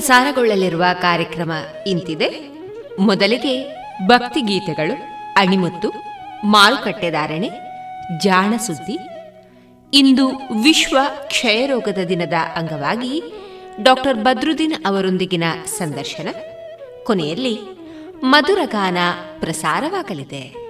ಪ್ರಸಾರಗೊಳ್ಳಲಿರುವ ಕಾರ್ಯಕ್ರಮ ಇಂತಿದೆ. ಮೊದಲಿಗೆ ಭಕ್ತಿಗೀತೆಗಳು ಅಣಿಮುತ್ತು ಮಾರುಕಟ್ಟೆದಾರಣೆ ಜಾಣ ಸುದ್ದಿ. ಇಂದು ವಿಶ್ವ ಕ್ಷಯರೋಗದ ದಿನದ ಅಂಗವಾಗಿ ಡಾಕ್ಟರ್ ಬದ್ರುದ್ದೀನ್ ಅವರೊಂದಿಗಿನ ಸಂದರ್ಶನ. ಕೊನೆಯಲ್ಲಿ ಮಧುರಗಾನ ಪ್ರಸಾರವಾಗಲಿದೆ.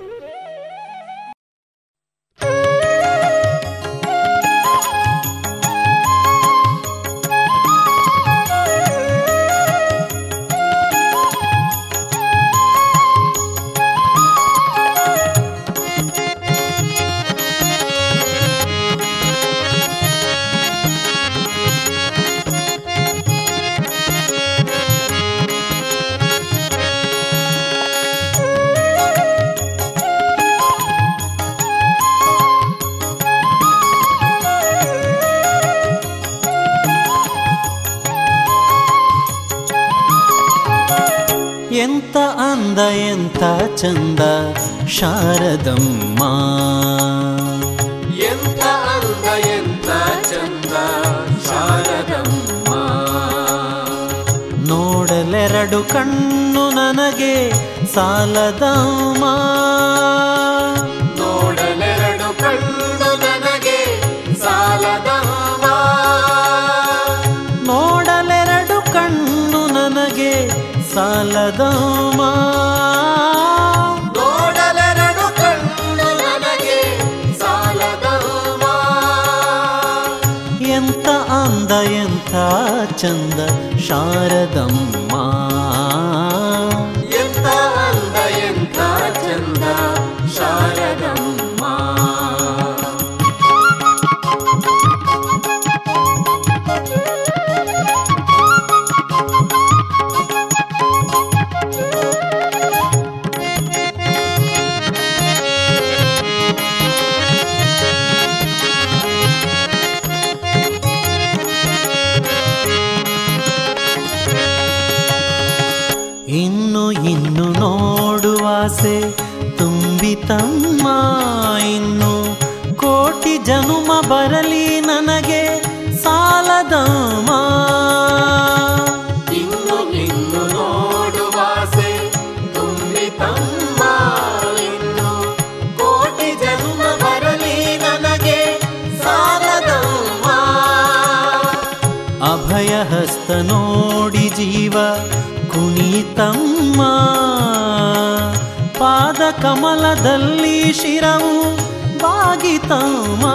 ಅಂದ ಎಂತ ಚಂದ ಶಾರದಮ್ಮ. ಎಂತ ಅಂದ ಎಂತ ಚಂದ ಶಾರದಮ್ಮ. ನೋಡಲೆರಡು ಕಣ್ಣು ನನಗೆ ಸಾಲದಮ್ಮ. ಸಾಲದಮ್ಮ ನೋಡಲೆರಡು ಕಣ್ಣು ನನಗೆ ಸಾಲದಮ್ಮ ಎಂತ ಅಂದ ಎಂಥ ಚಂದ ಶಾರದಮ್ಮ. ನೋಡುವಾಸೆ ತುಂಬಿತಮ್ಮ ಇನ್ನು ಕೋಟಿ ಜನುಮ ಬರಲಿ ನನಗೆ ಸಾಲದಮ್ಮ ಇನ್ನು ಇನ್ನು ನೋಡುವಾಸೆ ತುಂಬಿತಮ್ಮ ಇನ್ನು ಕೋಟಿ ಜನ್ಮ ಬರಲಿ ನನಗೆ ಸಾಲದಮ್ಮ ಅಭಯ ಹಸ್ತ ನೋಡಿ ಜೀವ ಕುಣಿತಮ್ಮ ಕಮಲದಲ್ಲಿ ಶಿರವು ಬಾಗಿತಮ್ಮ.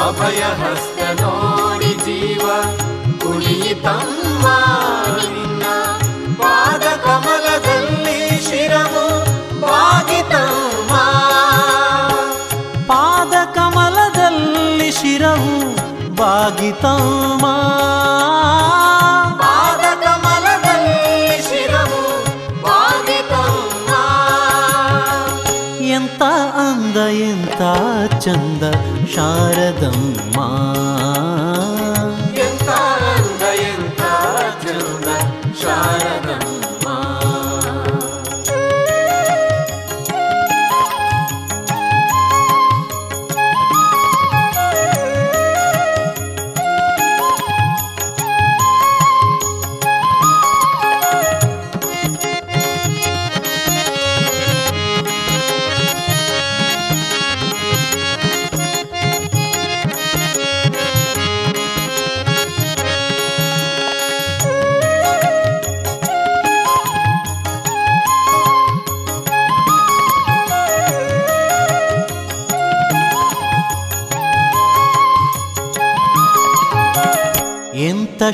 ಅಭಯ ಹಸ್ತ ನೋಡಿ ಜೀವ ಕುಣಿತಮ್ಮ ಪಾದ ಕಮಲದಲ್ಲಿ ಶಿರವು ಬಾಗಿತಮ್ಮ. ಪಾದ ಕಮಲದಲ್ಲಿ ಶಿರವು ಬಾಗಿತಮ್ಮ. चन्द शारदम्।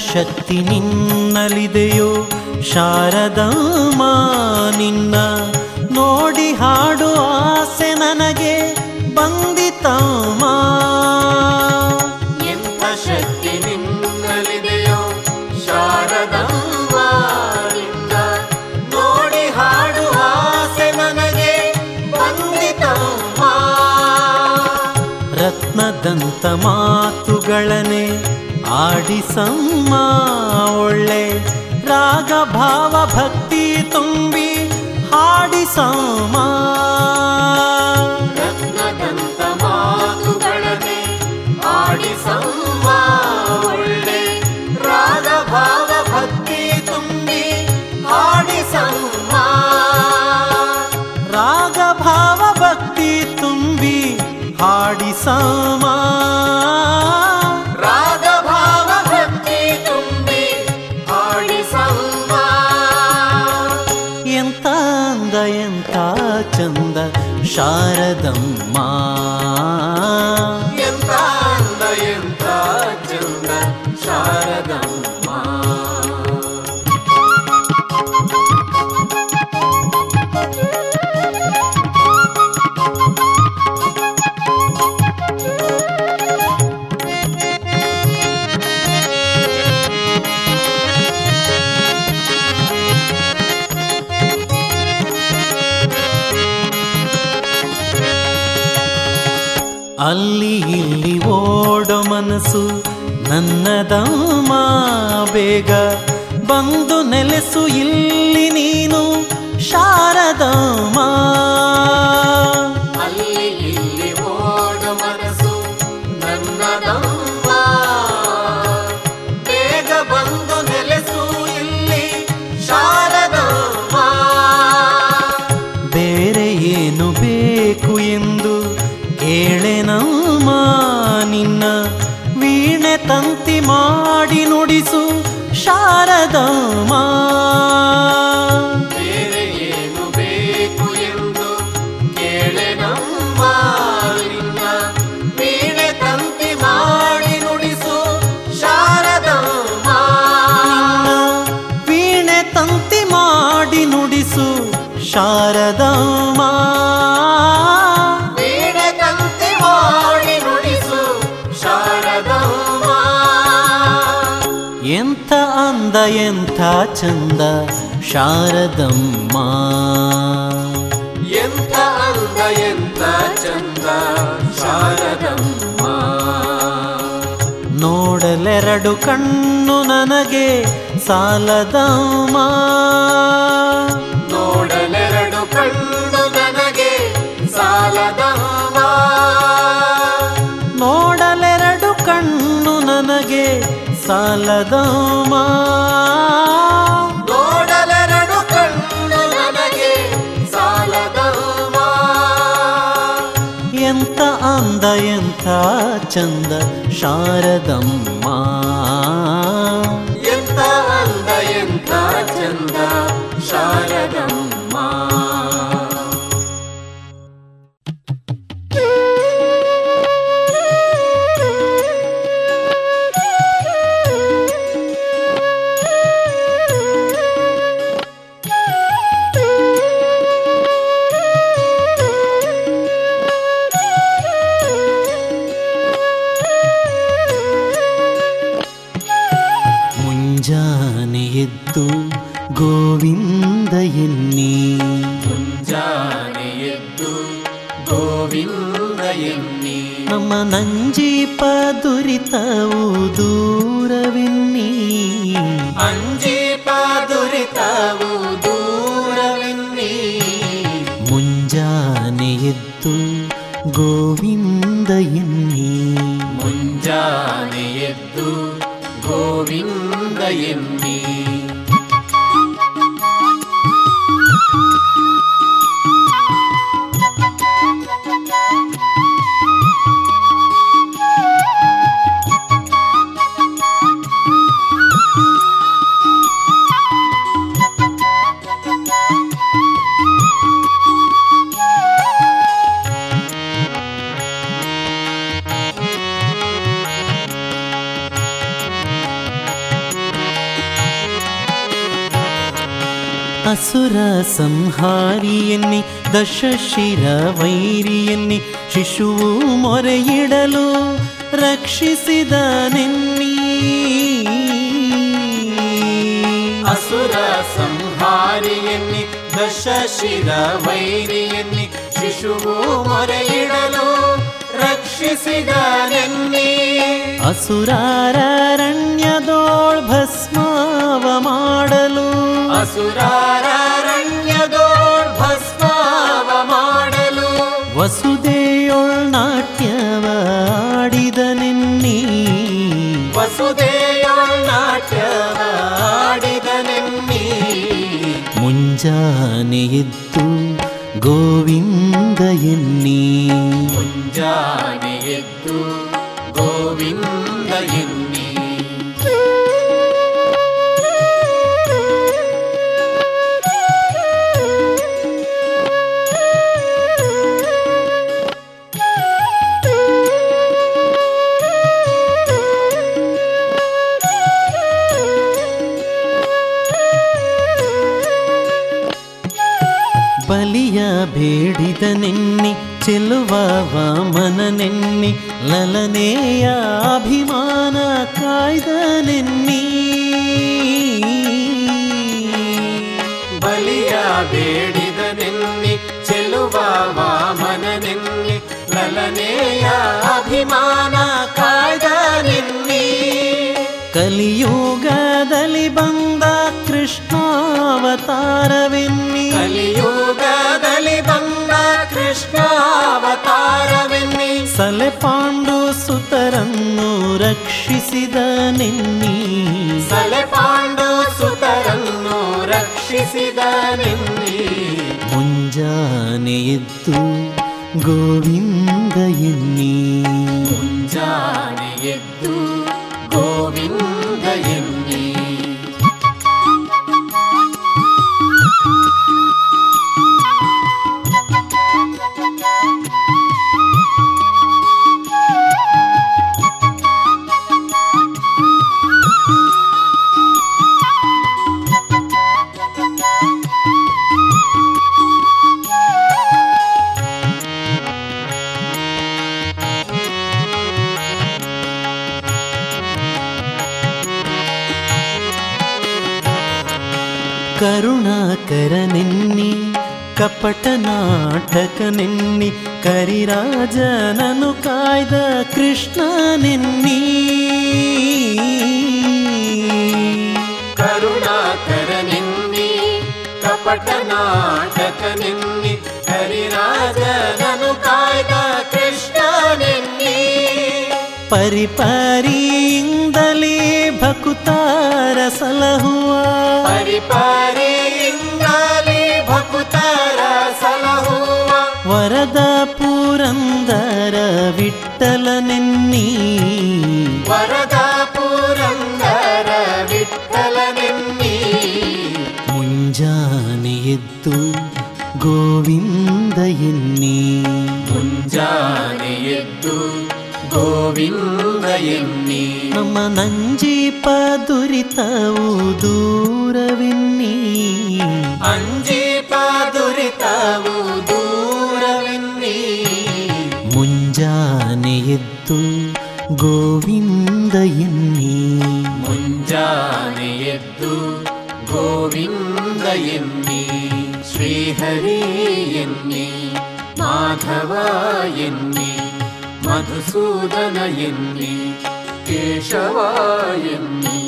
ಶಕ್ತಿ ನಿನ್ನಲಿದೆಯೋ? ಶಾರದಮ್ಮ ನಿನ್ನ ನೋಡಿ ಹಾಡು ಆಸೆ ನನಗೆ ಬಂದಿತಮ್ಮ ಎಂಥ ಶಕ್ತಿ ನಿನ್ನಲಿದೆಯೋ? ಶಾರದಮ್ಮ ನಿನ್ನ ನೋಡಿ ಹಾಡು ಆಸೆ ನನಗೆ ಬಂದಿತಮ್ಮ ರತ್ನದಂತ ಮಾತುಗಳನೆ ಆಡಿಸಮ್ಮ ಒಳ್ಳೆ ರಾಗ ಭಾವ ಭಕ್ತಿ ತುಂಬಿ ಹಾಡಿಸಮ್ಮ ಅಲ್ಲಿ ಇಲ್ಲಿ ಓಡೋ ಮನಸ್ಸು ನನ್ನದಮ್ಮ ಬೇಗ ಬಂದು ನೆಲೆಸು ಇಲ್ಲಿ ನೀನು ಶಾರದಮ್ಮ ಶಾರದಮ್ಮ ಬೇರೆ ಚಂದ ಶಾರದಮ್ಮ. ಎಂತ ಅಂದ ಎಂತ ಚಂದ ಶಾರದಮ್ಮ. ನೋಡಲೆರಡು ಕಣ್ಣು ನನಗೆ ಸಾಲದಮ್ಮ. ನೋಡಲೆರಡು ಕಣ್ಣು ನನಗೆ ಸಾಲದಮ್ಮ. ನೋಡಲೆರಡು ಕಣ್ಣು ನನಗೆ ಸಾಲದಮ್ಮ. छन्द शारदम् मा। ಅಸುರ ಸಂಹಾರಿಯನ್ನಿ ದಶಶಿರ ವೈರಿಯನ್ನಿ ಶಿಶುವು ಮೊರೆಯಿಡಲು ರಕ್ಷಿಸಿದ ನಿನ್ನಿ ಅಸುರ ಸಂಹಾರಿಯನ್ನಿ ದಶಶಿರ ವೈರಿಯನ್ನಿ ಶಿಶುವು ಮೊರೆಯಿಡಲು ರಕ್ಷಿಸಿದ ನಿನ್ನಿ ಅಸುರಾರಣ್ಯದೋಳ್ ಭಸ್ಮಾವ ಮಾಡಲು ಅಸುರಾರಣ್ಯದೋಳ್ ಭಸ್ಮಾವ ಮಾಡಲು ವಸುದೆಯೊಳ್ ನಾಟ್ಯವ ಆಡಿದ ನಿನ್ನಿ. ವಸುದೆಯೊಳ್ ನಾಟ್ಯವ ಆಡಿದ ನಿನ್ನಿ. ಮುಂಜಾನೆ ಎದ್ದು ಗೋವಿಂದ ಎನ್ನಿ. ಮುಂಜಾನೆ ಎದ್ದು ಗೋವಿಂದ ಎನ್ನಿ. ರಕ್ಷಿಸಿದ ನಿನ್ನಿ. ಸಲೆ ಪಾಂಡು ಸುತರನ್ನು ರಕ್ಷಿಸಿದ ನಿನ್ನಿ. ಮುಂಜಾನೆ ಎದ್ದು ಗೋವಿಂದ ಎನ್ನಿ. ಗೋವಿಂದ ಎನ್ನಿ ನಮ್ಮ ನಂಜೀಪ ದುರಿತವು ದೂರವೆನ್ನಿ ಅಂಜೀಪ ದುರಿತವು ದೂರವೆನ್ನಿ ಮುಂಜಾನೆ ಎದ್ದು ಗೋವಿಂದ ಎನ್ನಿ ಮುಂಜಾನೆ ಎದ್ದು ಗೋವಿಂದ ಎನ್ನಿ ಶ್ರೀಹರಿ ಎನ್ನಿ ಮಾಧವ ಎನ್ನಿ मधुसूदनयन् केशवायन्ति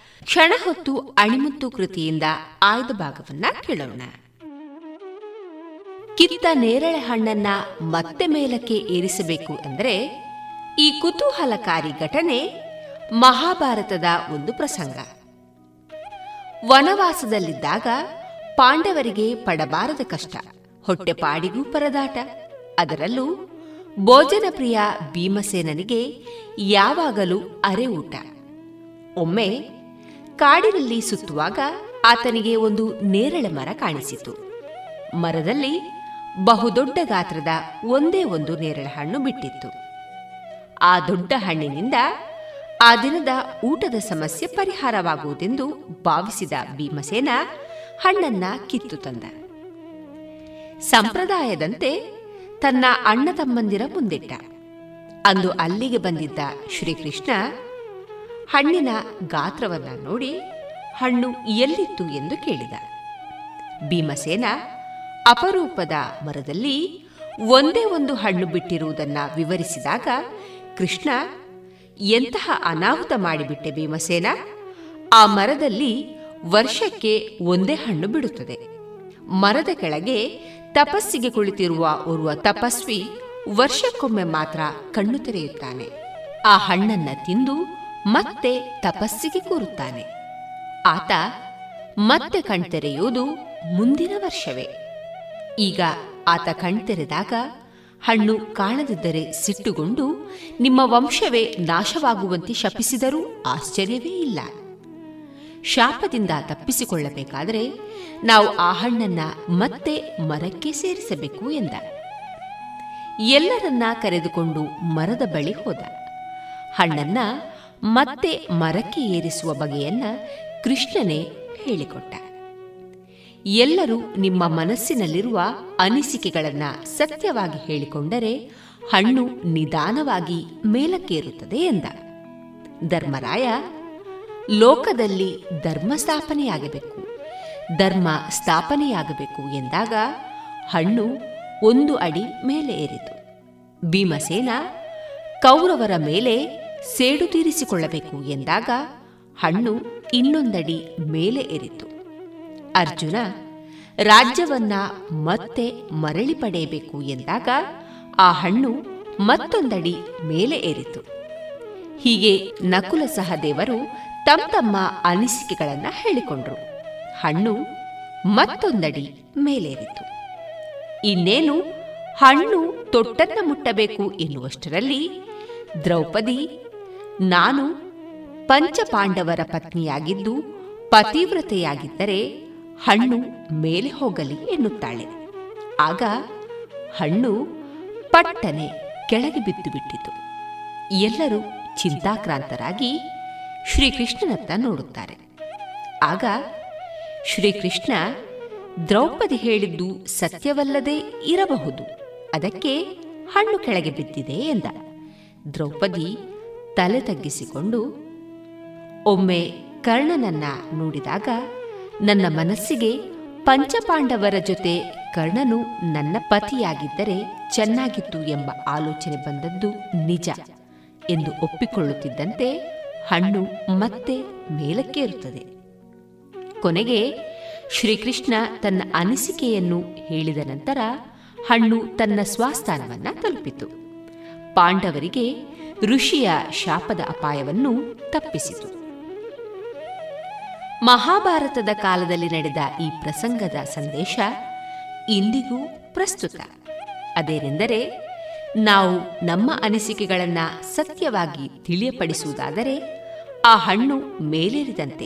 ಕ್ಷಣ ಹೊತ್ತು ಅಣಿಮುತ್ತು ಕೃತಿಯಿಂದ ಆಯ್ದ ಭಾಗವನ್ನ ಕೇಳೋಣ. ಕಿತ್ತ ನೇರಳೆ ಹಣ್ಣನ್ನ ಮತ್ತೆ ಮೇಲಕ್ಕೆ ಏರಿಸಬೇಕು ಅಂದರೆ ಈ ಕುತೂಹಲಕಾರಿ ಘಟನೆ ಮಹಾಭಾರತದ ಒಂದು ಪ್ರಸಂಗ. ವನವಾಸದಲ್ಲಿದ್ದಾಗ ಪಾಂಡವರಿಗೆ ಪಡಬಾರದ ಕಷ್ಟ ಹೊಟ್ಟೆಪಾಡಿಗೂ ಪರದಾಟ. ಅದರಲ್ಲೂ ಭೋಜನಪ್ರಿಯ ಭೀಮಸೇನನಿಗೆ ಯಾವಾಗಲೂ ಅರೆ ಊಟ. ಒಮ್ಮೆ ಕಾಡಿನಲ್ಲಿ ಸುತ್ತುವಾಗ ಆತನಿಗೆ ಒಂದು ನೇರಳೆ ಮರ ಕಾಣಿಸಿತು. ಮರದಲ್ಲಿ ಬಹುದೊಡ್ಡ ಗಾತ್ರದ ಒಂದೇ ಒಂದು ನೇರಳೆ ಹಣ್ಣು ಬಿಟ್ಟಿತ್ತು. ಆ ದೊಡ್ಡ ಹಣ್ಣಿನಿಂದ ಆ ದಿನದ ಊಟದ ಸಮಸ್ಯೆ ಪರಿಹಾರವಾಗುವುದೆಂದು ಭಾವಿಸಿದ ಭೀಮಸೇನ ಹಣ್ಣನ್ನ ಕಿತ್ತು ತಂದ. ಸಂಪ್ರದಾಯದಂತೆ ತನ್ನ ಅಣ್ಣ ತಮ್ಮಂದಿರ ಮುಂದಿಟ್ಟ. ಅಂದು ಅಲ್ಲಿಗೆ ಬಂದಿದ್ದ ಶ್ರೀಕೃಷ್ಣ ಹಣ್ಣಿನ ಗಾತ್ರವನ್ನ ನೋಡಿ ಹಣ್ಣು ಎಲ್ಲಿತ್ತು ಎಂದು ಕೇಳಿದ. ಭೀಮಸೇನ ಅಪರೂಪದ ಮರದಲ್ಲಿ ಒಂದೇ ಒಂದು ಹಣ್ಣು ಬಿಟ್ಟಿರುವುದನ್ನ ವಿವರಿಸಿದಾಗ, ಕೃಷ್ಣ, ಎಂತಹ ಅನಾಹುತ ಮಾಡಿಬಿಟ್ಟೆ ಭೀಮಸೇನ? ಆ ಮರದಲ್ಲಿ ವರ್ಷಕ್ಕೆ ಒಂದೇ ಹಣ್ಣು ಬಿಡುತ್ತದೆ. ಮರದ ಕೆಳಗೆ ತಪಸ್ಸಿಗೆ ಕುಳಿತಿರುವ ಓರ್ವ ತಪಸ್ವಿ ವರ್ಷಕ್ಕೊಮ್ಮೆ ಮಾತ್ರ ಕಣ್ಣು ತೆರೆಯುತ್ತಾನೆ. ಆ ಹಣ್ಣನ್ನ ತಿಂದು ಮತ್ತೆ ತಪಸ್ಸಿಗೆ ಕೂರುತ್ತಾನೆ. ಆತ ಮತ್ತೆ ಕಣ್ತೆರೆಯುವುದು ಮುಂದಿನ ವರ್ಷವೇ. ಈಗ ಆತ ಕಣ್ತೆರೆದಾಗ ಹಣ್ಣು ಕಾಣದಿದ್ದರೆ ಸಿಟ್ಟುಗೊಂಡು ನಿಮ್ಮ ವಂಶವೇ ನಾಶವಾಗುವಂತೆ ಶಪಿಸಿದರೂ ಆಶ್ಚರ್ಯವೇ ಇಲ್ಲ. ಶಾಪದಿಂದ ತಪ್ಪಿಸಿಕೊಳ್ಳಬೇಕಾದರೆ ನಾವು ಆ ಹಣ್ಣನ್ನ ಮತ್ತೆ ಮರಕ್ಕೆ ಸೇರಿಸಬೇಕು ಎಂದ. ಎಲ್ಲರನ್ನ ಕರೆದುಕೊಂಡು ಮರದ ಬಳಿ ಹೋದ. ಹಣ್ಣನ್ನ ಮತ್ತೆ ಮರಕ್ಕೆ ಏರಿಸುವ ಬಗೆಯನ್ನ ಕೃಷ್ಣನೇ ಹೇಳಿಕೊಟ್ಟ. ಎಲ್ಲರೂ ನಿಮ್ಮ ಮನಸ್ಸಿನಲ್ಲಿರುವ ಅನಿಸಿಕೆಗಳನ್ನ ಸತ್ಯವಾಗಿ ಹೇಳಿಕೊಂಡರೆ ಹಣ್ಣು ನಿಧಾನವಾಗಿ ಮೇಲಕ್ಕೇರುತ್ತದೆ ಎಂದ. ಧರ್ಮರಾಯ, ಲೋಕದಲ್ಲಿ ಧರ್ಮ ಸ್ಥಾಪನೆಯಾಗಬೇಕು. ಧರ್ಮ ಸ್ಥಾಪನೆಯಾಗಬೇಕು ಎಂದಾಗ ಹಣ್ಣು ಒಂದು ಅಡಿ ಮೇಲೆ ಏರಿತು. ಭೀಮಸೇನ ಕೌರವರ ಮೇಲೆ ಸೇಡು ತೀರಿಸಿಕೊಳ್ಳಬೇಕು ಎಂದಾಗ ಹಣ್ಣು ಇನ್ನೊಂದಡಿ ಮೇಲೆ ಏರಿತು. ಅರ್ಜುನ ರಾಜ್ಯವನ್ನ ಮತ್ತೆ ಮರಳಿ ಪಡೆಯಬೇಕು ಎಂದಾಗ ಆ ಹಣ್ಣು ಮತ್ತೊಂದಡಿ ಮೇಲೆ ಏರಿತು. ಹೀಗೆ ನಕುಲ ಸಹದೇವರು ತಮ್ಮ ತಮ್ಮ ಅನಿಸಿಕೆಗಳನ್ನ ಹೇಳಿಕೊಂಡ್ರು. ಹಣ್ಣು ಮತ್ತೊಂದಡಿ ಮೇಲೇರಿತು ಇನ್ನೇನು ಹಣ್ಣು ತೊಟ್ಟನ್ನ ಮುಟ್ಟಬೇಕು ಎನ್ನುವಷ್ಟರಲ್ಲಿ ದ್ರೌಪದಿ ನಾನು ಪಂಚಪಾಂಡವರ ಪತ್ನಿಯಾಗಿದ್ದು ಪತಿವ್ರತೆಯಾಗಿದ್ದರೆ ಹಣ್ಣು ಮೇಲೆ ಹೋಗಲಿ ಎನ್ನುತ್ತಾಳೆ. ಆಗ ಹಣ್ಣು ಪಟ್ಟನೆ ಕೆಳಗೆ ಬಿದ್ದು ಬಿಟ್ಟಿತು ಎಲ್ಲರೂ ಚಿಂತಾಕ್ರಾಂತರಾಗಿ ಶ್ರೀಕೃಷ್ಣನತ್ತ ನೋಡುತ್ತಾರೆ. ಆಗ ಶ್ರೀಕೃಷ್ಣ ದ್ರೌಪದಿ ಹೇಳಿದ್ದು ಸತ್ಯವಲ್ಲದೆ ಇರಬಹುದು. ಅದಕ್ಕೆ ಹಣ್ಣು ಕೆಳಗೆ ಬಿದ್ದಿದೆ ಎಂದ. ದ್ರೌಪದಿ ತಲೆ ತಗ್ಗಿಸಿಕೊಂಡು, ಒಮ್ಮೆ ಕರ್ಣನನ್ನ ನೋಡಿದಾಗ ನನ್ನ ಮನಸ್ಸಿಗೆ ಪಂಚಪಾಂಡವರ ಜೊತೆ ಕರ್ಣನು ನನ್ನ ಪತಿಯಾಗಿದ್ದರೆ ಚೆನ್ನಾಗಿತ್ತು ಎಂಬ ಆಲೋಚನೆ ಬಂದದ್ದು ನಿಜ ಎಂದು ಒಪ್ಪಿಕೊಳ್ಳುತ್ತಿದ್ದಂತೆ ಹಣ್ಣು ಮತ್ತೆ ಮೇಲಕ್ಕೇರುತ್ತದೆ. ಕೊನೆಗೆ ಶ್ರೀಕೃಷ್ಣ ತನ್ನ ಅನಿಸಿಕೆಯನ್ನು ಹೇಳಿದ ನಂತರ ಹಣ್ಣು ತನ್ನ ಸ್ವಾಸ್ಥಾನವನ್ನ ತಲುಪಿತು. ಪಾಂಡವರಿಗೆ ಋಷಿಯ ಶಾಪದ ಅಪಾಯವನ್ನು ತಪ್ಪಿಸಿತು. ಮಹಾಭಾರತದ ಕಾಲದಲ್ಲಿ ನಡೆದ ಈ ಪ್ರಸಂಗದ ಸಂದೇಶ ಇಂದಿಗೂ ಪ್ರಸ್ತುತ. ಅದೇನೆಂದರೆ, ನಾವು ನಮ್ಮ ಅನಿಸಿಕೆಗಳನ್ನು ಸತ್ಯವಾಗಿ ತಿಳಿಯಪಡಿಸುವುದಾದರೆ, ಆ ಹಣ್ಣು ಮೇಲೇರಿದಂತೆ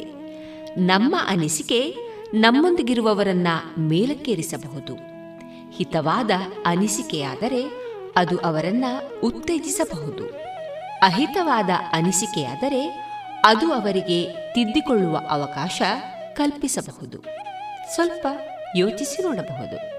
ನಮ್ಮ ಅನಿಸಿಕೆ ನಮ್ಮೊಂದಿಗಿರುವವರನ್ನ ಮೇಲಕ್ಕೇರಿಸಬಹುದು. ಹಿತವಾದ ಅನಿಸಿಕೆಯಾದರೆ ಅದು ಅವರನ್ನ ಉತ್ತೇಜಿಸಬಹುದು. ಅಹಿತವಾದ ಅನಿಸಿಕೆಯಾದರೆ ಅದು ಅವರಿಗೆ ತಿದ್ದಿಕೊಳ್ಳುವ ಅವಕಾಶ ಕಲ್ಪಿಸಬಹುದು. ಸ್ವಲ್ಪ ಯೋಚಿಸಿ ನೋಡಬಹುದು.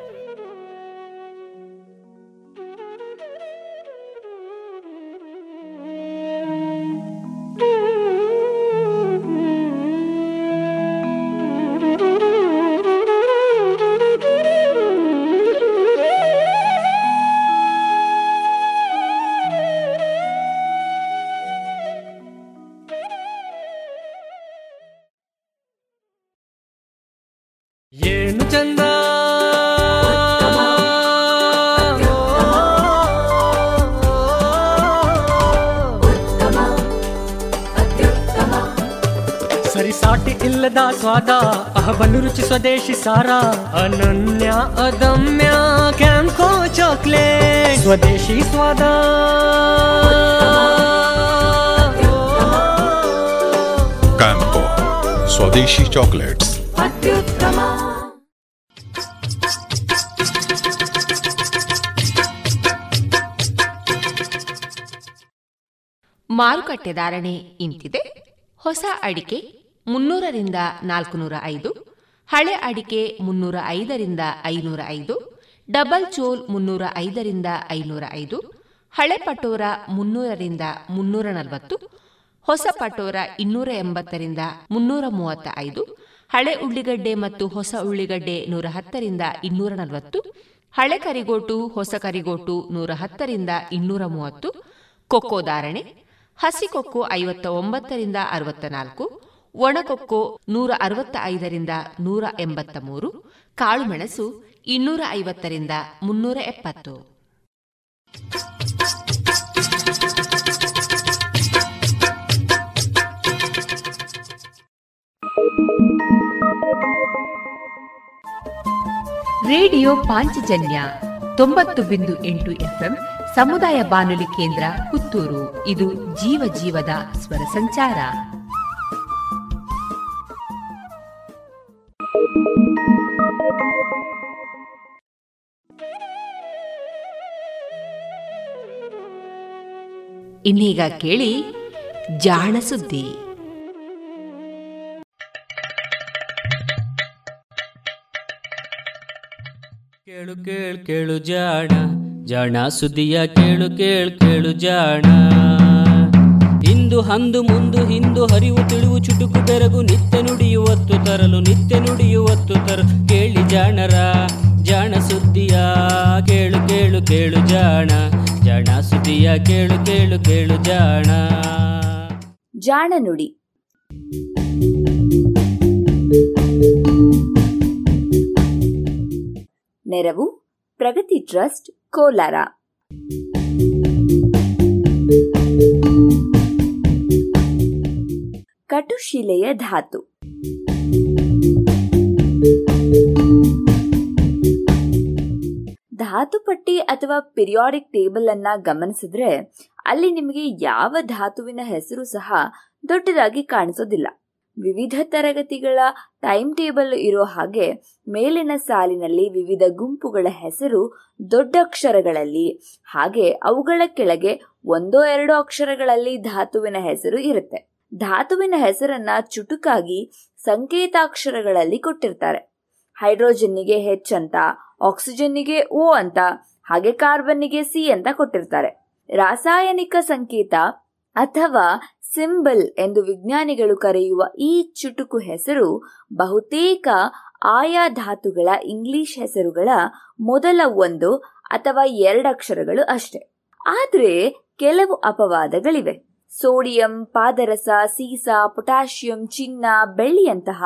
ಅಹಬಲು ರುಚಿ ಸ್ವದೇಶಿ ಸಾರ ಅನನ್ಯ ಅದಮ್ಯ ಕ್ಯಾಂಕೋ ಚಾಕ್ಲೇಟ್. ಸ್ವದೇಶಿ ಸ್ವಾದ. ಕ್ಯಾಂಕೋ ಸ್ವದೇಶಿ ಚಾಕ್ಲೇಟ್ಸ್. ಅತ್ಯುತ್ತಮ. ಮಾರುಕಟ್ಟೆ ಧಾರಣೆ ಇಂತಿದೆ. ಹೊಸ ಅಡಿಕೆ ಮುನ್ನೂರರಿಂದ ನಾಲ್ಕುನೂರ ಐದು ಹಳೆ ಅಡಿಕೆ ಮುನ್ನೂರ ಐದರಿಂದ ಐನೂರ ಐದು, ಡಬಲ್ ಚೋಲ್ ಮುನ್ನೂರ ಐದರಿಂದ ಐನೂರ ಐದು, ಹಳೆ ಪಟೋರ ಮುನ್ನೂರರಿಂದ ಮುನ್ನೂರ ನಲವತ್ತು, ಹೊಸ ಪಟೋರ ಇನ್ನೂರ ಎಂಬತ್ತರಿಂದ ಮುನ್ನೂರ ಮೂವತ್ತ ಐದು, ಹಳೆ ಉಳ್ಳಿಗಡ್ಡೆ ಮತ್ತು ಹೊಸ ಉಳ್ಳಿಗಡ್ಡೆ ನೂರ ಹತ್ತರಿಂದ ಇನ್ನೂರ ನಲವತ್ತು, ಹಳೆ ಕರಿಗೋಟು, ಹೊಸ ಕರಿಗೋಟು ನೂರ ಹತ್ತರಿಂದ ಇನ್ನೂರ ಮೂವತ್ತು, ಕೊಕ್ಕೋ ಧಾರಣೆ, ಹಸಿ ಕೊಕ್ಕೋ ಐವತ್ತ ಒಂಬತ್ತರಿಂದ ಅರವತ್ತ ನಾಲ್ಕು ಒಣಕೊಕ್ಕೋ ನೂರ ಅರವತ್ತ ಐದರಿಂದ ನೂರ ಎಂಬತ್ತ ಮೂರು ಕಾಳುಮೆಣಸು ಇನ್ನೂರ ಐವತ್ತರಿಂದ ಮುನ್ನೂರ ಎಪ್ಪತ್ತು ರೇಡಿಯೋ ಪಾಂಚಜನ್ಯ ತೊಂಬತ್ತು ಬಿಂದು ಎಂಟು ಎಫ್ಎಂ ಸಮುದಾಯ ಬಾನುಲಿ ಕೇಂದ್ರ ಪುತ್ತೂರು. ಇದು ಜೀವ ಜೀವದ ಸ್ವರ ಸಂಚಾರ. ಇನ್ನೀಗ ಕೇಳಿ ಜಾಣ ಸುದ್ದಿ. ಕೇಳು ಕೇಳು ಕೇಳು ಜಾಣ ಜಾಣ ಸುದ್ದಿಯ ಕೇಳು ಕೇಳು ಕೇಳು ಜಾಣ. ಇಂದು ಹಂದು ಮುಂದು ಹಿಂದು ಹರಿವು ತಿಳಿವು ಚುಟುಕು ಬೆರಗು ನಿತ್ಯ ನುಡಿಯುವತ್ತು ತರಲು ನಿತ್ಯ ನುಡಿಯುವತ್ತು ತರಲು ಕೇಳಿ ಜಾಣರ, ಜಾಣ ಸುದ್ದಿಯ, ಕೇಳು ಕೇಳು ಕೇಳು ಜಾಣ. ಜಾಣ ಸುದ್ದಿಯ, ಕೇಳು ಕೇಳು ಕೇಳು ಜಾಣ. ಜಾಣ ನುಡಿ. ನೆರವು ಪ್ರಗತಿ ಟ್ರಸ್ಟ್ ಕೋಲಾರ. ಕಟುಶಿಲೆಯ ಧಾತು. ಧಾತುಪಟ್ಟಿ ಅಥವಾ ಪಿರಿಯಾಡಿಕ್ ಟೇಬಲ್ ಅನ್ನ ಗಮನಿಸಿದ್ರೆ ಅಲ್ಲಿ ನಿಮಗೆ ಯಾವ ಧಾತುವಿನ ಹೆಸರು ಸಹ ದೊಡ್ಡದಾಗಿ ಕಾಣಿಸೋದಿಲ್ಲ. ವಿವಿಧ ತರಗತಿಗಳ ಟೈಮ್ ಟೇಬಲ್ ಇರೋ ಹಾಗೆ ಮೇಲಿನ ಸಾಲಿನಲ್ಲಿ ವಿವಿಧ ಗುಂಪುಗಳ ಹೆಸರು ದೊಡ್ಡ ಅಕ್ಷರಗಳಲ್ಲಿ, ಹಾಗೆ ಅವುಗಳ ಕೆಳಗೆ ಒಂದೋ ಎರಡೋ ಅಕ್ಷರಗಳಲ್ಲಿ ಧಾತುವಿನ ಹೆಸರು ಇರುತ್ತೆ. ಧಾತುವಿನ ಹೆಸರನ್ನ ಚುಟುಕಾಗಿ ಸಂಕೇತಾಕ್ಷರಗಳಲ್ಲಿ ಕೊಟ್ಟಿರ್ತಾರೆ. ಹೈಡ್ರೋಜನ್ನಿಗೆ ಹೆಚ್ ಅಂತ, ಆಕ್ಸಿಜನ್ನಿಗೆ ಓ ಅಂತ, ಹಾಗೆ ಕಾರ್ಬನ್ನಿಗೆ ಸಿ ಅಂತ ಕೊಟ್ಟಿರ್ತಾರೆ. ರಾಸಾಯನಿಕ ಸಂಕೇತ ಅಥವಾ ಸಿಂಬಲ್ ಎಂದು ವಿಜ್ಞಾನಿಗಳು ಕರೆಯುವ ಈ ಚುಟುಕು ಹೆಸರು ಬಹುತೇಕ ಆಯಾ ಧಾತುಗಳ ಇಂಗ್ಲಿಷ್ ಹೆಸರುಗಳ ಮೊದಲ ಒಂದು ಅಥವಾ ಎರಡಕ್ಷರಗಳು ಅಷ್ಟೆ. ಆದರೆ ಕೆಲವು ಅಪವಾದಗಳಿವೆ. ಸೋಡಿಯಂ, ಪಾದರಸ, ಸೀಸ, ಪೊಟ್ಯಾಷಿಯಂ, ಚಿನ್ನ, ಬೆಳ್ಳಿಯಂತಹ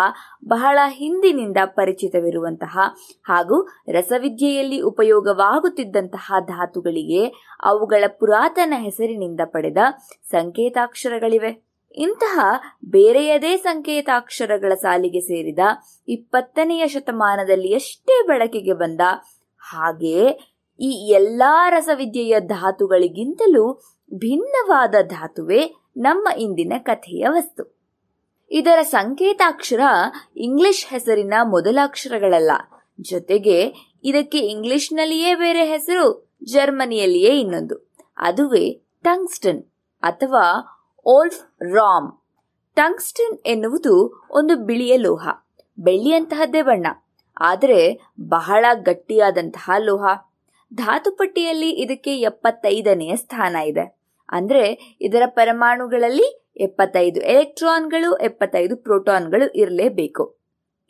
ಬಹಳ ಹಿಂದಿನಿಂದ ಪರಿಚಿತವಿರುವಂತಹ ಹಾಗೂ ರಸವಿದ್ಯೆಯಲ್ಲಿ ಉಪಯೋಗವಾಗುತ್ತಿದ್ದಂತಹ ಧಾತುಗಳಿಗೆ ಅವುಗಳ ಪುರಾತನ ಹೆಸರಿನಿಂದ ಪಡೆದ ಸಂಕೇತಾಕ್ಷರಗಳಿವೆ. ಇಂತಹ ಬೇರೆಯದೇ ಸಂಕೇತಾಕ್ಷರಗಳ ಸಾಲಿಗೆ ಸೇರಿದ ಇಪ್ಪತ್ತನೆಯ ಶತಮಾನದಲ್ಲಿ ಎಷ್ಟೇ ಬೆಳಕಿಗೆ ಬಂದ ಹಾಗೆಯೇ ಈ ಎಲ್ಲಾ ರಸವಿದ್ಯೆಯ ಧಾತುಗಳಿಗಿಂತಲೂ ಭಿನ್ನವಾದ ಧಾತುವೆ ನಮ್ಮ ಇಂದಿನ ಕಥೆಯ ವಸ್ತು. ಇದರ ಸಂಕೇತಾಕ್ಷರ ಇಂಗ್ಲಿಷ್ ಹೆಸರಿನ ಮೊದಲ ಅಕ್ಷರಗಳಲ್ಲ ಜೊತೆಗೆ ಇದಕ್ಕೆ ಇಂಗ್ಲಿಷ್ನಲ್ಲಿಯೇ ಬೇರೆ ಹೆಸರು, ಜರ್ಮನಿಯಲ್ಲಿಯೇ ಇನ್ನೊಂದು. ಅದುವೇ ಟಂಗ್ಸ್ಟನ್ ಅಥವಾ ಓಲ್ಫ್ ರಾಮ್. ಟಂಗ್ಸ್ಟನ್ ಎನ್ನುವುದು ಒಂದು ಬಿಳಿಯ ಲೋಹ, ಬೆಳ್ಳಿಯಂತಹದ್ದೇ ಬಣ್ಣ, ಆದರೆ ಬಹಳ ಗಟ್ಟಿಯಾದಂತಹ ಲೋಹ. ಧಾತುಪಟ್ಟಿಯಲ್ಲಿ ಇದಕ್ಕೆ ಎಪ್ಪತ್ತೈದನೆಯ ಸ್ಥಾನ ಇದೆ. ಅಂದ್ರೆ ಇದರ ಪರಮಾಣುಗಳಲ್ಲಿ ಎಪ್ಪತ್ತೈದು ಎಲೆಕ್ಟ್ರಾನ್ಗಳು, ಎಪ್ಪತ್ತೈದು ಪ್ರೋಟಾನ್ಗಳು ಇರಲೇಬೇಕು.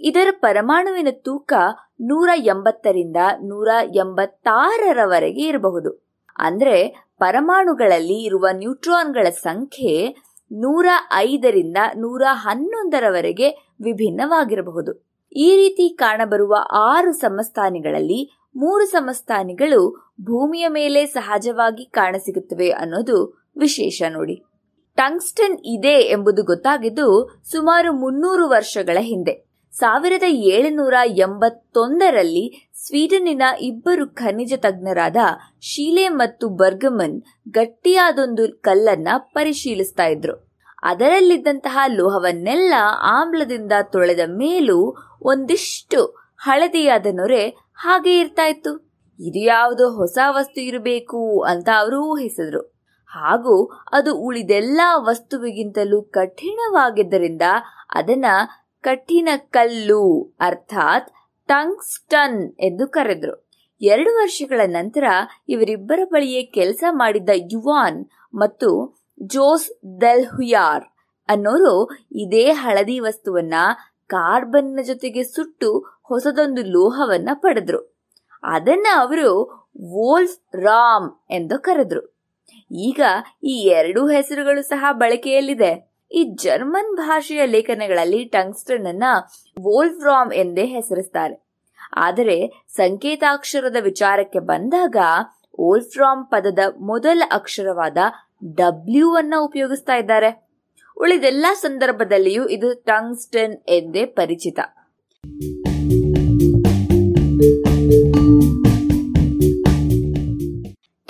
ಇದರ ಪರಮಾಣುವಿನ ತೂಕ ನೂರ ಎಂಬತ್ತರಿಂದ ನೂರ ಎಂಬತ್ತಾರರವರೆಗೆ ಇರಬಹುದು. ಅಂದ್ರೆ ಪರಮಾಣುಗಳಲ್ಲಿ ಇರುವ ನ್ಯೂಟ್ರಾನ್ಗಳ ಸಂಖ್ಯೆ ನೂರ ಐದರಿಂದ ನೂರ ಹನ್ನೊಂದರವರೆಗೆ ವಿಭಿನ್ನವಾಗಿರಬಹುದು. ಈ ರೀತಿ ಕಾಣಬರುವ ಆರು ಸಮಸ್ಥಾನಿಗಳಲ್ಲಿ ಮೂರು ಸಮಸ್ಥಾನಿಗಳು ಭೂಮಿಯ ಮೇಲೆ ಸಹಜವಾಗಿ ಕಾಣಸಿಗುತ್ತವೆ ಅನ್ನೋದು ವಿಶೇಷ ನೋಡಿ. ಟಂಗ್ಸ್ಟನ್ ಇದೆ ಎಂಬುದು ಗೊತ್ತಾಗಿದ್ದು ಸುಮಾರು ಮುನ್ನೂರು ವರ್ಷಗಳ ಹಿಂದೆ. ಸಾವಿರದ ಏಳುನೂರ ಎಂಬತ್ತೊಂದರಲ್ಲಿ ಸ್ವೀಡನ್ನಿನ ಇಬ್ಬರು ಖನಿಜ ತಜ್ಞರಾದ ಶೀಲೆ ಮತ್ತು ಬರ್ಗಮನ್ ಗಟ್ಟಿಯಾದೊಂದು ಕಲ್ಲನ್ನ ಪರಿಶೀಲಿಸ್ತಾ ಇದ್ರು. ಅದರಲ್ಲಿದ್ದಂತಹ ಲೋಹವನ್ನೆಲ್ಲ ಆಮ್ಲದಿಂದ ತೊಳೆದ ಮೇಲೂ ಒಂದಿಷ್ಟು ಹಳದಿಯಾದ ನೊರೆ ಹಾಗೆ ಇರ್ತಾ ಇತ್ತು. ಇದು ಯಾವುದೋ ಹೊಸ ವಸ್ತು ಇರಬೇಕು ಅಂತ ಅವರು ಊಹಿಸಿದ್ರು. ಹಾಗೂ ಅದು ಉಳಿದೆಲ್ಲ ವಸ್ತುವಿಗಿಂತಲೂ ಕಠಿಣವಾಗಿದ್ದರಿಂದ ಅದನ್ನ ಕಠಿಣ ಕಲ್ಲು ಅರ್ಥಾತ್ ಟಂಗ್ಸ್ಟನ್ ಎಂದು ಕರೆದ್ರು. ಎರಡು ವರ್ಷಗಳ ನಂತರ ಇವರಿಬ್ಬರ ಬಳಿಯೇ ಕೆಲಸ ಮಾಡಿದ್ದ ಯುವಾನ್ ಮತ್ತು ಜೋಸ್ ದೆಲ್ಹುಯಾರ್ ಅನ್ನೋರು ಇದೇ ಹಳದಿ ವಸ್ತುವನ್ನ ಕಾರ್ಬನ್ನ ಜೊತೆಗೆ ಸುಟ್ಟು ಹೊಸದೊಂದು ಲೋಹವನ್ನ ಪಡೆದ್ರು. ಅದನ್ನ ಅವರು ವೋಲ್ಫ್ ರಾಮ್ ಎಂದು ಕರೆದ್ರು. ಈಗ ಈ ಎರಡೂ ಹೆಸರುಗಳು ಸಹ ಬಳಕೆಯಲ್ಲಿದೆ. ಈ ಜರ್ಮನ್ ಭಾಷೆಯ ಲೇಖನಗಳಲ್ಲಿ ಟಂಗ್ಸ್ಟನ್ ಅನ್ನ ವೋಲ್ಫ್ ರಾಮ್ ಎಂದೇ ಹೆಸರಿಸ್ತಾರೆ. ಆದರೆ ಸಂಕೇತಾಕ್ಷರದ ವಿಚಾರಕ್ಕೆ ಬಂದಾಗ ಓಲ್ಫ್ರಾಮ್ ಪದದ ಮೊದಲ ಅಕ್ಷರವಾದ ಡಬ್ಲ್ಯೂ ಅನ್ನ ಉಪಯೋಗಿಸ್ತಾ ಇದ್ದಾರೆ. ಉಳಿದೆಲ್ಲ ಸಂದರ್ಭದಲ್ಲಿಯೂ ಇದು ಟಂಗ್ಸ್ಟನ್ ಎಂದೇ ಪರಿಚಿತ.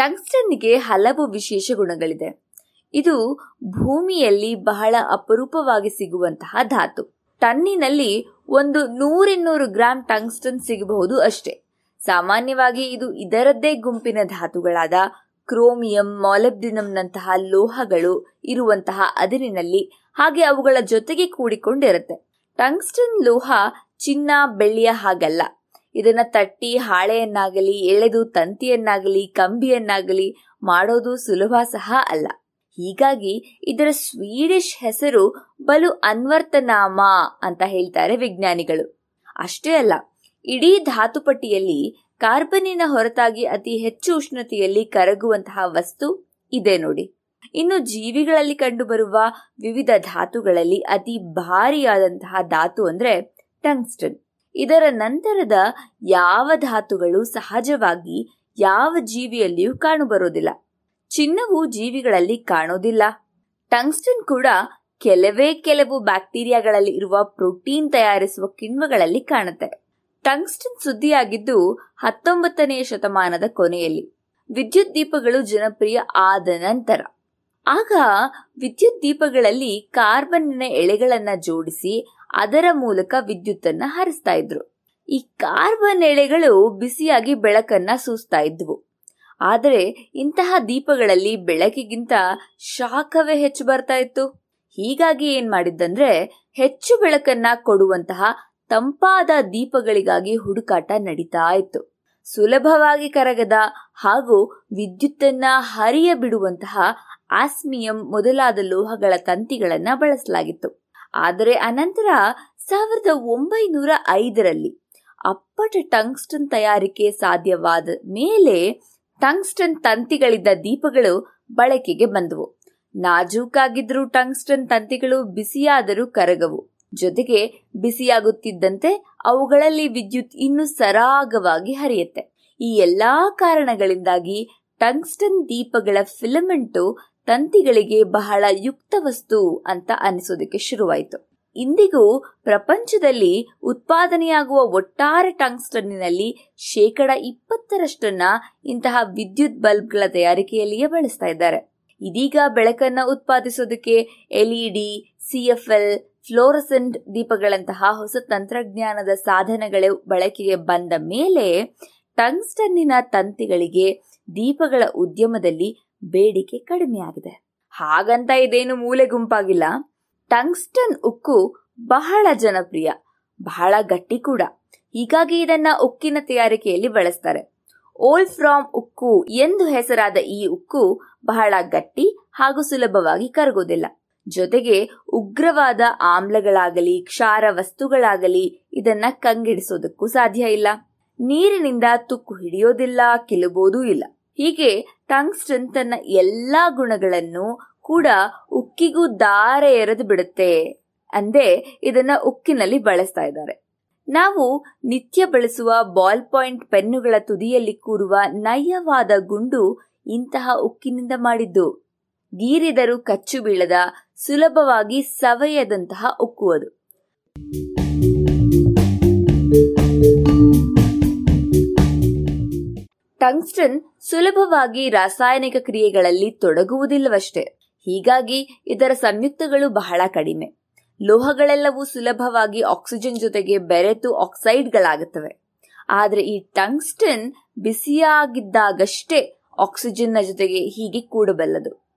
ಟಂಗ್ಸ್ಟನ್ಗೆ ಹಲವು ವಿಶೇಷ ಗುಣಗಳಿದೆ. ಇದು ಭೂಮಿಯಲ್ಲಿ ಬಹಳ ಅಪರೂಪವಾಗಿ ಸಿಗುವಂತಹ ಧಾತು. ಟನ್ನಿನಲ್ಲಿ ಒಂದು ನೂರಿನ್ನೂರು ಗ್ರಾಂ ಟಂಗ್ಸ್ಟನ್ ಸಿಗಬಹುದು ಅಷ್ಟೇ. ಸಾಮಾನ್ಯವಾಗಿ ಇದು ಇದರದ್ದೇ ಗುಂಪಿನ ಧಾತುಗಳಾದ ಕ್ರೋಮಿಯಂ, ಮಾಲೆಬ್ಡಿನಂನಂತಹ ಲೋಹಗಳು ಇರುವಂತಹ ಅದಿರಿನಲ್ಲಿ, ಹಾಗೆ ಅವುಗಳ ಜೊತೆಗೆ ಕೂಡಿಕೊಂಡಿರುತ್ತೆ. ಟಂಗ್ಸ್ಟನ್ ಲೋಹ ಚಿನ್ನ, ಬೆಳ್ಳಿಯ ಹಾಗಲ್ಲ. ಇದನ್ನ ತಟ್ಟಿ ಹಾಳೆಯನ್ನಾಗಲಿ, ಎಳೆದು ತಂತಿಯನ್ನಾಗಲಿ, ಕಂಬಿಯನ್ನಾಗಲಿ ಮಾಡೋದು ಸುಲಭ ಸಹ ಅಲ್ಲ. ಹೀಗಾಗಿ ಇದರ ಸ್ವೀಡಿಶ್ ಹೆಸರು ಬಲು ಅನ್ವರ್ತನಾಮ ಅಂತ ಹೇಳ್ತಾರೆ ವಿಜ್ಞಾನಿಗಳು. ಅಷ್ಟೇ ಅಲ್ಲ, ಇಡೀ ಧಾತುಪಟ್ಟಿಯಲ್ಲಿ ಕಾರ್ಬನಿನ ಹೊರತಾಗಿ ಅತಿ ಹೆಚ್ಚು ಉಷ್ಣತೆಯಲ್ಲಿ ಕರಗುವಂತಹ ವಸ್ತು ಇದೆ ನೋಡಿ. ಇನ್ನು ಜೀವಿಗಳಲ್ಲಿ ಕಂಡುಬರುವ ವಿವಿಧ ಧಾತುಗಳಲ್ಲಿ ಅತಿ ಭಾರಿಯಾದಂತಹ ಧಾತು ಅಂದ್ರೆ ಟಂಗ್ಸ್ಟನ್. ಇದರ ನಂತರದ ಯಾವ ಧಾತುಗಳು ಸಹಜವಾಗಿ ಯಾವ ಜೀವಿಯಲ್ಲಿಯೂ ಕಾಣುಬರುವುದಿಲ್ಲ ಚಿನ್ನವು ಜೀವಿಗಳಲ್ಲಿ ಕಾಣೋದಿಲ್ಲ ಟಂಗ್ಸ್ಟನ್ ಕೂಡ ಕೆಲವೇ ಕೆಲವು ಬ್ಯಾಕ್ಟೀರಿಯಾಗಳಲ್ಲಿ ಇರುವ ಪ್ರೋಟೀನ್ ತಯಾರಿಸುವ ಕಿಣ್ವಗಳಲ್ಲಿ ಕಾಣುತ್ತೆ. ಟಂಗ್ಸ್ಟನ್ ಸುದ್ದಿಯಾಗಿದ್ದು ಹತ್ತೊಂಬತ್ತನೆಯ ಶತಮಾನದ ಕೊನೆಯಲ್ಲಿ. ವಿದ್ಯುತ್ ದೀಪಗಳು ಜನಪ್ರಿಯ ಆದ ನಂತರ. ಆಗ ವಿದ್ಯುತ್ ದೀಪಗಳಲ್ಲಿ ಕಾರ್ಬನ್ನಿನ ಎಳೆಗಳನ್ನ ಜೋಡಿಸಿ ಅದರ ಮೂಲಕ ವಿದ್ಯುತ್ತನ್ನ ಹರಿಸ್ತಾ ಇದ್ರು. ಈ ಕಾರ್ಬನ್ ಎಳೆಗಳು ಬಿಸಿಯಾಗಿ ಬೆಳಕನ್ನ ಸೂಸ್ತಾ ಇದ್ವು. ಆದರೆ ಇಂತಹ ದೀಪಗಳಲ್ಲಿ ಬೆಳಕಿಗಿಂತ ಶಾಖವೇ ಹೆಚ್ಚು ಬರ್ತಾ ಇತ್ತು. ಹೀಗಾಗಿ ಏನ್ ಮಾಡಿದ್ದಂದ್ರೆ ಹೆಚ್ಚು ಬೆಳಕನ್ನ ಕೊಡುವಂತಹ ತಂಪಾದ ದೀಪಗಳಿಗಾಗಿ ಹುಡುಕಾಟ ನಡೀತಾ ಇತ್ತು. ಸುಲಭವಾಗಿ ಕರಗದ ಹಾಗೂ ವಿದ್ಯುತ್ತನ್ನ ಹರಿಯ ಬಿಡುವಂತಹ ಆಸ್ಮಿಯಂ ಮೊದಲಾದ ಲೋಹಗಳ ತಂತಿಗಳನ್ನ ಬಳಸಲಾಗಿತ್ತು. ಆದರೆ ಅನಂತರ ಸಾವಿರದ ಒಂಬೈನೂರ ಐದರಲ್ಲಿ ಅಪ್ಪಟ ಟಂಗ್ಸ್ಟನ್ ತಯಾರಿಕೆ ಸಾಧ್ಯವಾದ ಮೇಲೆ ಟಂಗ್ಸ್ಟನ್ ತಂತಿಗಳಿದ್ದ ದೀಪಗಳು ಬಳಕೆಗೆ ಬಂದವು. ನಾಜೂಕಾಗಿದ್ದರೂ ಟಂಗ್ಸ್ಟನ್ ತಂತಿಗಳು ಬಿಸಿಯಾದರೂ ಕರಗವು. ಜೊತೆಗೆ ಬಿಸಿಯಾಗುತ್ತಿದ್ದಂತೆ ಅವುಗಳಲ್ಲಿ ವಿದ್ಯುತ್ ಇನ್ನೂ ಸರಾಗವಾಗಿ ಹರಿಯುತ್ತೆ. ಈ ಎಲ್ಲಾ ಕಾರಣಗಳಿಂದಾಗಿ ಟಂಗ್ಸ್ಟನ್ ದೀಪಗಳ ಫಿಲಮೆಂಟು ತಂತಿಗಳಿಗೆ ಬಹಳ ಯುಕ್ತ ವಸ್ತು ಅಂತ ಅನಿಸೋದಕ್ಕೆ ಶುರುವಾಯಿತು. ಇಂದಿಗೂ ಪ್ರಪಂಚದಲ್ಲಿ ಉತ್ಪಾದನೆಯಾಗುವ ಒಟ್ಟಾರೆ ಟಂಗ್ಸ್ಟನ್ನಿನಲ್ಲಿ ಶೇಕಡ ಇಪ್ಪತ್ತರಷ್ಟನ್ನ ಇಂತಹ ವಿದ್ಯುತ್ ಬಲ್ಬ್ಗಳ ತಯಾರಿಕೆಯಲ್ಲಿಯೇ ಬಳಸ್ತಾ ಇದ್ದಾರೆ. ಇದೀಗ ಬೆಳಕನ್ನ ಉತ್ಪಾದಿಸೋದಕ್ಕೆ ಎಲ್ಇಡಿ ಸಿಎಫ್ಎಲ್ ಫ್ಲೋರಸೆಂಟ್ ದೀಪಗಳಂತಹ ಹೊಸ ತಂತ್ರಜ್ಞಾನದ ಸಾಧನಗಳ ಬಳಕೆಗೆ ಬಂದ ಮೇಲೆ ಟಂಗ್ಸ್ಟನ್ನಿನ ತಂತಿಗಳಿಗೆ ದೀಪಗಳ ಉದ್ಯಮದಲ್ಲಿ ಬೇಡಿಕೆ ಕಡಿಮೆಯಾಗಿದೆ ಹಾಗಂತ ಇದೇನು ಮೂಲೆ ಗುಂಪಾಗಿಲ್ಲ. ಟಂಗ್ಸ್ಟನ್ ಉಕ್ಕು ಬಹಳ ಜನಪ್ರಿಯ, ಬಹಳ ಗಟ್ಟಿ ಕೂಡ. ಹೀಗಾಗಿ ಇದನ್ನ ಉಕ್ಕಿನ ತಯಾರಿಕೆಯಲ್ಲಿ ಬಳಸ್ತಾರೆ. ಓಲ್ಫ್ರಾಮ್ ಉಕ್ಕು ಎಂದು ಹೆಸರಾದ ಈ ಉಕ್ಕು ಬಹಳ ಗಟ್ಟಿ ಹಾಗೂ ಸುಲಭವಾಗಿ ಕರಗೋದಿಲ್ಲ ಜೊತೆಗೆ ಉಗ್ರವಾದ ಆಮ್ಲಗಳಾಗಲಿ, ಕ್ಷಾರ ವಸ್ತುಗಳಾಗಲಿ ಇದನ್ನ ಕಂಗಿಡಿಸೋದಕ್ಕೂ ಸಾಧ್ಯ ಇಲ್ಲ. ನೀರಿನಿಂದ ತುಕ್ಕು ಹಿಡಿಯೋದಿಲ್ಲ, ಕಿಲುಬೋದೂ ಇಲ್ಲ. ಹೀಗೆ ಟಂಗ್ಸ್ಟನ್ ತನ್ನ ಎಲ್ಲಾ ಗುಣಗಳನ್ನು ಕೂಡ ಉಕ್ಕಿಗೂ ದಾರ ಎರೆದು ಬಿಡುತ್ತೆ. ಅಂದೇ ಇದನ್ನ ಉಕ್ಕಿನಲ್ಲಿ ಬಳಸ್ತಾ ಇದ್ದಾರೆ. ನಾವು ನಿತ್ಯ ಬಳಸುವ ಬಾಲ್ ಪಾಯಿಂಟ್ ಪೆನ್ನುಗಳ ತುದಿಯಲ್ಲಿ ಕೂರುವ ನಯವಾದ ಗುಂಡು ಇಂತಹ ಉಕ್ಕಿನಿಂದ ಮಾಡಿದ್ದು. ಗೀರಿದರು ಕಚ್ಚು ಬೀಳದ ಸುಲಭವಾಗಿ ಸವೆಯದಂತಹ ಉಕ್ಕು ಅದು ಟಂಗ್ಸ್ಟನ್ ಸುಲಭವಾಗಿ ರಾಸಾಯನಿಕ ಕ್ರಿಯೆಗಳಲ್ಲಿ ತೊಡಗುವುದಿಲ್ಲವಷ್ಟೇ. ಹೀಗಾಗಿ ಇದರ ಸಂಯುಕ್ತಗಳು ಬಹಳ ಕಡಿಮೆ. ಲೋಹಗಳೆಲ್ಲವೂ ಸುಲಭವಾಗಿ ಆಕ್ಸಿಜನ್ ಜೊತೆಗೆ ಬೆರೆತು ಆಕ್ಸೈಡ್ಗಳಾಗುತ್ತವೆ. ಆದರೆ ಈ ಟಂಗ್ಸ್ಟನ್ ಬಿಸಿಯಾಗಿದ್ದಾಗಷ್ಟೇ ಆಕ್ಸಿಜನ್ನ ಜೊತೆಗೆ ಹೀಗೆ ಕೂಡಬಲ್ಲದು.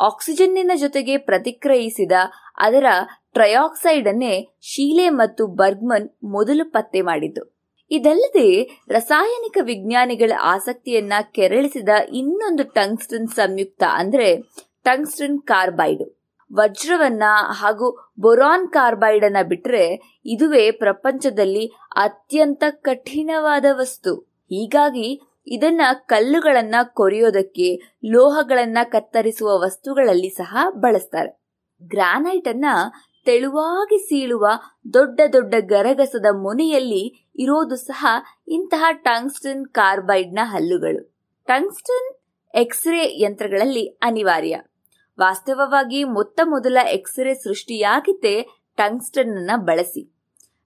ಆಕ್ಸಿಜನ್ನಿನ ಜೊತೆಗೆ ಪ್ರತಿಕ್ರಿಯಿಸಿದ ಅದರ ಟ್ರಯಾಕ್ಸೈಡ್ ಅನ್ನೇ ಶೀಲೆ ಮತ್ತು ಬರ್ಗ್ಮನ್ ಮೊದಲು ಪತ್ತೆ ಮಾಡಿದ್ದು. ಇದಲ್ಲದೆ ರಾಸಾಯನಿಕ ವಿಜ್ಞಾನಿಗಳ ಆಸಕ್ತಿಯನ್ನ ಕೆರಳಿಸಿದ ಇನ್ನೊಂದು ಟಂಗ್ಸ್ಟನ್ ಸಂಯುಕ್ತ ಅಂದ್ರೆ ಟಂಗ್ಸ್ಟನ್ ಕಾರ್ಬೈಡ್. ವಜ್ರವನ್ನ ಹಾಗೂ ಬೊರಾನ್ ಕಾರ್ಬೈಡ್ ಅನ್ನ ಬಿಟ್ರೆ ಇದುವೇ ಪ್ರಪಂಚದಲ್ಲಿ ಅತ್ಯಂತ ಕಠಿಣವಾದ ವಸ್ತು. ಹೀಗಾಗಿ ಇದನ್ನ ಕಲ್ಲುಗಳನ್ನ ಕೊರೆಯೋದಕ್ಕೆ ಲೋಹಗಳನ್ನ ಕತ್ತರಿಸುವ ವಸ್ತುಗಳಲ್ಲಿ ಸಹ ಬಳಸ್ತಾರೆ. ಗ್ರಾನೈಟ್ ಅನ್ನ ತೆಳುವಾಗಿ ಸೀಳುವ ದೊಡ್ಡ ದೊಡ್ಡ ಗರಗಸದ ಮೊನೆಯಲ್ಲಿ ಇರೋದು ಸಹ ಇಂತಹ ಟಂಗ್ಸ್ಟನ್ ಕಾರ್ಬೈಡ್ನ ಹಲ್ಲುಗಳು. ಟಂಗ್ಸ್ಟನ್ ಎಕ್ಸ್ರೇ ಯಂತ್ರಗಳಲ್ಲಿ ಅನಿವಾರ್ಯ. ವಾಸ್ತವವಾಗಿ ಮೊತ್ತ ಮೊದಲ ಎಕ್ಸ್ರೇ ಸೃಷ್ಟಿಯಾಗಿದ್ದೇ ಟಂಗ್ಸ್ಟನ್ ಬಳಸಿ.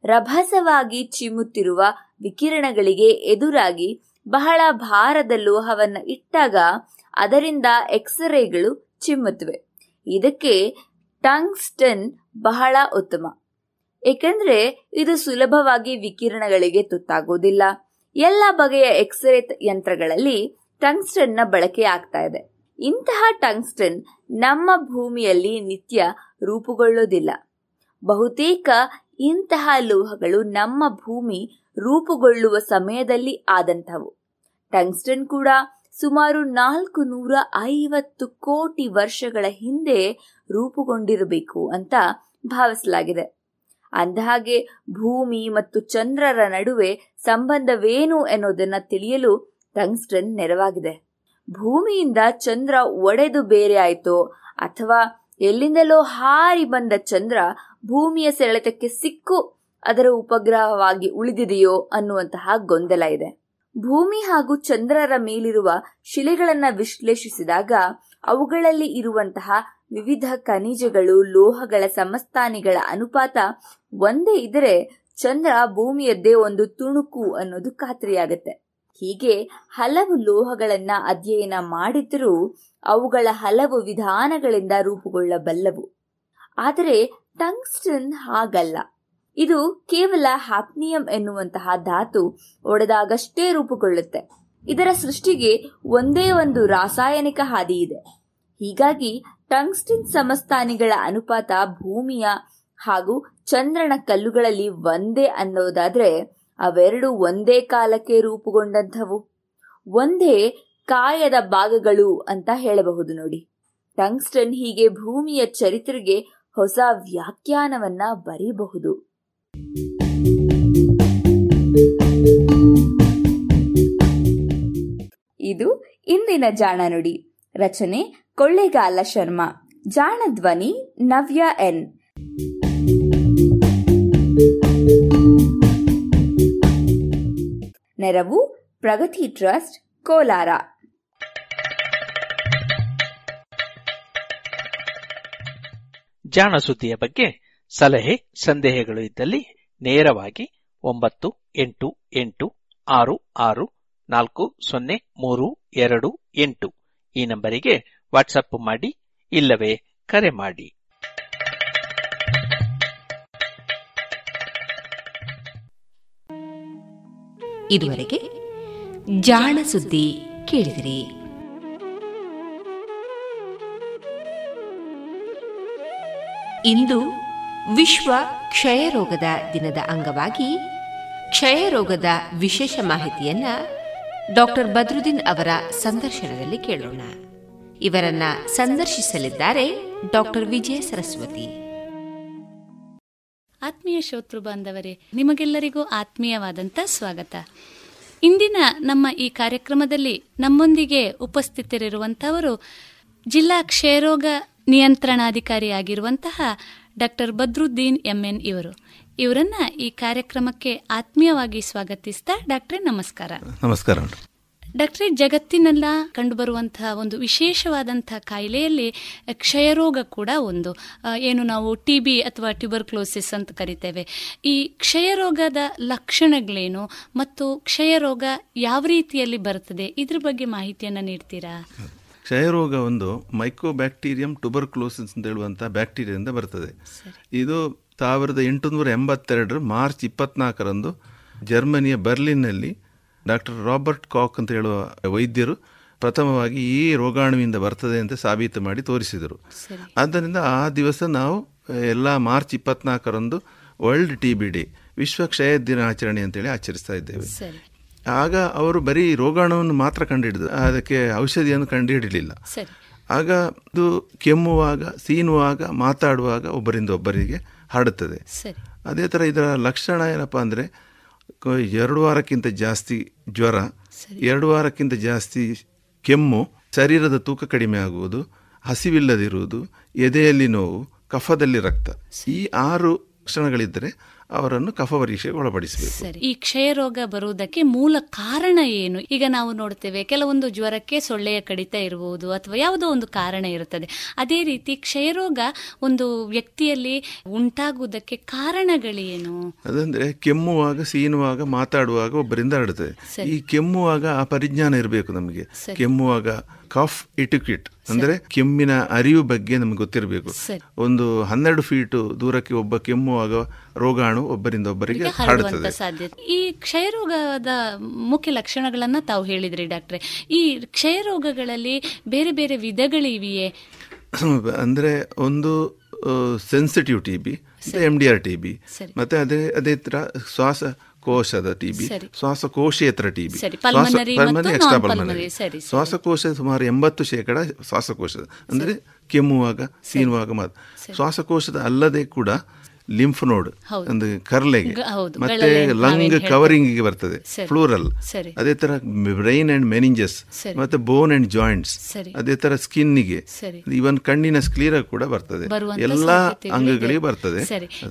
ರಭಸವಾಗಿ ಚಿಮ್ಮುತ್ತಿರುವ ವಿಕಿರಣಗಳಿಗೆ ಎದುರಾಗಿ ಬಹಳ ಭಾರದ ಲೋಹವನ್ನ ಇಟ್ಟಾಗ ಅದರಿಂದ ಎಕ್ಸ್ರೇಗಳು ಚಿಮ್ಮುತ್ತವೆ. ಇದಕ್ಕೆ ಟಂಗ್ಸ್ಟನ್ ಬಹಳ ಉತ್ತಮ. ಏಕೆಂದ್ರೆ ಇದು ಸುಲಭವಾಗಿ ವಿಕಿರಣಗಳಿಗೆ ತುತ್ತಾಗುವುದಿಲ್ಲ. ಎಲ್ಲ ಬಗೆಯ ಎಕ್ಸ್ರೇ ಯಂತ್ರಗಳಲ್ಲಿ ಟಂಗ್ಸ್ಟನ್ನ ಬಳಕೆ ಆಗ್ತಾ ಇದೆ. ಇಂತಹ ಟಂಗ್ಸ್ಟನ್ ನಮ್ಮ ಭೂಮಿಯಲ್ಲಿ ನಿತ್ಯ ರೂಪುಗೊಳ್ಳೋದಿಲ್ಲ ಬಹುತೇಕ ಇಂತಹ ಲೋಹಗಳು ನಮ್ಮ ಭೂಮಿ ರೂಪುಗೊಳ್ಳುವ ಸಮಯದಲ್ಲಿ ಆದಂಥವು. ಟಂಗ್ಸ್ಟನ್ ಕೂಡ ಸುಮಾರು ನಾಲ್ಕು ನೂರ ಐವತ್ತು ಕೋಟಿ ವರ್ಷಗಳ ಹಿಂದೆ ರೂಪುಗೊಂಡಿರಬೇಕು ಅಂತ ಭಾವಿಸಲಾಗಿದೆ. ಅಂದಹಾಗೆ ಭೂಮಿ ಮತ್ತು ಚಂದ್ರರ ನಡುವೆ ಸಂಬಂಧವೇನು ಎನ್ನುವುದನ್ನ ತಿಳಿಯಲು ಟಂಗ್ಸ್ಟನ್ ನೆರವಾಗಿದೆ. ಭೂಮಿಯಿಂದ ಚಂದ್ರ ಒಡೆದು ಬೇರೆ ಆಯಿತೋ ಅಥವಾ ಎಲ್ಲಿಂದಲೋ ಹಾರಿ ಬಂದ ಚಂದ್ರ ಭೂಮಿಯ ಸೆಳೆತಕ್ಕೆ ಸಿಕ್ಕು ಅದರ ಉಪಗ್ರಹವಾಗಿ ಉಳಿದಿದೆಯೋ ಅನ್ನುವಂತಹ ಗೊಂದಲ ಇದೆ. ಭೂಮಿ ಹಾಗೂ ಚಂದ್ರರ ಮೇಲಿರುವ ಶಿಲೆಗಳನ್ನ ವಿಶ್ಲೇಷಿಸಿದಾಗ ಅವುಗಳಲ್ಲಿ ಇರುವಂತಹ ವಿವಿಧ ಖನಿಜಗಳು, ಲೋಹಗಳ ಸಮಸ್ಥಾನಿಗಳ ಅನುಪಾತ ಒಂದೇ ಇದ್ರೆ ಚಂದ್ರ ಭೂಮಿಯದ್ದೇ ಒಂದು ತುಣುಕು ಅನ್ನೋದು ಖಾತ್ರಿಯಾಗತ್ತೆ. ಹೀಗೆ ಹಲವು ಲೋಹಗಳನ್ನ ಅಧ್ಯಯನ ಮಾಡಿದ್ರೂ ಅವುಗಳ ಹಲವು ವಿಧಾನಗಳಿಂದ ರೂಪುಗೊಳ್ಳಬಲ್ಲವು. ಆದರೆ ಟಂಗ್ಸ್ಟನ್ ಹಾಗಲ್ಲ. ಇದು ಕೇವಲ ಹ್ಯಾಪ್ನಿಯಂ ಎನ್ನುವಂತಹ ಧಾತು ಒಡೆದಾಗಷ್ಟೇ ರೂಪುಗೊಳ್ಳುತ್ತೆ. ಇದರ ಸೃಷ್ಟಿಗೆ ಒಂದೇ ಒಂದು ರಾಸಾಯನಿಕ ಹಾದಿ ಇದೆ. ಹೀಗಾಗಿ ಟಂಗ್ಸ್ಟನ್ ಸಮಸ್ಥಾನಿಗಳ ಅನುಪಾತ ಭೂಮಿಯ ಹಾಗೂ ಚಂದ್ರನ ಕಲ್ಲುಗಳಲ್ಲಿ ಒಂದೇ ಅನ್ನೋದಾದ್ರೆ ಅವೆರಡು ಒಂದೇ ಕಾಲಕ್ಕೆ ರೂಪುಗೊಂಡಂಥವು. ಒಂದೇ ಕಾಯದ ಭಾಗಗಳು ಅಂತ ಹೇಳಬಹುದು ನೋಡಿ. ಟಂಗ್ಸ್ಟನ್ ಹೀಗೆ ಭೂಮಿಯ ಚರಿತ್ರೆಗೆ ಹೊಸ ವ್ಯಾಖ್ಯಾನವನ್ನ ಬರೀಬಹುದು. ಇದು ಇಂದಿನ ಜಾಣ ನುಡಿ. ರಚನೆ ಕೊಳ್ಳೇಗಾಲ ಶರ್ಮಾ ಜಾಣ ಧ್ವನಿ ನವ್ಯ ಎನ್. ನೆರವು ಪ್ರಗತಿ ಟ್ರಸ್ಟ್, ಕೋಲಾರ. ಜಾಣ ಸುದ್ದಿಯ ಬಗ್ಗೆ ಸಲಹೆ, ಸಂದೇಹಗಳು ಇದ್ದಲ್ಲಿ ನೇರವಾಗಿ ಒಂಬತ್ತು ಎಂಟು ಎಂಟು ಆರು ಆರು ನಾಲ್ಕು ಸೊನ್ನೆ ಮೂರು ಎರಡು ಎಂಟು ಈ ನಂಬರಿಗೆ ವಾಟ್ಸಪ್ ಮಾಡಿ, ಇಲ್ಲವೇ ಕರೆ ಮಾಡಿ. ಇದುವರೆಗೆ ಜಾಣ ಸುದ್ದಿ ಕೇಳಿದಿರಿ. ಇಂದು ವಿಶ್ವ ಕ್ಷಯರೋಗದ ದಿನದ ಅಂಗವಾಗಿ ಕ್ಷಯರೋಗದ ವಿಶೇಷ ಮಾಹಿತಿಯನ್ನ ಡಾಕ್ಟರ್ ಬದ್ರುದ್ದೀನ್ ಅವರ ಸಂದರ್ಶನದಲ್ಲಿ ಕೇಳೋಣ. ಇವರನ್ನ ಸಂದರ್ಶಿಸಲಿದ್ದಾರೆ ಡಾಕ್ಟರ್ ವಿಜಯ ಸರಸ್ವತಿ. ಆತ್ಮೀಯ ಶ್ರೋತೃ ಬಾಂಧವರೇ ನಿಮಗೆಲ್ಲರಿಗೂ ಆತ್ಮೀಯವಾದಂತ ಸ್ವಾಗತ. ಇಂದಿನ ನಮ್ಮ ಈ ಕಾರ್ಯಕ್ರಮದಲ್ಲಿ ನಮ್ಮೊಂದಿಗೆ ಉಪಸ್ಥಿತರಿರುವಂತಹವರು ಜಿಲ್ಲಾ ಕ್ಷಯರೋಗ ನಿಯಂತ್ರಣಾಧಿಕಾರಿಯಾಗಿರುವಂತಹ ಡಾಕ್ಟರ್ ಬದ್ರುದ್ದೀನ್ ಎಂಎನ್ ಇವರು. ಇವರನ್ನ ಈ ಕಾರ್ಯಕ್ರಮಕ್ಕೆ ಆತ್ಮೀಯವಾಗಿ ಸ್ವಾಗತಿಸ್ತಾ ಡಾಕ್ಟ್ರೇ ನಮಸ್ಕಾರ. ನಮಸ್ಕಾರ ಡಾಕ್ಟ್ರೇ ಜಗತ್ತಿನೆಲ್ಲ ಕಂಡುಬರುವಂತಹ ಒಂದು ವಿಶೇಷವಾದಂತಹ ಕಾಯಿಲೆಯಲ್ಲಿ ಕ್ಷಯರೋಗ ಕೂಡ ಒಂದು. ಏನು ನಾವು ಟಿ ಬಿ ಅಥವಾ ಟ್ಯೂಬರ್ಕ್ಲೋಸಿಸ್ ಅಂತ ಕರಿತೇವೆ. ಈ ಕ್ಷಯರೋಗದ ಲಕ್ಷಣಗಳೇನು ಮತ್ತು ಕ್ಷಯರೋಗ ಯಾವ ರೀತಿಯಲ್ಲಿ ಬರುತ್ತದೆ? ಇದ್ರ ಬಗ್ಗೆ ಮಾಹಿತಿಯನ್ನು ನೀಡ್ತೀರಾ? ಕ್ಷಯರೋಗ ಒಂದು ಮೈಕ್ರೋಬ್ಯಾಕ್ಟೀರಿಯಂ ಟ್ಯೂಬರ್ಕ್ಲೋಸಿಸ್ ಅಂತ ಹೇಳುವಂಥ ಬ್ಯಾಕ್ಟೀರಿಯಾದಿಂದ ಬರ್ತದೆ. ಇದು ಸಾವಿರದ ಎಂಟುನೂರ ಎಂಬತ್ತೆರಡರ ಮಾರ್ಚ್ ಇಪ್ಪತ್ನಾಲ್ಕರಂದು ಜರ್ಮನಿಯ ಬರ್ಲಿನ್ನಲ್ಲಿ ಡಾಕ್ಟರ್ ರಾಬರ್ಟ್ ಕಾಕ್ ಅಂತ ಹೇಳುವ ವೈದ್ಯರು ಪ್ರಥಮವಾಗಿ ಈ ರೋಗಾಣುವಿಂದ ಬರ್ತದೆ ಅಂತ ಸಾಬೀತು ಮಾಡಿ ತೋರಿಸಿದರು. ಆದ್ದರಿಂದ ಆ ದಿವಸ ನಾವು ಎಲ್ಲ ಮಾರ್ಚ್ ಇಪ್ಪತ್ನಾಲ್ಕರಂದು ವರ್ಲ್ಡ್ ಟಿ ಬಿ ಡೇ ವಿಶ್ವ ಕ್ಷಯ ದಿನಾಚರಣೆ ಅಂತೇಳಿ ಆಚರಿಸ್ತಾ ಇದ್ದೇವೆ. ಆಗ ಅವರು ಬರೀ ರೋಗಾಣುವನ್ನು ಮಾತ್ರ ಕಂಡುಹಿಡಿದ್ರು ಅದಕ್ಕೆ ಔಷಧಿಯನ್ನು ಕಂಡುಹಿಡಲಿಲ್ಲ. ಆಗ ಇದು ಕೆಮ್ಮುವಾಗ ಸೀನುವಾಗ ಮಾತಾಡುವಾಗ ಒಬ್ಬರಿಂದ ಒಬ್ಬರಿಗೆ ಹರಡುತ್ತದೆ. ಅದೇ ಥರ ಇದರ ಲಕ್ಷಣ ಏನಪ್ಪ ಅಂದರೆ ಎರಡು ವಾರಕ್ಕಿಂತ ಜಾಸ್ತಿ ಜ್ವರ ಎರಡು ವಾರಕ್ಕಿಂತ ಜಾಸ್ತಿ ಕೆಮ್ಮು ಶರೀರದ ತೂಕ ಕಡಿಮೆ ಆಗುವುದು ಹಸಿವಿಲ್ಲದಿರುವುದು ಎದೆಯಲ್ಲಿ ನೋವು ಕಫದಲ್ಲಿ ರಕ್ತ. ಈ ಆರು ಲಕ್ಷಣಗಳಿದ್ದರೆ ಅವರನ್ನು ಕಫ ಪರೀಕ್ಷೆಗೆ ಒಳಪಡಿಸಬೇಕು. ಸರಿ. ಈ ಕ್ಷಯ ರೋಗ ಬರುವುದಕ್ಕೆ ಮೂಲ ಕಾರಣ ಏನು? ಈಗ ನಾವು ನೋಡ್ತೇವೆ ಕೆಲವೊಂದು ಜ್ವರಕ್ಕೆ ಸೊಳ್ಳೆಯ ಕಡಿತ ಇರಬಹುದು ಅಥವಾ ಯಾವುದೋ ಒಂದು ಕಾರಣ ಇರುತ್ತದೆ. ಅದೇ ರೀತಿ ಕ್ಷಯ ರೋಗ ಒಂದು ವ್ಯಕ್ತಿಯಲ್ಲಿ ಉಂಟಾಗುವುದಕ್ಕೆ ಕಾರಣಗಳೇನು? ಅದಂದ್ರೆ ಕೆಮ್ಮುವಾಗ ಸೀನುವಾಗ ಮಾತಾಡುವಾಗ ಒಬ್ಬರಿಂದ ಹರಡುತ್ತದೆ. ಈ ಕೆಮ್ಮುವಾಗ ಆ ಪರಿಜ್ಞಾನ ಇರಬೇಕು ನಮಗೆ. ಕೆಮ್ಮುವಾಗ ಕಫ್ ಇಟಿಕ್ವಿಟ್ ಅಂದ್ರೆ ಕೆಮ್ಮಿನ ಅರಿವು ಬಗ್ಗೆ ನಮ್ಗೆ ಗೊತ್ತಿರಬೇಕು. ಒಂದು ಹನ್ನೆರಡು ಫೀಟ್ ದೂರಕ್ಕೆ ಒಬ್ಬ ಕೆಮ್ಮುವಾಗ ರೋಗಾಣು ಒಬ್ಬರಿಂದ ಒಬ್ಬರಿಗೆ ಹರಡುತ್ತದೆ ಈ ಕ್ಷಯರೋಗದ ಮುಖ್ಯ ಲಕ್ಷಣಗಳನ್ನ ತಾವು ಹೇಳಿದ್ರಿ ಡಾಕ್ಟ್ರೆ. ಈ ಕ್ಷಯರೋಗಗಳಲ್ಲಿ ಬೇರೆ ಬೇರೆ ವಿಧಗಳಿವೆಯೇ? ಅಂದ್ರೆ ಒಂದು sensitive T B M D R T B. ಮತ್ತೆ ಅದೇ ಅದೇ ತರ ಶ್ವಾಸಕೋಶದ ಟಿ ಬಿ ಸರಿ. ಶ್ವಾಸಕೋಶೇತರ ಟಿ ಬಿ ಸರಿ, ಎಕ್ಸ್ಟ್ರಾ ಸರಿ. ಶ್ವಾಸಕೋಶ ಸುಮಾರು ಎಂಬತ್ತು ಶೇಕಡ ಶ್ವಾಸಕೋಶದ ಅಂದ್ರೆ ಕೆಮ್ಮುವಾಗ ಸೀನುವಾಗ ಮಾತ್ರ. ಶ್ವಾಸಕೋಶದ ಅಲ್ಲದೆ ಕೂಡ ಲಿಂಫ್ ನೋಡ್. ಒಂದು ಕರ್ಲೆಗೆ. ಮತ್ತೆ ಲಂಗ್ ಕವರಿಂಗ್ಗೆ ಬರ್ತದೆ ಫ್ಲೋರಲ್. ಅದೇ ತರ ಬ್ರೈನ್ ಅಂಡ್ ಮೆನಿಂಜಸ್ ಮತ್ತೆ ಬೋನ್ ಅಂಡ್ ಜಾಯಿಂಟ್ಸ್ ಅದೇ ತರ ಸ್ಕಿನ್ಗೆ ಇವನ್ ಕಣ್ಣಿನ ಸ್ಕ್ಲೀರ ಕೂಡ ಬರ್ತದೆ. ಎಲ್ಲಾ ಅಂಗಗಳಿಗೆ ಬರ್ತದೆ.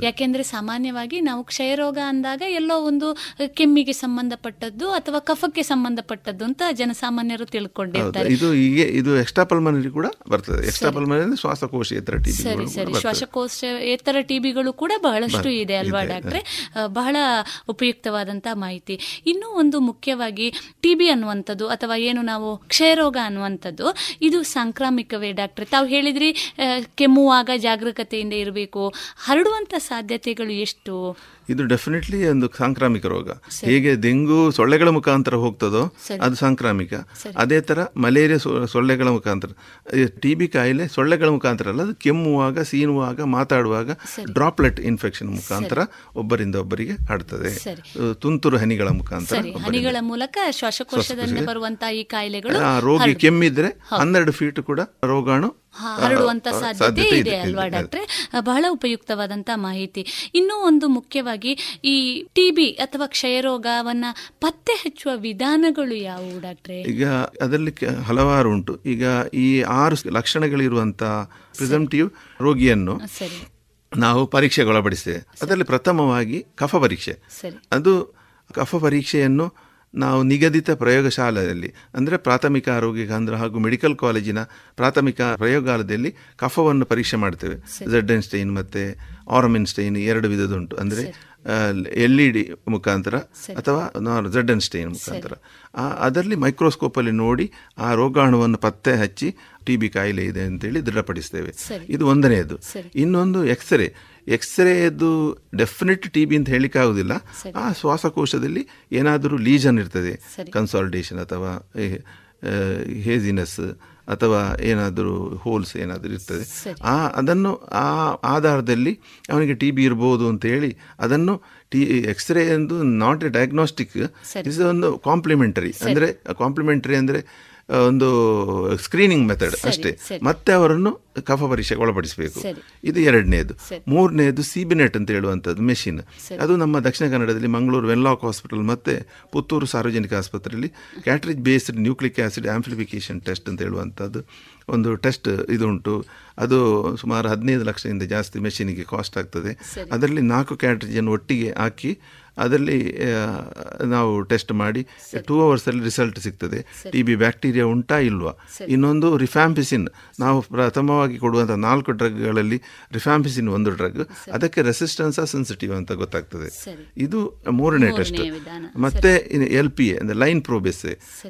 ಯಾಕೆಂದ್ರೆ ಸಾಮಾನ್ಯವಾಗಿ ನಾವು ಕ್ಷಯ ರೋಗ ಅಂದಾಗ ಎಲ್ಲೋ ಒಂದು ಕೆಮ್ಮಿಗೆ ಸಂಬಂಧಪಟ್ಟದ್ದು ಅಥವಾ ಕಫಕ್ಕೆ ಸಂಬಂಧಪಟ್ಟದ್ದು ಅಂತ ಜನಸಾಮಾನ್ಯರು ತಿಳ್ಕೊಂಡಿರ್ತಾರೆ. ಇದು ಹೀಗೆ ಇದು ಎಕ್ಸ್ಟ್ರಾ ಪಲ್ಮನರಿ ಕೂಡ ಬರ್ತದೆ. ಎಕ್ಸ್ಟ್ರಾ ಪಲ್ಮನರಿ ಶ್ವಾಸಕೋಶ ಶ್ವಾಸಕೋಶೇತರ ಟಿಬಿ ಸರಿ ಸರಿ. ಶ್ವಾಸಕೋಶ ಏತರ ಟಿಬಿಗಳು ಕೂಡ ಬಹಳಷ್ಟು ಇದೆ ಅಲ್ವಾ ಡಾಕ್ಟ್ರೆ? ಬಹಳ ಉಪಯುಕ್ತವಾದಂತಹ ಮಾಹಿತಿ. ಇನ್ನೂ ಒಂದು ಮುಖ್ಯವಾಗಿ ಟಿಬಿ ಅನ್ನುವಂಥದ್ದು ಅಥವಾ ಏನು ನಾವು ಕ್ಷಯರೋಗ ಅನ್ನುವಂಥದ್ದು ಇದು ಸಾಂಕ್ರಾಮಿಕವೇ ಡಾಕ್ಟ್ರೆ? ತಾವು ಹೇಳಿದ್ರಿ ಕೆಮ್ಮುವಾಗ ಜಾಗರೂಕತೆಯಿಂದ ಇರಬೇಕು. ಹರಡುವಂತ ಸಾಧ್ಯತೆಗಳು ಎಷ್ಟು? ಇದು ಡೆಫಿನೆಟ್ಲಿ ಒಂದು ಸಾಂಕ್ರಾಮಿಕ ರೋಗ. ಹೇಗೆ ಡೆಂಗು ಸೊಳ್ಳೆಗಳ ಮುಖಾಂತರ ಹೋಗ್ತದೋ. ಅದು ಸಾಂಕ್ರಾಮಿಕ. ಅದೇ ತರ ಮಲೇರಿಯಾ ಸೊಳ್ಳೆಗಳ ಮುಖಾಂತರ. ಟಿ ಬಿ ಕಾಯಿಲೆ ಸೊಳ್ಳೆಗಳ ಮುಖಾಂತರ ಅಲ್ಲ ಅದು ಕೆಮ್ಮುವಾಗ ಸೀನುವಾಗ ಮಾತಾಡುವಾಗ ಡ್ರಾಪ್ಲೆಟ್ ಇನ್ಫೆಕ್ಷನ್ ಮುಖಾಂತರ ಒಬ್ಬರಿಂದ ಒಬ್ಬರಿಗೆ ಹರಡ್ತದೆ. ತುಂತುರು ಹನಿಗಳ ಮುಖಾಂತರ ಹನಿಗಳ ಮೂಲಕ ಶ್ವಾಸಕೋಶದಲ್ಲಿ ಶ್ವಾಸಕೋಶ. ಬರುವಂತಹ ಈ ಕಾಯಿಲೆಗಳು ರೋಗಿ ಕೆಮ್ಮಿದ್ರೆ ಹನ್ನೆರಡು ಫೀಟ್ ಕೂಡ ರೋಗಾಣು ಹರಡುವಂತ ಸಾಧ್ಯತೆ ಇದೆ ಅಲ್ವಾ ಡಾಕ್ಟ್ರೆ? ಬಹಳ ಉಪಯುಕ್ತವಾದಂತ ಮಾಹಿತಿ. ಇನ್ನೂ ಒಂದು ಮುಖ್ಯವಾಗಿ ಈ ಟಿಬಿ ಅಥವಾ ಕ್ಷಯರೋಗವನ್ನ ಪತ್ತೆ ಹಚ್ಚುವ ವಿಧಾನಗಳು ಯಾವುವು ಡಾಕ್ಟ್ರೆ? ಈಗ ಅದರಲ್ಲಿ ಹಲವಾರು ಉಂಟು. ಈಗ ಈ ಆರು ಲಕ್ಷಣಗಳಿರುವಂತ ಪ್ರಿಸಂಟಿವ್ ರೋಗಿಯನ್ನು ಸರಿ. ನಾವು ಪರೀಕ್ಷೆಗೆ ಒಳಪಡಿಸ್ತೇವೆ ಅದರಲ್ಲಿ ಪ್ರಥಮವಾಗಿ ಕಫ ಪರೀಕ್ಷೆ. ಅದು ಕಫ ಪರೀಕ್ಷೆಯನ್ನು ನಾವು ನಿಗದಿತ ಪ್ರಯೋಗಶಾಲೆಯಲ್ಲಿ ಅಂದರೆ ಪ್ರಾಥಮಿಕ ಆರೋಗ್ಯ ಕೇಂದ್ರ ಹಾಗೂ ಮೆಡಿಕಲ್ ಕಾಲೇಜಿನ ಪ್ರಾಥಮಿಕ ಪ್ರಯೋಗಾಲಯದಲ್ಲಿ ಕಫವನ್ನು ಪರೀಕ್ಷೆ ಮಾಡ್ತೇವೆ. ಝಡ್ ಎನ್ ಸ್ಟೈನ್ ಮತ್ತು ಆರಮಿನ್ ಸ್ಟೈನ್ ಎರಡು ವಿಧದುಂಟು ಅಂದರೆ ಎಲ್ ಇ ಡಿ ಮುಖಾಂತರ ಅಥವಾ ಝಡ್ ಎನ್ ಸ್ಟೈನ್ ಮುಖಾಂತರ. ಅದರಲ್ಲಿ ಮೈಕ್ರೋಸ್ಕೋಪಲ್ಲಿ ನೋಡಿ ಆ ರೋಗಾಣುವನ್ನು ಪತ್ತೆ ಹಚ್ಚಿ ಟಿ ಬಿ ಕಾಯಿಲೆ ಇದೆ ಅಂತೇಳಿ ದೃಢಪಡಿಸ್ತೇವೆ. ಇದು ಒಂದನೆಯದು. ಇನ್ನೊಂದು ಎಕ್ಸ್ರೇ ಎಕ್ಸ್ರೇದು ಡೆಫಿನೆಟ್ ಟಿ ಬಿ ಅಂತ ಹೇಳಿಕ್ಕೆ ಆಗುದಿಲ್ಲ. ಆ ಶ್ವಾಸಕೋಶದಲ್ಲಿ ಏನಾದರೂ ಲೀಜನ್ ಇರ್ತದೆ. ಕನ್ಸಾಲ್ಟೇಷನ್ ಅಥವಾ ಹೇಜಿನೆಸ್ ಅಥವಾ ಏನಾದರೂ ಹೋಲ್ಸ್ ಏನಾದರೂ ಇರ್ತದೆ. ಆ ಅದನ್ನು ಆ ಆಧಾರದಲ್ಲಿ ಅವನಿಗೆ ಟಿ ಬಿ ಇರ್ಬೋದು ಅಂತ ಹೇಳಿ ಅದನ್ನು ಟಿ ಎಕ್ಸ್ರೇ ಎಂದು ನಾಟ್ ಎ ಡಯಾಗ್ನೋಸ್ಟಿಕ್. ಇಸ್ ಒಂದು ಕಾಂಪ್ಲಿಮೆಂಟರಿ ಅಂದರೆ ಕಾಂಪ್ಲಿಮೆಂಟರಿ ಅಂದರೆ ಒಂದು ಸ್ಕ್ರೀನಿಂಗ್ ಮೆಥಡ್ ಅಷ್ಟೇ. ಮತ್ತೆ ಅವರನ್ನು ಕಫ ಪರೀಕ್ಷೆಗೆ ಒಳಪಡಿಸಬೇಕು. ಇದು ಎರಡನೇದು. ಮೂರನೇದು ಸಿಬಿನೆಟ್ ಅಂತ ಹೇಳುವಂಥದ್ದು ಮೆಷಿನ್ ಅದು ನಮ್ಮ ದಕ್ಷಿಣ ಕನ್ನಡದಲ್ಲಿ ಮಂಗಳೂರು ವೆನ್ಲಾಕ್ ಹಾಸ್ಪಿಟಲ್ ಮತ್ತು ಪುತ್ತೂರು ಸಾರ್ವಜನಿಕ ಆಸ್ಪತ್ರೆಯಲ್ಲಿ cartridge based nucleic acid amplification test ಅಂತ ಹೇಳುವಂಥದ್ದು. ಒಂದು ಟೆಸ್ಟ್ ಇದು ಉಂಟು ಅದು ಸುಮಾರು ಹದಿನೈದು ಲಕ್ಷದಿಂದ ಜಾಸ್ತಿ ಮೆಷಿನಿಗೆ ಕಾಸ್ಟ್ ಆಗ್ತದೆ. ಅದರಲ್ಲಿ ನಾಲ್ಕು ಕ್ಯಾಟ್ರಿಜನ್ ಒಟ್ಟಿಗೆ ಹಾಕಿ ಅದರಲ್ಲಿ ನಾವು ಟೆಸ್ಟ್ ಮಾಡಿ ಟೂ ಅವರ್ಸಲ್ಲಿ ರಿಸಲ್ಟ್ ಸಿಗ್ತದೆ. ಟಿ ಬಿ ಬ್ಯಾಕ್ಟೀರಿಯಾ ಉಂಟಾ ಇಲ್ವಾ? ಇನ್ನೊಂದು ರಿಫ್ಯಾಂಪಿಸಿನ್ ನಾವು ಪ್ರಥಮವಾಗಿ ಕೊಡುವಂಥ ನಾಲ್ಕು ಡ್ರಗ್ಗಳಲ್ಲಿ ರಿಫ್ಯಾಂಪಿಸಿನ್ ಒಂದು ಡ್ರಗ್ ಅದಕ್ಕೆ ರೆಸಿಸ್ಟೆನ್ಸ್ ಸೆನ್ಸಿಟಿವ್ ಅಂತ ಗೊತ್ತಾಗ್ತದೆ. ಇದು ಮೂರನೇ ಟೆಸ್ಟ್. ಮತ್ತೆ ಎಲ್ ಪಿ ಎ ಅಂದರೆ ಲೈನ್ ಪ್ರೋಬೆಸ್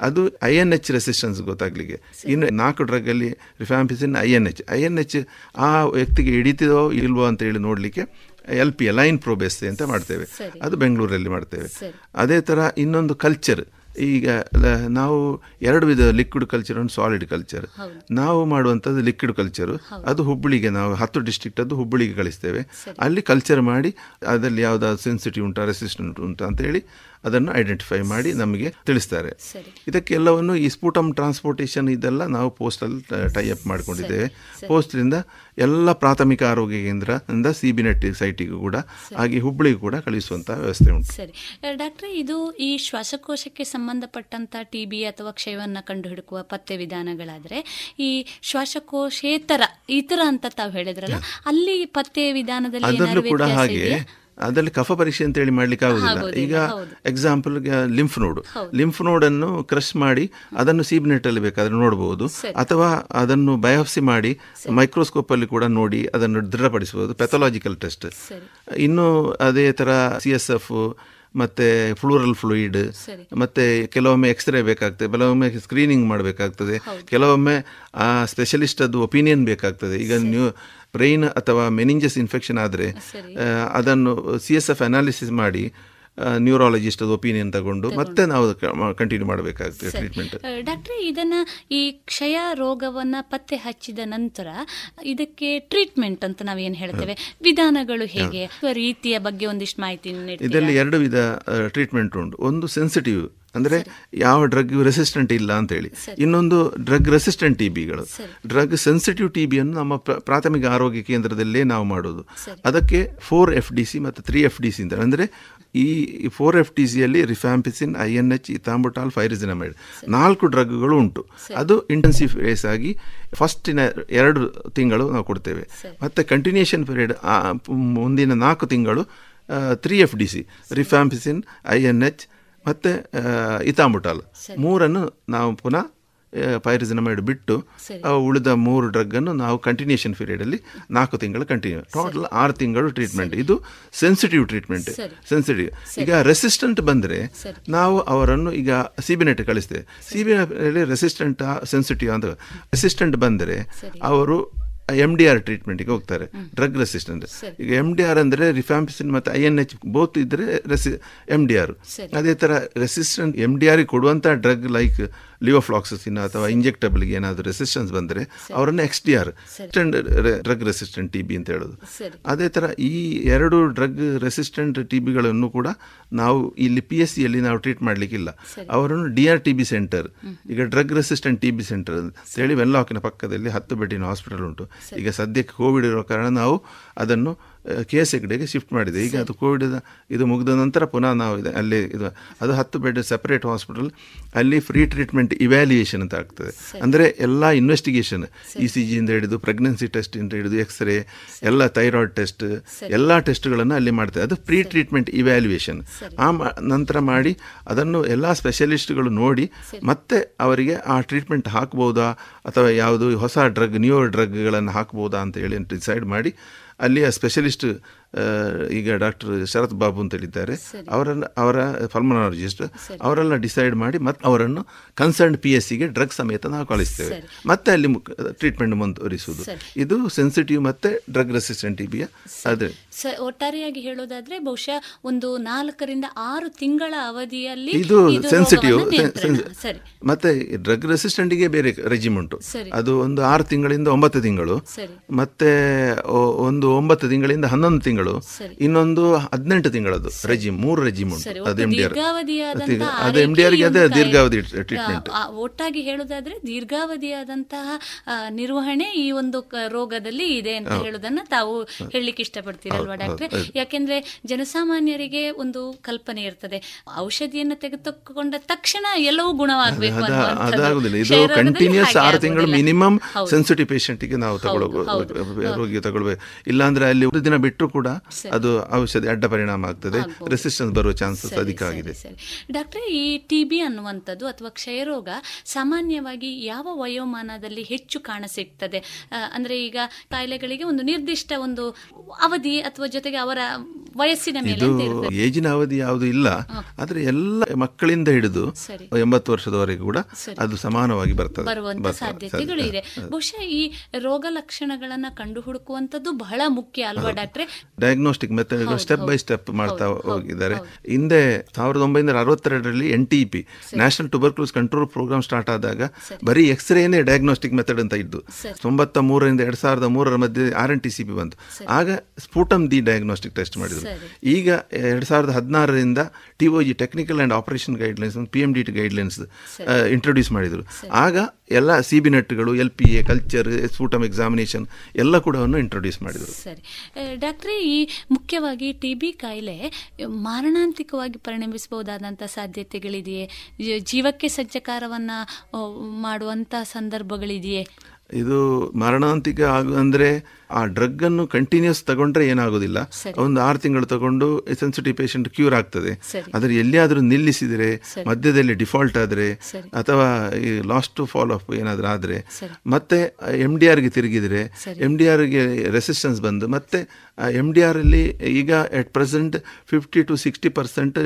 ಅದು ಐ ಎನ್ ಎಚ್ ರೆಸಿಸ್ಟೆನ್ಸ್ ಗೊತ್ತಾಗ್ಲಿಕ್ಕೆ. ಇನ್ನು ನಾಲ್ಕು ಡ್ರಗ್ ಅಲ್ಲಿ rifampicin I N H I N H ಆ ವ್ಯಕ್ತಿಗೆ ಹಿಡಿತಿದೋ ಇಲ್ವೋ ಅಂತ ಹೇಳಿ ನೋಡಲಿಕ್ಕೆ ಎಲ್ ಪಿ ಲೈನ್ ಪ್ರೋಬೆಸ್ ಅಂತ ಮಾಡ್ತೇವೆ. ಅದು ಬೆಂಗಳೂರಲ್ಲಿ ಮಾಡ್ತೇವೆ. ಅದೇ ಥರ ಇನ್ನೊಂದು ಕಲ್ಚರ್ ಈಗ ನಾವು ಎರಡು ವಿಧ ಲಿಕ್ವಿಡ್ ಕಲ್ಚರ್ ಒಂದು ಸಾಲಿಡ್ ಕಲ್ಚರ್ ನಾವು ಮಾಡುವಂಥದ್ದು ಲಿಕ್ವಿಡ್ ಕಲ್ಚರು ಅದು ಹುಬ್ಬಳ್ಳಿಗೆ ನಾವು ಹತ್ತು ಡಿಸ್ಟ್ರಿಕ್ಟ್ ಅದು ಹುಬ್ಬಳ್ಳಿಗೆ ಕಳಿಸ್ತೇವೆ. ಅಲ್ಲಿ ಕಲ್ಚರ್ ಮಾಡಿ ಅದರಲ್ಲಿ ಯಾವುದಾದ್ರು ಸೆನ್ಸಿಟಿವ್ ಉಂಟಾ ರೆಸಿಸ್ಟೆಂಟ್ ಉಂಟಾ ಅಂತ ಹೇಳಿ ಅದನ್ನು ಐಡೆಂಟಿಫೈ ಮಾಡಿ ನಮಗೆ ತಿಳಿಸ್ತಾರೆ. ಇದಕ್ಕೆಲ್ಲವನ್ನು ಈ ಸ್ಪೂಟಮ್ ಟ್ರಾನ್ಸ್ಪೋರ್ಟೇಷನ್ ಇದೆಲ್ಲ ನಾವು ಪೋಸ್ಟಲ್ಲಿ ಟೈ ಅಪ್ ಮಾಡ್ಕೊಂಡಿದ್ದೇವೆ. ಪೋಸ್ಟ್ಲಿಂದ ಎಲ್ಲ ಪ್ರಾಥಮಿಕ ಆರೋಗ್ಯ ಕೇಂದ್ರದಿಂದ ಸಿ ಬಿ ನೆಟ್ ಸೈಟಿಗೂ ಕೂಡ ಹಾಗೆ ಹುಬ್ಬಳ್ಳಿಗೂ ಕೂಡ ಕಳಿಸುವಂತಹ ವ್ಯವಸ್ಥೆ ಉಂಟು. ಸರಿ. ಡಾಕ್ಟ್ರೆ ಇದು ಈ ಶ್ವಾಸಕೋಶಕ್ಕೆ ಸಂಬಂಧಪಟ್ಟಂತಹ ಟಿ ಬಿ ಅಥವಾ ಕ್ಷಯವನ್ನ ಕಂಡುಹಿಡುಕುವ ಪತ್ತೆ ವಿಧಾನಗಳಾದರೆ ಈ ಶ್ವಾಸಕೋಶೇತರ ಇತರ ಅಂತ ತಾವು ಹೇಳಿದ್ರಲ್ಲ ಅಲ್ಲಿ ಪತ್ತೆ ವಿಧಾನದಲ್ಲಿ ಅದರಲ್ಲೂ ಕೂಡ ಹಾಗೆ? ಅದರಲ್ಲಿ ಕಫ ಪರೀಕ್ಷೆ ಅಂತ ಹೇಳಿ ಮಾಡ್ಲಿಕ್ಕೆ ಆಗುದಿಲ್ಲ ಈಗ. ಎಕ್ಸಾಂಪಲ್ ಲಿಂಫ್ ನೋಡ್ ಲಿಂಫ್ ನೋಡ್ ಅನ್ನು ಕ್ರಶ್ ಮಾಡಿ ಅದನ್ನು ಸೀಬ್ನೆಟ್ ಅಲ್ಲಿ ಬೇಕಾದ್ರೆ ನೋಡಬಹುದು ಅಥವಾ ಅದನ್ನು ಬಯೋಪ್ಸಿ ಮಾಡಿ ಮೈಕ್ರೋಸ್ಕೋಪ್ ಅಲ್ಲಿ ಕೂಡ ನೋಡಿ ಅದನ್ನು ದೃಢಪಡಿಸಬಹುದು. ಪೆಥಾಲಜಿಕಲ್ ಟೆಸ್ಟ್ ಇನ್ನು ಅದೇ ತರ ಸಿ ಎಸ್ ಎಫ್ ಮತ್ತೆ ಫ್ಲೂರಲ್ ಫ್ಲೂಯಿಡ್ ಮತ್ತೆ ಕೆಲವೊಮ್ಮೆ ಎಕ್ಸ್ರೇ ಬೇಕಾಗ್ತದೆ. ಕೆಲವೊಮ್ಮೆ ಸ್ಕ್ರೀನಿಂಗ್ ಮಾಡಬೇಕಾಗ್ತದೆ. ಕೆಲವೊಮ್ಮೆ ಆ ಸ್ಪೆಷಲಿಸ್ಟ್ ಅದು ಒಪಿನಿಯನ್ ಬೇಕಾಗ್ತದೆ. ಈಗ ನೀವು ಬ್ರೈನ್ ಅಥವಾ ಮೆನಿಂಜಸ್ ಇನ್ಫೆಕ್ಷನ್ ಆದರೆ ಅದನ್ನು ಸಿ ಎಸ್ ಎಫ್ ಅನಾಲಿಸಿಸ್ ಮಾಡಿ ನ್ಯೂರಾಲಜಿಸ್ಟ್ ಒಪಿನಿಯನ್ ತಗೊಂಡು ಮತ್ತೆ ನಾವು ಕಂಟಿನ್ಯೂ ಮಾಡಬೇಕಾಗ್ತದೆ ಟ್ರೀಟ್ಮೆಂಟ್. ಡಾಕ್ಟ್ರೆ ಇದನ್ನ ಈ ಕ್ಷಯ ರೋಗವನ್ನ ಪತ್ತೆ ಹಚ್ಚಿದ ನಂತರ ಇದಕ್ಕೆ ಟ್ರೀಟ್ಮೆಂಟ್ ಅಂತ ನಾವೇನ್ ಹೇಳ್ತೇವೆ? ವಿಧಾನಗಳು ಹೇಗೆ? ರೀತಿಯ ಬಗ್ಗೆ ಒಂದಿಷ್ಟು ಮಾಹಿತಿ? ಇದರಲ್ಲಿ ಎರಡು ವಿಧ ಟ್ರೀಟ್ಮೆಂಟ್ ಉಂಟು. ಒಂದು ಸೆನ್ಸಿಟಿವ್ ಅಂದ್ರೆ ಯಾವ ಡ್ರಗ್ ರೆಸಿಸ್ಟೆಂಟ್ ಇಲ್ಲ ಅಂತ ಹೇಳಿ ಇನ್ನೊಂದು ಡ್ರಗ್ ರೆಸಿಸ್ಟೆಂಟ್ ಟಿ ಬಿಗಳು ಡ್ರಗ್ ಸೆನ್ಸಿಟಿವ್ ಟಿ ಬಿಯನ್ನು ನಮ್ಮ ಪ್ರ- ಪ್ರಾಥಮಿಕ ಆರೋಗ್ಯ ಕೇಂದ್ರದಲ್ಲೇ ನಾವು ಮಾಡೋದು. ಅದಕ್ಕೆ ಫೋರ್ ಎಫ್ ಡಿ ಸಿ ಮತ್ತು ತ್ರೀ ಎಫ್ ಡಿ ಸಿ ಅಂತ. ಅಂದರೆ ಈ ಫೋರ್ ಎಫ್ ಟಿ ಸಿಯಲ್ಲಿ rifampicin I N H ethambutol pyrazinamide ನಾಲ್ಕು ಡ್ರಗ್ಗಳು ಉಂಟು. ಅದು ಇಂಟೆನ್ಸಿವ್ ಫೇಸ್ ಆಗಿ ಫಸ್ಟಿನ ಎರಡು ತಿಂಗಳು ನಾವು ಕೊಡ್ತೇವೆ. ಮತ್ತು ಕಂಟಿನ್ಯೂಷನ್ ಪೀರಿಯಡ್ ಮುಂದಿನ ನಾಲ್ಕು ತಿಂಗಳು three F D C rifampicin I N H ಮತ್ತು ಇತಾಂಬುಟಾಲ್ ಮೂರನ್ನು ನಾವು ಪುನಃ ಪೈರಿಸಿನಮೈಡ್ ಬಿಟ್ಟು ಉಳಿದ ಮೂರು ಡ್ರಗ್ಗನ್ನು ನಾವು ಕಂಟಿನ್ಯೂಷನ್ ಪೀರಿಯಡಲ್ಲಿ ನಾಲ್ಕು ತಿಂಗಳು ಕಂಟಿನ್ಯೂ ಟೋಟಲ್ ಆರು ತಿಂಗಳು ಟ್ರೀಟ್ಮೆಂಟ್ ಇದು ಸೆನ್ಸಿಟಿವ್ ಟ್ರೀಟ್ಮೆಂಟ್ ಸೆನ್ಸಿಟಿವ್ ಈಗ ರೆಸಿಸ್ಟೆಂಟ್ ಬಂದರೆ ನಾವು ಅವರನ್ನು ಈಗ ಸಿಬಿನೆಟ್ ಕಳಿಸ್ತೇವೆ. ಸಿಬಿನೆಟ್ ರೆಸಿಸ್ಟೆಂಟ್ ಸೆನ್ಸಿಟಿವ್ ಅಂತ. ರೆಸಿಸ್ಟೆಂಟ್ ಬಂದರೆ ಅವರು ಎಂ ಡಿ ಆರ್ ಟ್ರೀಟ್ಮೆಂಟ್ಗೆ ಹೋಗ್ತಾರೆ. ಡ್ರಗ್ ರೆಸಿಸ್ಟೆಂಟ್ ಈಗ ಎಂ ಡಿ ಆರ್ ಅಂದರೆ ರಿಫಾಂಪಿಸಿನ್ ಮತ್ತು ಐ ಎನ್ ಎಚ್ ಬೋತ್ ಇದ್ದರೆ ರೆಸಿ ಎಂ ಡಿ ಆರ್ ಅದೇ ಥರ ರೆಸಿಸ್ಟೆಂಟ್ ಎಂ ಡಿ ಆರ್ಗೆ ಕೊಡುವಂಥ ಡ್ರಗ್ ಲೈಕ್ ಲಿಯೋಫ್ಲಾಕ್ಸಿನ್ ಅಥವಾ ಇಂಜೆಕ್ಟಬಲ್ಗೆ ಏನಾದರೂ ರೆಸಿಸ್ಟೆನ್ಸ್ ಬಂದರೆ ಅವರನ್ನು X D R drug resistant T B ಅಂತ ಹೇಳೋದು. ಅದೇ ಥರ ಈ ಎರಡು ಡ್ರಗ್ ರೆಸಿಸ್ಟೆಂಟ್ ಟಿ ಬಿಗಳನ್ನು ಕೂಡ ನಾವು ಇಲ್ಲಿ ಪಿ ಎಸ್ ಸಿಯಲ್ಲಿ ನಾವು ಟ್ರೀಟ್ ಮಾಡಲಿಕ್ಕಿಲ್ಲ. ಅವರನ್ನು D R T B centre ಈಗ drug resistant T B centre ಅಂತ ಹೇಳಿ ವೆನ್ಲಾಕಿನ ಪಕ್ಕದಲ್ಲಿ ಹತ್ತು ಬೆಡ್ಡಿನ ಹಾಸ್ಪಿಟಲ್ ಉಂಟು. ಈಗ ಸದ್ಯಕ್ಕೆ ಕೋವಿಡ್ ಇರೋ ಕಾರಣ ನಾವು ಅದನ್ನು ಕೆ ಎಸ್ ಹೆಗ್ಡೆಗೆ ಶಿಫ್ಟ್ ಮಾಡಿದೆ. ಈಗ ಅದು ಕೋವಿಡ್ ಇದು ಮುಗಿದ ನಂತರ ಪುನಃ ನಾವು ಇದೆ ಅಲ್ಲಿ ಇದು ಅದು ಹತ್ತು ಬೆಡ್ ಸೆಪರೇಟ್ ಹಾಸ್ಪಿಟಲ್ ಅಲ್ಲಿ ಫ್ರೀ ಟ್ರೀಟ್ಮೆಂಟ್ ಇವ್ಯಾಲ್ಯೂಯೇಷನ್ ಅಂತ ಆಗ್ತದೆ. ಅಂದರೆ ಎಲ್ಲ ಇನ್ವೆಸ್ಟಿಗೇಷನ್ ಇ ಸಿ ಜಿಯಿಂದ ಹಿಡಿದು ಪ್ರೆಗ್ನೆನ್ಸಿ ಟೆಸ್ಟ್ ಇಂದ ಹಿಡಿದು ಎಕ್ಸ್ರೇ ಎಲ್ಲ ಥೈರಾಯ್ಡ್ ಟೆಸ್ಟ್ ಎಲ್ಲ ಟೆಸ್ಟ್ಗಳನ್ನು ಅಲ್ಲಿ ಮಾಡ್ತಾರೆ ಅದು ಫ್ರೀ ಟ್ರೀಟ್ಮೆಂಟ್ ಇವ್ಯಾಲ್ಯೂಯೇಷನ್ ಆ ನಂತರ ಮಾಡಿ ಅದನ್ನು ಎಲ್ಲ ಸ್ಪೆಷಲಿಸ್ಟ್ಗಳು ನೋಡಿ ಮತ್ತೆ ಅವರಿಗೆ ಆ ಟ್ರೀಟ್ಮೆಂಟ್ ಹಾಕ್ಬೋದಾ ಅಥವಾ ಯಾವುದು ಹೊಸ ಡ್ರಗ್ ನ್ಯೂ ಡ್ರಗ್ಗಳನ್ನು ಹಾಕ್ಬೋದಾ ಅಂತ ಹೇಳಿ ಡಿಸೈಡ್ ಮಾಡಿ ಅಲ್ಲಿಯ ಸ್ಪೆಷಲಿಸ್ಟ್ ಈಗ ಡಾಕ್ಟರ್ ಶರತ್ ಬಾಬು ಅಂತ ಹೇಳಿದ್ದಾರೆ ಅವರನ್ನು ಅವರ ಪಲ್ಮನಾಲಜಿಸ್ಟ್ ಅವರೆಲ್ಲ ಡಿಸೈಡ್ ಮಾಡಿ ಮತ್ತೆ ಅವರನ್ನು ಕನ್ಸರ್ನ್ ಪಿ ಎಸ್ ಸಿಗೆ ಡ್ರಗ್ ಸಮೇತ ನಾವು ಕಳಿಸ್ತೇವೆ. ಮತ್ತೆ ಅಲ್ಲಿ ಟ್ರೀಟ್ಮೆಂಟ್ ಮುಂದುವರಿಸುವುದು. ಇದು ಸೆನ್ಸಿಟಿವ್ ಮತ್ತೆ ಡ್ರಗ್ ರೆಸಿಸ್ಟೆಂಟ್ ಟಿಬಿಯ ಅದೇ ಸ- ಒಟ್ಟಾರೆಯಾಗಿ ಹೇಳೋದಾದ್ರೆ ಬಹುಶಃ ಒಂದು ನಾಲ್ಕರಿಂದ ಆರು ತಿಂಗಳ ಅವಧಿಯಲ್ಲಿ ಇದು ಸೆನ್ಸಿಟಿವ್ ಮತ್ತೆ ಡ್ರಗ್ ರೆಸಿಸ್ಟೆಂಟ್ಗೆ ಬೇರೆ ರೆಜಿಮ್ ಉಂಟು. ಅದು ಒಂದು ಆರು ತಿಂಗಳಿಂದ ಒಂಬತ್ತು ತಿಂಗಳು. ಮತ್ತೆ ಒಂದು ಒಂಬತ್ತು ತಿಂಗಳಿಂದ ಹನ್ನೊಂದು ತಿಂಗಳು. ಸರಿ. ಇನ್ನೊಂದು ಹದಿನೆಂಟು ತಿಂಗಳದು ರೆಜಿಮ್ ಮೂರು ರೆಜಿಮ್ ಉಂಟು ಅದು ಎಂ ಡಿ ಆರ್ ಅದು ಎಂ ಡಿ ಆರ್ಗೆ ಅದೇ ದೀರ್ಘಾವಧಿ ಟ್ರೀಟ್ಮೆಂಟ್ ಒಟ್ಟಾಗಿ ಹೇಳುದಾದ್ರೆ ದೀರ್ಘಾವಧಿಯಾದಂತಹ ನಿರ್ವಹಣೆ ಈ ಒಂದು ರೋಗದಲ್ಲಿ ಇದೆ ಅಂತ ಹೇಳುದನ್ನ ತಾವು ಹೇಳಲಿಕ್ಕೆ ಇಷ್ಟಪಡ್ತೀರಲ್ವಾ ಡಾಕ್ಟ್ರೆ. ಯಾಕೆಂದ್ರೆ ಜನಸಾಮಾನ್ಯರಿಗೆ ಒಂದು ಕಲ್ಪನೆ ಇರ್ತದೆ ಔಷಧಿಯನ್ನು ತೆಗೆದುಕೊಂಡ ತಕ್ಷಣ ಎಲ್ಲವೂ ಗುಣವಾಗಬೇಕು. ಅದಾಗುದಿಲ್ಲ ಇದು ಕಂಟಿನ್ಯೂಸ್ ಆರು ತಿಂಗಳು. ಮಿನಿಮಮ್. ಸೆನ್ಸಿಟಿವ್ ಪೇಷಂಟ್ಗೆ ನಾವು ತಗೊಳ್ಬೇಕು ರೋಗಿಗೆ ತಗೊಳ್ಬೇಕು ಇಲ್ಲಾಂದ್ರೆ ಅಲ್ಲಿ ಒಂದು ದಿನ ಕೂಡ ಅದು ಔಷಧಿ ಅಡ್ಡ ಪರಿಣಾಮ ಆಗ್ತದೆ ರೆಸಿಸ್ಟೆನ್ಸ್ ಬರುವ ಚಾನ್ಸಸ್ ಅಧಿಕ ಆಗಿದೆ. ಡಾಕ್ಟ್ರೆ ಈ ಟಿ ಬಿ ಅನ್ನುವಂಥದ್ದು ಅಥವಾ ಕ್ಷಯರೋಗ ಸಾಮಾನ್ಯವಾಗಿ ಯಾವ ವಯೋಮಾನದಲ್ಲಿ ಹೆಚ್ಚು ಕಾಣಸಿಗ್ತದೆ ಅಂದ್ರೆ ಈಗ ಕಾಯಿಲೆಗಳಿಗೆ ಒಂದು ನಿರ್ದಿಷ್ಟ ಒಂದು ಅವಧಿ ಅಥವಾ ಜೊತೆಗೆ ಅವರ ವಯಸ್ಸಿನ ಮೇಲೆ. ಏಜಿನ ಅವಧಿ ಯಾವುದು ಇಲ್ಲ ಆದ್ರೆ ಎಲ್ಲ ಮಕ್ಕಳಿಂದ ಹಿಡಿದು. ಎಂಬತ್ತು ವರ್ಷದವರೆಗೂ ಕೂಡ ಅದು ಸಮಾನವಾಗಿ ಬರ್ತದೆ ಬರುವಂತ. ಸಾಧ್ಯತೆಗಳು ಇದೆ. ಬಹುಶಃ ಈ ರೋಗ ಲಕ್ಷಣಗಳನ್ನ ಕಂಡು ಹುಡುಕುವಂತದ್ದು ಬಹಳ ಮುಖ್ಯ ಅಲ್ವಾ ಡಾಕ್ಟ್ರೆ? Diagnostic method step by step ಮಾಡ್ತಾ ಹೋಗಿದ್ದಾರೆ. ಹಿಂದೆ. ಸಾವಿರದ ಒಂಬೈನೂರ ಅರವತ್ತೆರಡರಲ್ಲಿ N T P national tuberculosis control programme start ಆದಾಗ ಬರೀ ಎಕ್ಸ್ರೇನೇ ಡಯಾಗ್ನೋಸ್ಟಿಕ್ ಮೆಥಡ್ ಅಂತ ಇದ್ದು ತೊಂಬತ್ತ ಮೂರರಿಂದ ಎರಡು ಸಾವಿರದ ಮೂರರ ಮಧ್ಯೆ R N T C P ಬಂತು. ಆಗ ಸ್ಫೂಟಮ್ ದಿ ಡಯಾಗ್ನೋಸ್ಟಿಕ್ ಟೆಸ್ಟ್ ಮಾಡಿದರು. ಈಗ ಎರಡು ಸಾವಿರದ ಹದಿನಾರರಿಂದ T O G technical and operation guidelines P M D T guidelines introduce ಮಾಡಿದರು. ಆಗ ಎಲ್ಲ C B ನೆಟ್ಗಳು L P A culture sputum examination ಎಲ್ಲ ಕೂಡ ಇಂಟ್ರೊಡ್ಯೂಸ್ ಮಾಡಿದರು. ಸರಿ. ಡಾಕ್ಟ್ರೆ ಈ ಮುಖ್ಯವಾಗಿ ಟಿ ಬಿ ಕಾಯಿಲೆ ಮಾರಣಾಂತಿಕವಾಗಿ ಪರಿಣಮಿಸಬಹುದಾದಂಥ ಸಾಧ್ಯತೆಗಳಿದೆಯೇ? ಜೀವಕ್ಕೆ ಸಜ್ಜಕಾರವನ್ನ ಮಾಡುವಂಥ ಸಂದರ್ಭಗಳಿದೆಯೇ? ಇದು ಮರಣಾಂತಿಕ ಆಗ ಅಂದ್ರೆ ಆ ಡ್ರಗ್ ಅನ್ನು ಕಂಟಿನ್ಯೂಸ್ ತಗೊಂಡ್ರೆ ಏನಾಗೋದಿಲ್ಲ. ಒಂದು ಆರು ತಿಂಗಳು ತಗೊಂಡು ಸೆನ್ಸಿಟಿವ್ ಪೇಷಂಟ್ ಕ್ಯೂರ್ ಆಗ್ತದೆ. ಆದರೆ ಅದ್ರ ಎಲ್ಲಿಯಾದ್ರೂ ನಿಲ್ಲಿಸಿದರೆ ಮಧ್ಯದಲ್ಲಿ ಡಿಫಾಲ್ಟ್ ಆದ್ರೆ ಅಥವಾ ಈ ಲಾಸ್ಟ್ ಟು ಫಾಲೋ ಅಪ್ ಏನಾದ್ರೂ ಆದ್ರೆ ಮತ್ತೆ ಎಂ ಡಿ ಆರ್ಗೆ ತಿರುಗಿದ್ರೆ ಎಂ ಎಂ ಡಿ ಆರ್ಗೆ ರೆಸಿಸ್ಟೆನ್ಸ್ ಬಂದು ಮತ್ತೆ ಎಂ ಡಿ ಆರ್ ಅಲ್ಲಿ ಈಗ at present fifty to sixty percent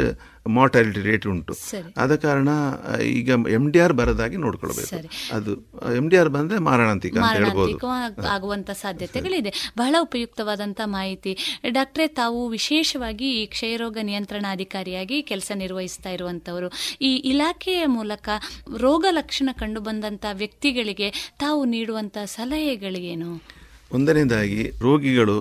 mortality rate ಉಂಟು. ಆದ ಕಾರಣ ಈಗ ಎಂ ಡಿ ಆರ್ ಬರದಾಗಿ ನೋಡ್ಕೊಳ್ಬೇಕು. ಅದು ಎಂ ಡಿ ಆರ್ ಬಂದ್ರೆ ಮಾರಣಾಂತಿಕ ಅಂತ ಹೇಳ್ಬೋದು. ಆಗುವಂತ ಸಾಧ್ಯತೆಗಳಿದೆ. ಬಹಳ ಉಪಯುಕ್ತವಾದಂತಹ ಮಾಹಿತಿ. ಡಾಕ್ಟ್ರೆ ತಾವು ವಿಶೇಷವಾಗಿ ಈ ಕ್ಷಯರೋಗ ನಿಯಂತ್ರಣಾಧಿಕಾರಿಯಾಗಿ ಕೆಲಸ ನಿರ್ವಹಿಸ್ತಾ ಇರುವಂತವರು ಈ ಇಲಾಖೆಯ ಮೂಲಕ ರೋಗ ಲಕ್ಷಣ ಕಂಡು ಬಂದಂತ ವ್ಯಕ್ತಿಗಳಿಗೆ ತಾವು ನೀಡುವಂತ ಸಲಹೆಗಳಿಗೇನು ಒಂದನೇದಾಗಿ ರೋಗಿಗಳು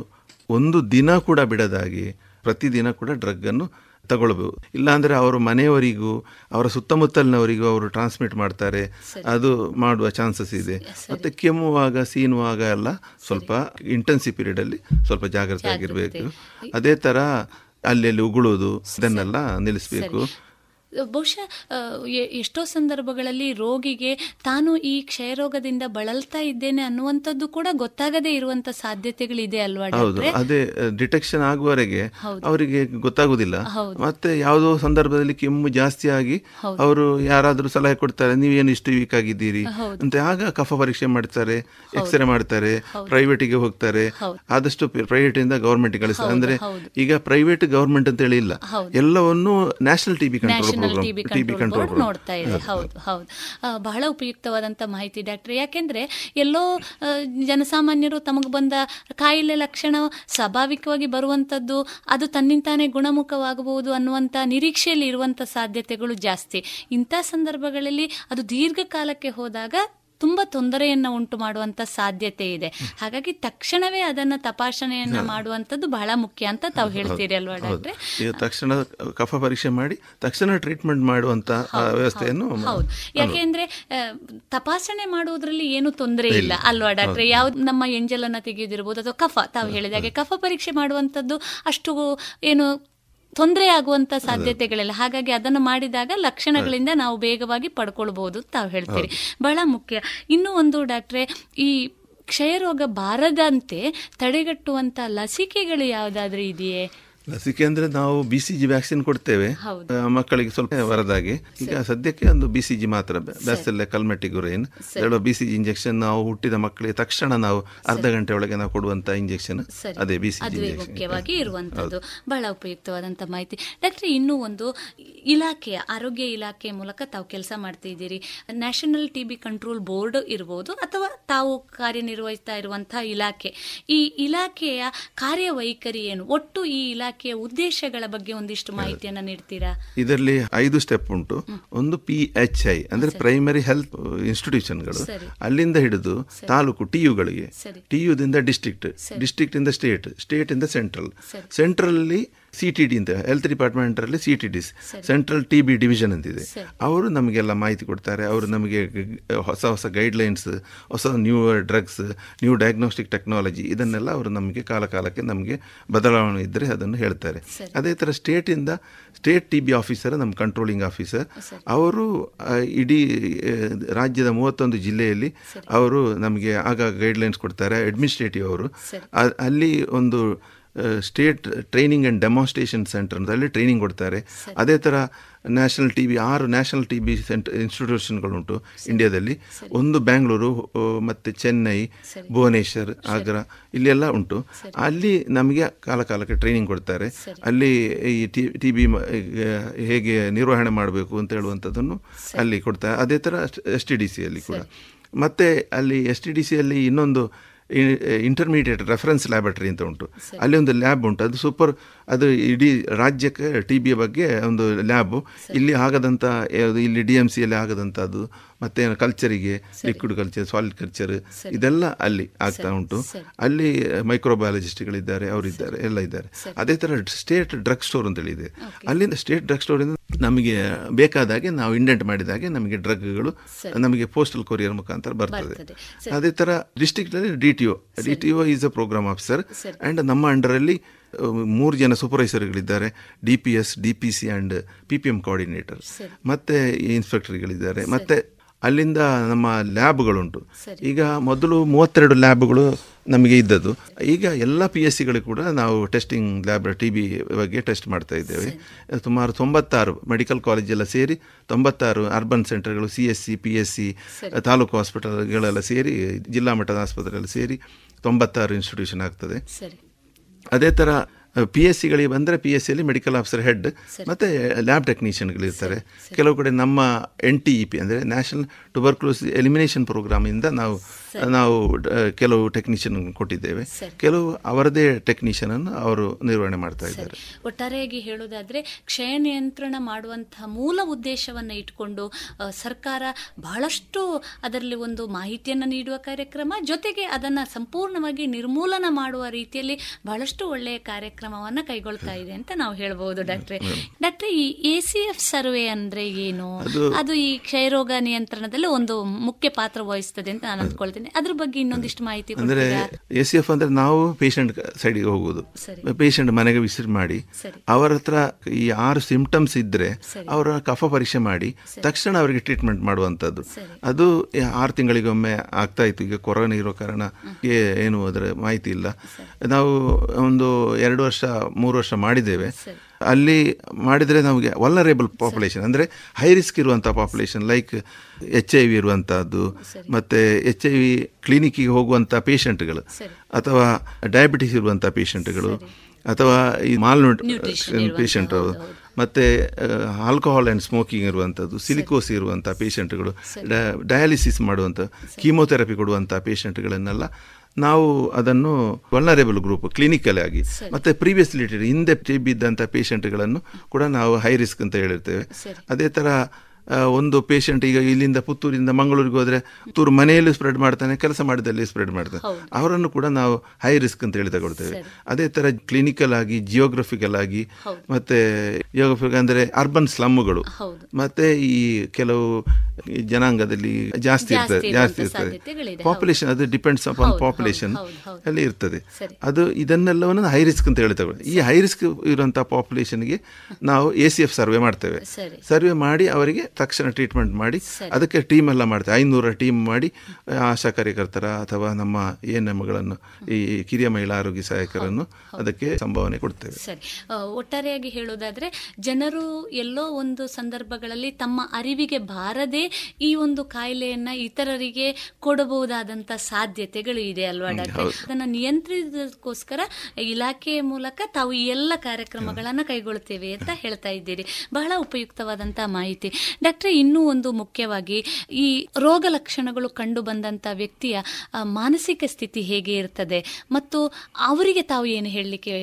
ಒಂದು ದಿನ ಕೂಡ ಬಿಡದಾಗಿ ಪ್ರತಿದಿನ ಕೂಡ ಡ್ರಗ್ ಅನ್ನು ತಗೊಳ್ಬಹುದು ಇಲ್ಲಾಂದ್ರೆ ಅವರ ಮನೆಯವರಿಗೂ ಅವರ ಸುತ್ತಮುತ್ತಲಿನವರಿಗೂ ಅವರು ಟ್ರಾನ್ಸ್ಮಿಟ್ ಮಾಡ್ತಾರೆ. ಅದು ಮಾಡುವ ಚಾನ್ಸಸ್ ಇದೆ. ಮತ್ತೆ ಕೆಮ್ಮುವಾಗ ಸೀನುವಾಗ ಎಲ್ಲ ಸ್ವಲ್ಪ ಇಂಟೆನ್ಸಿ ಪೀರಿಯಡ್ ಅಲ್ಲಿ ಸ್ವಲ್ಪ ಜಾಗ್ರತೆ ಆಗಿರ್ಬೇಕು ಅದೇ ತರ ಅಲ್ಲೆಲ್ಲಿ ಉಗುಳೋದು ಇದನ್ನೆಲ್ಲ ನಿಲ್ಲಿಸಬೇಕು. ಬಹುಶಃ ಎಷ್ಟೋ ಸಂದರ್ಭಗಳಲ್ಲಿ ರೋಗಿಗೆ ತಾನು ಈ ಕ್ಷಯರೋಗದಿಂದ ಬಳಲ್ತಾ ಇದ್ದೇನೆ ಅನ್ನುವಂಥದ್ದು ಕೂಡ ಗೊತ್ತಾಗದೇ ಇರುವಂತ ಸಾಧ್ಯತೆಗಳಿದೆ ಅಲ್ವಾ ಅದೇ ಡಿಟೆಕ್ಷನ್ ಆಗುವವರೆಗೆ ಅವರಿಗೆ ಗೊತ್ತಾಗುದಿಲ್ಲ. ಮತ್ತೆ ಯಾವುದೋ ಸಂದರ್ಭದಲ್ಲಿ ಕೆಮ್ಮು ಜಾಸ್ತಿ ಆಗಿ. ಅವರು ಯಾರಾದರೂ ಸಲಹೆ ಕೊಡ್ತಾರೆ ನೀವೇನು ಇಷ್ಟು ವೀಕ್ ಆಗಿದ್ದೀರಿ? ಅಂತ ಆಗ ಕಫ ಪರೀಕ್ಷೆ ಮಾಡ್ತಾರೆ. ಎಕ್ಸ್ರೇ ಮಾಡ್ತಾರೆ. ಪ್ರೈವೇಟಿಗೆ ಹೋಗ್ತಾರೆ. ಆದಷ್ಟು ಪ್ರೈವೇಟ್ ಇಂದ ಗವರ್ಮೆಂಟ್ ಕಳಿಸ್ತಾರೆ. ಅಂದ್ರೆ ಈಗ ಪ್ರೈವೇಟ್ ಗವರ್ಮೆಂಟ್ ಅಂತ ಹೇಳಿ ಇಲ್ಲ. ಎಲ್ಲವನ್ನು national TB control national TB control board ನೋಡ್ತಾ ಇದೆ. ಹೌದು ಹೌದು. ಬಹಳ ಉಪಯುಕ್ತವಾದಂತ ಮಾಹಿತಿ ಡಾಕ್ಟರ್. ಯಾಕೆಂದ್ರೆ ಎಲ್ಲೋ ಜನಸಾಮಾನ್ಯರು ತಮಗೆ ಬಂದ ಕಾಯಿಲೆ ಲಕ್ಷಣ ಸ್ವಾಭಾವಿಕವಾಗಿ ಬರುವಂತದ್ದು ಅದು ತನ್ನಿಂತಾನೇ ಗುಣಮುಖವಾಗಬಹುದು ಅನ್ನುವಂತ ನಿರೀಕ್ಷೆಯಲ್ಲಿ ಇರುವಂತ ಸಾಧ್ಯತೆಗಳು ಜಾಸ್ತಿ. ಇಂಥ ಸಂದರ್ಭಗಳಲ್ಲಿ ಅದು ದೀರ್ಘಕಾಲಕ್ಕೆ ಹೋದಾಗ ತುಂಬಾ ತೊಂದರೆಯನ್ನ ಉಂಟು ಮಾಡುವಂತ ಸಾಧ್ಯತೆ ಇದೆ. ಹಾಗಾಗಿ ತಕ್ಷಣವೇ ಅದನ್ನ ತಪಾಸಣೆಯನ್ನ ಮಾಡುವಂತದ್ದು ಬಹಳ ಮುಖ್ಯ ಅಂತ ತಾವು ಹೇಳ್ತೀರಿ ಅಲ್ವಾ ಡಾಕ್ಟ್ರೆ? ತಕ್ಷಣ ಕಫ ಪರೀಕ್ಷೆ ಮಾಡಿ ತಕ್ಷಣ ಟ್ರೀಟ್ಮೆಂಟ್ ಮಾಡುವಂತ ವ್ಯವಸ್ಥೆಯನ್ನು ಹೌದು. ಯಾಕೆಂದ್ರೆ ತಪಾಸಣೆ ಮಾಡುವುದರಲ್ಲಿ ಏನು ತೊಂದರೆ ಇಲ್ಲ. ಅಲ್ವಾ ಡಾಕ್ಟ್ರೆ? ಯಾವ್ದು ನಮ್ಮ ಎಂಜಲನ್ನ ತೆಗೆದಿರಬಹುದು ಅಥವಾ ಕಫ ತಾವು ಹೇಳಿದಾಗೆ ಕಫ ಪರೀಕ್ಷೆ ಮಾಡುವಂತದ್ದು ಅಷ್ಟು ಏನು ತೊಂದರೆ ಆಗುವಂತ ಸಾಧ್ಯತೆಗಳೆಲ್ಲ. ಹಾಗಾಗಿ ಅದನ್ನು ಮಾಡಿದಾಗ ಲಕ್ಷಣಗಳಿಂದ ನಾವು ಬೇಗವಾಗಿ ಪಡ್ಕೊಳ್ಬಹುದು ತಾವು ಹೇಳ್ತೀರಿ. ಬಹಳ ಮುಖ್ಯ. ಇನ್ನೂ ಒಂದು ಡಾಕ್ಟ್ರೆ ಈ ಕ್ಷಯರೋಗ ಬಾರದಂತೆ ತಡೆಗಟ್ಟುವಂತ ಲಸಿಕೆಗಳು ಯಾವ್ದಾದ್ರೂ ಇದೆಯೇ? ಲಸಿಕೆ ಅಂದ್ರೆ ನಾವು ಬಿ ಸಿ ಜಿ ವ್ಯಾಕ್ಸಿನ್ ಕೊಡ್ತೇವೆ. ಮಕ್ಕಳಿಗೆ ಸ್ವಲ್ಪ ವರದಾಗಿ. ಈಗ ಸದ್ಯಕ್ಕೆ ಒಂದು ಬಿ ಸಿ ಜಿ ಮಾತ್ರ ಬ್ಯಾಸಲ್ಲೆ ಕಲ್ಮೆಟಿಗುರೇನ್ ಎರಡು ಬಿ ಸಿ ಜಿ ಇಂಜೆಕ್ಷನ್ ನಾವು ಹುಟ್ಟಿದ ಮಕ್ಕಳಿಗೆ ತಕ್ಷಣ ನಾವು ಅರ್ಧ ಗಂಟೆ ಒಳಗೆ ನಾವು ಕೊಡುವಂತ ಇಂಜೆಕ್ಷನ್ ಅದೇ ಬಿ ಸಿ ಜಿ ಮುಖ್ಯವಾಗಿ ಇರುವಂತದ್ದು. ಬಹಳ ಉಪಯುಕ್ತವಾದಂತ ಮಾಹಿತಿ. ಡಾಕ್ಟರ್ ಇನ್ನೂ ಒಂದು ಇಲಾಖೆಯ ಆರೋಗ್ಯ ಇಲಾಖೆಯ ಮೂಲಕ ತಾವು ಕೆಲಸ ಮಾಡ್ತಾ ಇದ್ದೀರಿ. National T B control board ಇರಬಹುದು ಅಥವಾ ತಾವು ಕಾರ್ಯನಿರ್ವಹಿಸ್ತಾ ಇರುವಂತಹ ಇಲಾಖೆ. ಈ ಇಲಾಖೆಯ ಕಾರ್ಯವೈಖರಿ ಏನು? ಒಟ್ಟು ಈ ಇಲಾಖೆಯ ಉದ್ದೇಶಗಳ ಬಗ್ಗೆ ಒಂದಿಷ್ಟು ಮಾಹಿತಿಯನ್ನು ನೀಡ್ತೀರಾ? ಇದರಲ್ಲಿ ಐದು ಸ್ಟೆಪ್ ಉಂಟು. ಒಂದು ಪಿ ಎಚ್ ಐ ಅಂದ್ರೆ ಪ್ರೈಮರಿ ಹೆಲ್ತ್ ಇನ್ಸ್ಟಿಟ್ಯೂಷನ್ಗಳು ಅಲ್ಲಿಂದ ಹಿಡಿದು ತಾಲೂಕು ಟಿ ಟಿಯುದಿಂದ ಡಿಸ್ಟ್ರಿಕ್ಟ್ ಡಿಸ್ಟ್ರಿಕ್ಟ್ ಇಂದ ಸ್ಟೇಟ್ ಸ್ಟೇಟ್ ಇಂದ ಸೆಂಟ್ರಲ್ ಸರಿ. ಸಿ ಟಿ ಡಿ ಅಂತ health ಡಿಪಾರ್ಟ್ಮೆಂಟಲ್ಲಿ C T D. Central T B division ಅಂತಿದೆ. ಅವರು ನಮಗೆಲ್ಲ ಮಾಹಿತಿ ಕೊಡ್ತಾರೆ ಅವರು ನಮಗೆ ಹೊಸ ಹೊಸ ಗೈಡ್ಲೈನ್ಸ್ ಹೊಸ new drugs new diagnostic technology ಇದನ್ನೆಲ್ಲ ಅವರು ನಮಗೆ ಕಾಲ ಕಾಲಕ್ಕೆ ನಮಗೆ ಬದಲಾವಣೆ ಇದ್ದರೆ ಅದನ್ನು ಹೇಳ್ತಾರೆ. ಅದೇ ಥರ ಸ್ಟೇಟಿಂದ ಸ್ಟೇಟ್ ಟಿ ಬಿ ಆಫೀಸರ್ ನಮ್ಮ ಕಂಟ್ರೋಲಿಂಗ್ ಆಫೀಸರ್ ಅವರು ಇಡೀ ರಾಜ್ಯದ ಮೂವತ್ತೊಂದು ಜಿಲ್ಲೆಯಲ್ಲಿ ಅವರು ನಮಗೆ ಆಗ ಗೈಡ್ಲೈನ್ಸ್ ಕೊಡ್ತಾರೆ ಅಡ್ಮಿನಿಸ್ಟ್ರೇಟಿವ್ ಅವರು ಅಲ್ಲಿ ಒಂದು ಸ್ಟೇಟ್ ಟ್ರೈನಿಂಗ್ ಆ್ಯಂಡ್ ಡೆಮಾನ್ಸ್ಟ್ರೇಷನ್ ಸೆಂಟರ್ನಲ್ಲಿ ಟ್ರೈನಿಂಗ್ ಕೊಡ್ತಾರೆ. ಅದೇ ಥರ ನ್ಯಾಷನಲ್ ಟಿ ವಿ ಆರು ನ್ಯಾಷನಲ್ ಟಿ ವಿ ಸೆಂಟರ್ ಇನ್ಸ್ಟಿಟ್ಯೂಷನ್ಗಳುಂಟು ಇಂಡಿಯಾದಲ್ಲಿ. ಒಂದು ಬ್ಯಾಂಗ್ಳೂರು ಮತ್ತು ಚೆನ್ನೈ ಭುವನೇಶ್ವರ್ ಆಗ್ರಾ ಇಲ್ಲೆಲ್ಲ ಉಂಟು. ಅಲ್ಲಿ ನಮಗೆ ಕಾಲ ಕಾಲಕ್ಕೆ ಟ್ರೈನಿಂಗ್ ಕೊಡ್ತಾರೆ. ಅಲ್ಲಿ ಈ ಟಿ ಟಿ ಬಿ ಹೇಗೆ ನಿರ್ವಹಣೆ ಮಾಡಬೇಕು ಅಂತ ಹೇಳುವಂಥದ್ದನ್ನು ಅಲ್ಲಿ ಕೊಡ್ತಾರೆ. ಅದೇ ಥರ ಎಸ್ ಟಿ ಡಿ ಸಿಯಲ್ಲಿ ಕೂಡ. ಮತ್ತು ಅಲ್ಲಿ ಎಸ್ ಟಿ ಡಿ ಸಿಯಲ್ಲಿ ಇನ್ನೊಂದು ಇಂಟರ್ಮೀಡಿಯೇಟ್ ರೆಫರೆನ್ಸ್ ಲ್ಯಾಬರೇಟರಿ ಅಂತ ಉಂಟು. ಅಲ್ಲಿ ಒಂದು ಲ್ಯಾಬ್ ಉಂಟು. ಅದು ಸೂಪರ್ ಅದು ಇಡೀ ರಾಜ್ಯಕ್ಕೆ ಟಿ ಬಿಯ ಬಗ್ಗೆ ಒಂದು ಲ್ಯಾಬು ಇಲ್ಲಿ ಆಗದಂಥ ಯಾವುದು ಇಲ್ಲಿ ಡಿ ಎಂ ಸಿಯಲ್ಲಿ ಆಗದಂಥದ್ದು ಮತ್ತೆ ಕಲ್ಚರಿಗೆ ಲಿಕ್ವಿಡ್ ಕಲ್ಚರ್ ಸಾಲಿಡ್ ಕಲ್ಚರ್ ಇದೆಲ್ಲ ಅಲ್ಲಿ ಆಗ್ತಾ ಉಂಟು. ಅಲ್ಲಿ ಮೈಕ್ರೋಬಯಾಲಜಿಸ್ಟ್ಗಳಿದ್ದಾರೆ ಅವರಿದ್ದಾರೆ ಎಲ್ಲ ಇದ್ದಾರೆ. ಅದೇ ಥರ ಸ್ಟೇಟ್ ಡ್ರಗ್ ಸ್ಟೋರ್ ಅಂತೇಳಿ ಇದೆ ಅಲ್ಲಿಂದ ಸ್ಟೇಟ್ ಡ್ರಗ್ ಸ್ಟೋರಿಂದ ನಮಗೆ ಬೇಕಾದಾಗೆ ನಾವು ಇಂಡೆಂಟ್ ಮಾಡಿದಾಗೆ ನಮಗೆ ಡ್ರಗ್ಗಳು ನಮಗೆ ಪೋಸ್ಟಲ್ ಕೊರಿಯರ್ ಮುಖಾಂತರ ಬರ್ತದೆ. ಅದೇ ಥರ ನಲ್ಲಿ D T O D T O is a programme officer and ನಮ್ಮ ಅಂಡರಲ್ಲಿ ಮೂರು ಜನ ಸೂಪರ್ವೈಸರ್ಗಳಿದ್ದಾರೆ D P S D P C and P P M coordinator ಮತ್ತು ಇನ್ಸ್ಪೆಕ್ಟರ್ಗಳಿದ್ದಾರೆ ಮತ್ತು ಅಲ್ಲಿಂದ ನಮ್ಮ ಲ್ಯಾಬ್ಗಳುಂಟು. ಈಗ ಮೊದಲು ಮೂವತ್ತೆರಡು ಲ್ಯಾಬ್ಗಳು ನಮಗೆ ಇದ್ದದ್ದು. ಈಗ ಎಲ್ಲ ಪಿ ಎಸ್ ಸಿಗಳು ಕೂಡ ನಾವು ಟೆಸ್ಟಿಂಗ್ ಲ್ಯಾಬ್ ಟಿ ಬಿ ಬಗ್ಗೆ ಟೆಸ್ಟ್ ಮಾಡ್ತಾ ಇದ್ದೇವೆ. ಸುಮಾರು ತೊಂಬತ್ತಾರು ಮೆಡಿಕಲ್ ಕಾಲೇಜೆಲ್ಲ ಸೇರಿ ತೊಂಬತ್ತಾರು urban ಸೆಂಟರ್ಗಳು C S C P S C taluk ಹಾಸ್ಪಿಟಲ್ಗಳೆಲ್ಲ ಸೇರಿ ಜಿಲ್ಲಾ ಮಟ್ಟದ ಆಸ್ಪತ್ರೆಯಲ್ಲಿ ಸೇರಿ ತೊಂಬತ್ತಾರು ಇನ್ಸ್ಟಿಟ್ಯೂಷನ್ ಆಗ್ತದೆ. ಅದೇ ಥರ ಪಿ ಎಸ್ ಸಿಗಳಿಗೆ ಬಂದರೆ ಪಿ ಎಸ್ ಸಿಯಲ್ಲಿ ಮೆಡಿಕಲ್ ಆಫೀಸರ್ ಹೆಡ್ ಮತ್ತು ಲ್ಯಾಬ್ ಟೆಕ್ನಿಷಿಯನ್ಗಳಿರ್ತಾರೆ ಕೆಲವು ಕಡೆ ನಮ್ಮ ಎನ್ ಟಿ ಇ ಪಿ ಅಂದರೆ ನ್ಯಾಷನಲ್ ಟುಬರ್ಕ್ಲೋಸ್ ಎಲಿಮಿನೇಷನ್ ಪ್ರೋಗ್ರಾಮಿಂದ ನಾವು ನಾವು ಕೆಲವು ಟೆಕ್ನಿಷಿಯನ್ ಕೊಟ್ಟಿದ್ದೇವೆ. ಕೆಲವು ಅವರದೇ ಟೆಕ್ನಿಷಿಯನ್ ಅನ್ನು ಅವರು ನಿರ್ವಹಣೆ ಮಾಡ್ತಾ ಇದ್ದಾರೆ. ಒಟ್ಟಾರೆಯಾಗಿ ಹೇಳೋದಾದ್ರೆ ಕ್ಷಯ ನಿಯಂತ್ರಣ ಮಾಡುವಂತಹ ಮೂಲ ಉದ್ದೇಶವನ್ನು ಇಟ್ಕೊಂಡು ಸರ್ಕಾರ ಬಹಳಷ್ಟು ಅದರಲ್ಲಿ ಒಂದು ಮಾಹಿತಿಯನ್ನು ನೀಡುವ ಕಾರ್ಯಕ್ರಮ ಜೊತೆಗೆ ಅದನ್ನು ಸಂಪೂರ್ಣವಾಗಿ ನಿರ್ಮೂಲನ ಮಾಡುವ ರೀತಿಯಲ್ಲಿ ಬಹಳಷ್ಟು ಒಳ್ಳೆಯ ಕಾರ್ಯಕ್ರಮವನ್ನ ಕೈಗೊಳ್ತಾ ಇದೆ ಅಂತ ನಾವು ಹೇಳಬಹುದು ಡಾಕ್ಟ್ರೆ. ಡಾಕ್ಟ್ರೆ ಈ ಎ ಸಿ ಎಫ್ ಸರ್ವೆ ಅಂದ್ರೆ ಏನು? ಅದು- ಈ ಕ್ಷಯರೋಗ ನಿಯಂತ್ರಣದಲ್ಲಿ ಒಂದು ಮುಖ್ಯ ಪಾತ್ರ ವಹಿಸ್ತದೆ ಅಂತ ನಾನು ಅಂದ್ಕೊಳ್ತೇನೆ. ಅದ್ರ ಬಗ್ಗೆ ಇನ್ನೊಂದಿಷ್ಟು ಮಾಹಿತಿ ಅಂದ್ರೆ ಎ ಸಿ ಎಫ್ ಅಂದರೆ ನಾವು ಪೇಷಂಟ್ ಸೈಡಿಗೆ ಹೋಗುದು ಪೇಷಂಟ್ ಮನೆಗೆ ವಿಸಿಟ್ ಮಾಡಿ ಅವರ ಹತ್ರ ಈ ಆರು ಸಿಂಪ್ಟಮ್ಸ್ ಇದ್ರೆ ಅವರ ಕಫ ಪರೀಕ್ಷೆ ಮಾಡಿ ತಕ್ಷಣ ಅವರಿಗೆ ಟ್ರೀಟ್ಮೆಂಟ್ ಮಾಡುವಂತದ್ದು ಅದು ಆರು ತಿಂಗಳಿಗೊಮ್ಮೆ ಆಗ್ತಾ ಇತ್ತು. ಈಗ ಕೊರೋನಾ ಇರೋ ಕಾರಣ ಏನು ಅದರ ಮಾಹಿತಿ ಇಲ್ಲ. ನಾವು ಒಂದು ಎರಡು ವರ್ಷ ಮೂರು ವರ್ಷ ಮಾಡಿದ್ದೇವೆ. ಅಲ್ಲಿ ಮಾಡಿದರೆ ನಮಗೆ ವಲ್ಲರೇಬಲ್ ಪಾಪ್ಯುಲೇಷನ್ ಅಂದರೆ ಹೈ ರಿಸ್ಕ್ ಇರುವಂಥ population like H I V ಇರುವಂಥದ್ದು ಮತ್ತು ಎಚ್ ಐ ವಿ ಕ್ಲಿನಿಕ್ಕಿಗೆ ಹೋಗುವಂಥ ಪೇಷಂಟ್ಗಳು ಅಥವಾ ಡಯಾಬಿಟಿಸ್ ಇರುವಂಥ ಪೇಷಂಟ್ಗಳು ಅಥವಾ ಈ ಮಾಲ್ ಪೇಷಂಟ್ ಮತ್ತು ಆಲ್ಕೋಹಾಲ್ ಆ್ಯಂಡ್ ಸ್ಮೋಕಿಂಗ್ ಇರುವಂಥದ್ದು ಸಿಲಿಕೋಸ್ ಇರುವಂಥ ಪೇಷಂಟ್ಗಳು ಡಯಾಲಿಸಿಸ್ ಮಾಡುವಂಥ ಕೀಮೋಥೆರಪಿ ಕೊಡುವಂಥ ಪೇಷಂಟ್ಗಳನ್ನೆಲ್ಲ ನಾವು ಅದನ್ನು ವಲ್ನರೇಬಲ್ ಗ್ರೂಪ್ ಕ್ಲಿನಿಕಲ್ ಆಗಿ ಮತ್ತೆ ಪ್ರೀವಿಯಸ್ಲಿ ಹಿಂದೆ ಟಿ ಬಿ ಇದ್ದಂಥ ಪೇಷಂಟ್ಗಳನ್ನು ಕೂಡ ನಾವು ಹೈ ರಿಸ್ಕ್ ಅಂತ ಹೇಳಿರ್ತೇವೆ. ಅದೇ ಥರ ಒಂದು ಪೇಷಂಟ್ ಈಗ ಇಲ್ಲಿಂದ ಪುತ್ತೂರಿಂದ ಮಂಗಳೂರಿಗೆ ಹೋದರೆ ಪುತ್ತೂರು ಮನೆಯಲ್ಲಿ ಸ್ಪ್ರೆಡ್ ಮಾಡ್ತಾನೆ ಕೆಲಸ ಮಾಡಿದಲ್ಲಿ ಸ್ಪ್ರೆಡ್ ಮಾಡ್ತಾನೆ. ಅವರನ್ನು ಕೂಡ ನಾವು ಹೈ ರಿಸ್ಕ್ ಅಂತ ಹೇಳಿ ತಗೊಳ್ತೇವೆ. ಅದೇ ಥರ ಕ್ಲಿನಿಕಲ್ ಆಗಿ ಜಿಯೋಗ್ರಫಿಕಲ್ ಆಗಿ ಮತ್ತು ಜಿಯೋಗ್ರಫಿಕ್ ಅಂದರೆ ಅರ್ಬನ್ ಸ್ಲಮ್ಗಳು ಮತ್ತು ಈ ಕೆಲವು ಈ ಜನಾಂಗದಲ್ಲಿ ಜಾಸ್ತಿ ಇರ್ತದೆ ಜಾಸ್ತಿ ಇರ್ತದೆ. ಪಾಪ್ಯುಲೇಷನ್ ಅದು ಡಿಪೆಂಡ್ಸ್ ಅಪಾನ್ ಪಾಪ್ಯುಲೇಷನ್ ಅಲ್ಲಿ ಇರ್ತದೆ. ಅದು ಇದನ್ನೆಲ್ಲವನ್ನು ಹೈ ರಿಸ್ಕ್ ಅಂತ ಹೇಳಿ ತಗೊಳ್ಳಿ. ಈ ಹೈ ರಿಸ್ಕ್ ಇರುವಂಥ ಪಾಪ್ಯುಲೇಷನ್ಗೆ ನಾವು ಎ ಸಿ ಎಫ್ ಸರ್ವೆ ಮಾಡ್ತೇವೆ. ಸರ್ವೆ ಮಾಡಿ ಅವರಿಗೆ ತಕ್ಷಣ ಟ್ರೀಟ್ಮೆಂಟ್ ಮಾಡಿ ಅದಕ್ಕೆ ಟೀಮ್ ಎಲ್ಲ ಮಾಡ್ತೇವೆ ಐನೂರ ಟೀಮ್ ಮಾಡಿ ಆಶಾ ಕಾರ್ಯಕರ್ತರ ಅಥವಾ ನಮ್ಮ ಎ ಎನ್ ಎಂಗಳನ್ನು ಈ ಕಿರಿಯ ಮಹಿಳಾ ಆರೋಗ್ಯ ಸಹಾಯಕರನ್ನು ಅದಕ್ಕೆ ಸಂಭಾವನೆ ಕೊಡ್ತೇವೆ. ಸರಿ. ಒಟ್ಟಾರೆಯಾಗಿ ಹೇಳೋದಾದ್ರೆ ಜನರು ಎಲ್ಲೋ ಒಂದು ಸಂದರ್ಭಗಳಲ್ಲಿ ತಮ್ಮ ಅರಿವಿಗೆ ಬಾರದೆ ಈ ಒಂದು ಕಾಯಿಲೆಯನ್ನ ಇತರರಿಗೆ ಕೊಡಬಹುದಾದಂತ ಸಾಧ್ಯತೆಗಳು ಇದೆ ಅಲ್ವಾ ಡಾಕ್ಟರ್? ಅದನ್ನ ನಿಯಂತ್ರಿಸೋದಕ್ಕೋಸ್ಕರ ಇಲಾಖೆಯ ಮೂಲಕ ತಾವು ಈ ಎಲ್ಲ ಕಾರ್ಯಕ್ರಮಗಳನ್ನು ಕೈಗೊಳ್ಳುತ್ತೇವೆ ಅಂತ ಹೇಳ್ತಾ ಇದ್ದೀರಿ. ಬಹಳ ಉಪಯುಕ್ತವಾದಂತಹ ಮಾಹಿತಿ. ಡಾಕ್ಟ್ರೆ ಇನ್ನೂ ಒಂದು ಮುಖ್ಯವಾಗಿ ಈ ರೋಗ ಲಕ್ಷಣಗಳು ಕಂಡು ಬಂದಂತ ವ್ಯಕ್ತಿಯ ಮಾನಸಿಕ ಸ್ಥಿತಿ ಹೇಗೆ ಇರ್ತದೆ ಮತ್ತು ಅವರಿಗೆ ತಾವು ಏನು ಹೇಳಲಿಕ್ಕೆ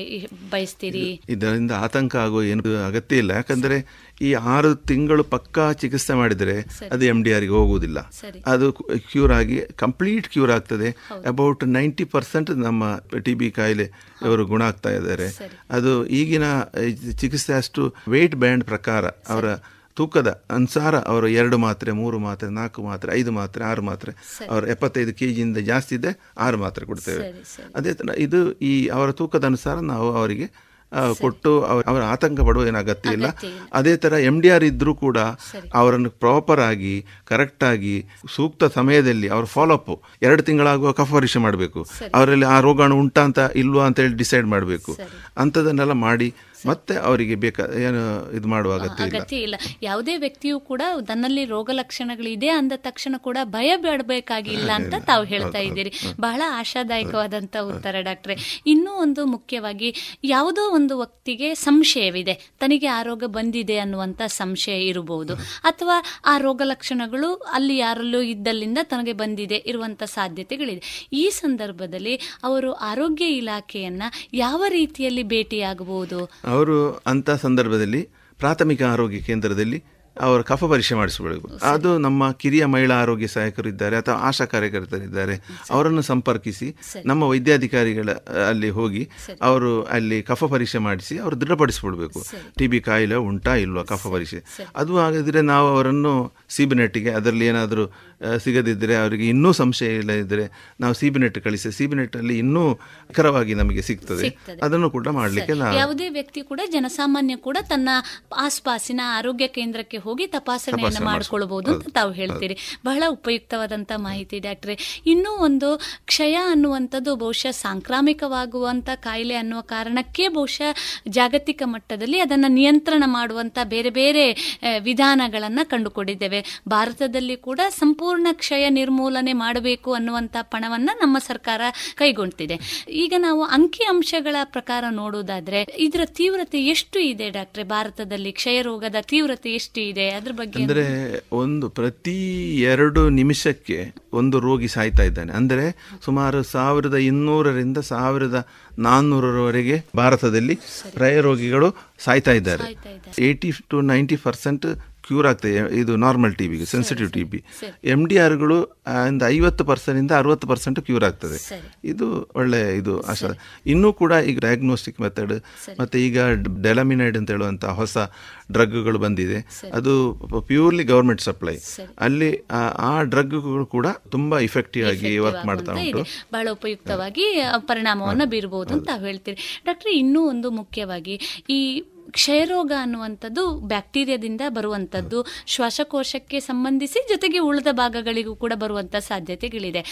ಬಯಸ್ತೀರಿ? ಇದರಿಂದ ಆತಂಕ ಆಗುವ ಏನು ಅಗತ್ಯ ಇಲ್ಲ. ಯಾಕಂದ್ರೆ ಈ ಆರು ತಿಂಗಳು ಪಕ್ಕಾ ಚಿಕಿತ್ಸೆ ಮಾಡಿದರೆ ಅದು ಎಂ ಡಿ ಆರ್ಗೆ ಹೋಗುವುದಿಲ್ಲ. ಅದು ಕ್ಯೂರ್ ಆಗಿ ಕಂಪ್ಲೀಟ್ ಕ್ಯೂರ್ ಆಗ್ತದೆ. ಅಬೌಟ್ ನೈಂಟಿ ಪರ್ಸೆಂಟ್ ನಮ್ಮ ಟಿ ಬಿ ಕಾಯಿಲೆ ಇವರು ಗುಣ ಆಗ್ತಾ ಇದ್ದಾರೆ. ಅದು ಈಗಿನ ಚಿಕಿತ್ಸೆ ಅಷ್ಟು ವೆಯ್ಟ್ ಬ್ಯಾಂಡ್ ಪ್ರಕಾರ ಅವರ ತೂಕದ ಅನುಸಾರ ಅವರು ಎರಡು ಮಾತ್ರೆ ಮೂರು ಮಾತ್ರೆ ನಾಲ್ಕು ಮಾತ್ರೆ ಐದು ಮಾತ್ರೆ ಆರು ಮಾತ್ರೆ ಅವರು ಎಪ್ಪತ್ತೈದು ಕೆ ಜಿಯಿಂದ ಜಾಸ್ತಿ ಇದೆ ಆರು ಮಾತ್ರೆ ಕೊಡ್ತೇವೆ. ಅದೇ ಥರ ಇದು ಈ ಅವರ ತೂಕದ ಅನುಸಾರ ನಾವು ಅವರಿಗೆ ಕೊಟ್ಟು ಅವ್ರ- ಆತಂಕ ಪಡುವ ಏನು ಅಗತ್ಯ ಇಲ್ಲ. ಅದೇ ಥರ ಎಂ ಡಿ ಆರ್ ಇದ್ದರೂ ಕೂಡ ಅವರನ್ನು ಪ್ರಾಪರ್ ಆಗಿ ಕರೆಕ್ಟಾಗಿ ಸೂಕ್ತ ಸಮಯದಲ್ಲಿ ಅವರ ಫಾಲೋಅಪ್ ಎರಡು ತಿಂಗಳಾಗುವ ಕಫ ಪರೀಕ್ಷೆ ಮಾಡಬೇಕು. ಅವರಲ್ಲಿ ಆ ರೋಗಾಣು ಉಂಟಾ ಅಂತ ಇಲ್ವಾ ಅಂತ ಹೇಳಿ ಡಿಸೈಡ್ ಮಾಡಬೇಕು. ಅಂಥದನ್ನೆಲ್ಲ ಮಾಡಿ ಮತ್ತೆ ಅವರಿಗೆ ಬೇಕಾ ಏನು ಇದು ಮಾಡುವ ಅಗತ್ಯ ಇಲ್ಲ. ಅಗತ್ಯ ಇಲ್ಲ. ಯಾವುದೇ ವ್ಯಕ್ತಿಯು ಕೂಡ ತನ್ನಲ್ಲಿ ರೋಗ ಲಕ್ಷಣಗಳಿದೆ ಅಂದ ತಕ್ಷಣ ಕೂಡ ಭಯ ಬೇಡಬೇಕಾಗಿಲ್ಲ ಅಂತ ತಾವು ಹೇಳ್ತಾ ಇದ್ದೀರಿ. ಬಹಳ ಆಶಾದಾಯಕವಾದಂತ ಉತ್ತರ ಡಾಕ್ಟ್ರೆ. ಇನ್ನೂ ಒಂದು ಮುಖ್ಯವಾಗಿ ಯಾವುದೋ ಒಂದು ವ್ಯಕ್ತಿಗೆ ಸಂಶಯವಿದೆ. ತನಗೆ ಆ ರೋಗ ಬಂದಿದೆ ಅನ್ನುವಂತ ಸಂಶಯ ಇರಬಹುದು. ಅಥವಾ ಆ ರೋಗ ಲಕ್ಷಣಗಳು ಅಲ್ಲಿ ಯಾರಲ್ಲೂ ಇದ್ದಲ್ಲಿಂದ ತನಗೆ ಬಂದಿದೆ ಇರುವಂತ ಸಾಧ್ಯತೆಗಳಿದೆ. ಈ ಸಂದರ್ಭದಲ್ಲಿ ಅವರು ಆರೋಗ್ಯ ಇಲಾಖೆಯನ್ನ ಯಾವ ರೀತಿಯಲ್ಲಿ ಭೇಟಿಯಾಗಬಹುದು? ಅವರು ಅಂಥ ಸಂದರ್ಭದಲ್ಲಿ ಪ್ರಾಥಮಿಕ ಆರೋಗ್ಯ ಕೇಂದ್ರದಲ್ಲಿ ಅವರ ಕಫ ಪರೀಕ್ಷೆ ಮಾಡಿಸಬೇಕು ಅದು ನಮ್ಮ ಕಿರಿಯ ಮಹಿಳಾ ಆರೋಗ್ಯ ಸಹಾಯಕರು ಇದ್ದಾರೆ ಅಥವಾ ಆಶಾ ಕಾರ್ಯಕರ್ತರಿದ್ದಾರೆ. ಅವರನ್ನು ಸಂಪರ್ಕಿಸಿ ನಮ್ಮ ವೈದ್ಯಾಧಿಕಾರಿಗಳ ಅಲ್ಲಿ ಹೋಗಿ ಅವರು ಅಲ್ಲಿ ಕಫ ಪರೀಕ್ಷೆ ಮಾಡಿಸಿ ಅವರು ದೃಢಪಡಿಸ್ಬಿಡ್ಬೇಕು. ಟಿ ಬಿ ಕಾಯಿಲೆ ಉಂಟಾ ಇಲ್ವಾ ಕಫ ಪರೀಕ್ಷೆ? ಅದು ಹಾಗಾದರೆ ನಾವು ಅವರನ್ನು ಸಿಬಿನೆಟ್ಗೆ ಅದರಲ್ಲಿ ಏನಾದರೂ ಸಿಗದಿದ್ದರೆ ಅವರಿಗೆ ಇನ್ನೂ ಸಂಶಯ ಇಲ್ಲದಿದ್ದರೆ ನಾವು ಸಿಬಿನೆಟ್ ಕಳಿಸಿ ಸಿಬಿನೆಟ್ ಅಲ್ಲಿ ಇನ್ನೂ ನಿಖರವಾಗಿ ನಮಗೆ ಸಿಗ್ತದೆ. ಅದನ್ನು ಕೂಡ ಮಾಡಲಿಕ್ಕೆ ಯಾವುದೇ ವ್ಯಕ್ತಿ ಕೂಡ ಜನಸಾಮಾನ್ಯ ಕೂಡ ತನ್ನ ಆಸ್ಪಾಸಿನ ಆರೋಗ್ಯ ಕೇಂದ್ರಕ್ಕೆ ಹೋಗಿ ತಪಾಸಣೆಯನ್ನು ಮಾಡಿಕೊಳ್ಬಹುದು ಅಂತ ತಾವು ಹೇಳ್ತೀರಿ. ಬಹಳ ಉಪಯುಕ್ತವಾದಂಥ ಮಾಹಿತಿ ಡಾಕ್ಟ್ರೆ. ಇನ್ನೂ ಒಂದು ಕ್ಷಯ ಅನ್ನುವಂಥದ್ದು ಬಹುಶಃ ಸಾಂಕ್ರಾಮಿಕವಾಗುವಂತ ಕಾಯಿಲೆ ಅನ್ನುವ ಕಾರಣಕ್ಕೆ ಬಹುಶಃ ಜಾಗತಿಕ ಮಟ್ಟದಲ್ಲಿ ಅದನ್ನು ನಿಯಂತ್ರಣ ಮಾಡುವಂತ ಬೇರೆ ಬೇರೆ ವಿಧಾನಗಳನ್ನು ಕಂಡುಕೊಂಡಿದ್ದೇವೆ. ಭಾರತದಲ್ಲಿ ಕೂಡ ಸಂಪೂರ್ಣ ಕ್ಷಯ ನಿರ್ಮೂಲನೆ ಮಾಡಬೇಕು ಅನ್ನುವಂತ ಪಣವನ್ನ ನಮ್ಮ ಸರ್ಕಾರ ಕೈಗೊಂಡಿದೆ. ಈಗ ನಾವು ಅಂಕಿ ಅಂಶಗಳ ಪ್ರಕಾರ ನೋಡುವುದಾದ್ರೆ ಇದರ ತೀವ್ರತೆ ಎಷ್ಟು ಇದೆ ಡಾಕ್ಟ್ರೆ? ಭಾರತದಲ್ಲಿ ಕ್ಷಯ ರೋಗದ ತೀವ್ರತೆ ಎಷ್ಟು ಇದೆ? ಅದ್ರ ಬಗ್ಗೆ ಅಂದರೆ ಒಂದು ಪ್ರತಿ ಎರಡು ನಿಮಿಷಕ್ಕೆ ಒಂದು ರೋಗಿ ಸಾಯ್ತಾ ಇದ್ದಾನೆ. ಅಂದರೆ ಸುಮಾರು ಸಾವಿರದ ಇನ್ನೂರರಿಂದ ಸಾವಿರದ ನಾನ್ನೂರರವರೆಗೆ ಭಾರತದಲ್ಲಿ ಪ್ರಯ ರೋಗಿಗಳು ಸಾಯ್ತಾ ಇದ್ದಾರೆ. Eighty to ninety percent cure ಆಗ್ತದೆ ಇದು ನಾರ್ಮಲ್ ಟಿ ಬಿಗೆ sensitive T B M D ಆರ್ಗಳು ಒಂದು ಐವತ್ತು ಪರ್ಸೆಂಟಿಂದ ಅರವತ್ತು ಪರ್ಸೆಂಟ್ ಕ್ಯೂರ್ ಆಗ್ತದೆ. ಇದು ಒಳ್ಳೆ ಇದು ಆಶಾ. ಇನ್ನೂ ಕೂಡ ಈಗ ಡಯಾಗ್ನೋಸ್ಟಿಕ್ ಮೆಥಡ್ ಮತ್ತು ಈಗ ಡೆಲಮಿನೈಡ್ ಅಂತ ಹೇಳುವಂಥ ಹೊಸ ಡ್ರಗ್ಗಳು ಬಂದಿದೆ. ಅದು ಪ್ಯೂರ್ಲಿ ಗೌರ್ಮೆಂಟ್ ಸಪ್ಲೈ ಅಲ್ಲಿ ಆ- ಡ್ರಗ್ಗಳು ಕೂಡ ತುಂಬ ಇಫೆಕ್ಟಿವ್ ಆಗಿ ವರ್ಕ್ ಮಾಡ್ತಾ ಉಂಟು. ಬಹಳ ಉಪಯುಕ್ತವಾಗಿ ಪರಿಣಾಮವನ್ನು ಬೀರಬಹುದು ಅಂತ ಹೇಳ್ತೀರಿ. ಡಾಕ್ಟರ್ ಇನ್ನೂ ಒಂದು ಮುಖ್ಯವಾಗಿ ಈ ಕ್ಷಯರೋಗ ಅನ್ನುವಂಥದ್ದು ಬ್ಯಾಕ್ಟೀರಿಯಾದಿಂದ ಬರುವಂಥದ್ದು ಶ್ವಾಸಕೋಶಕ್ಕೆ ಸಂಬಂಧಿಸಿ ಜೊತೆಗೆ ಉಳಿದ ಭಾಗಗಳಿಗೂ ಕೂಡ ಬರುವಂಥ ಸಾಧ್ಯತೆಗಳಿದೆ.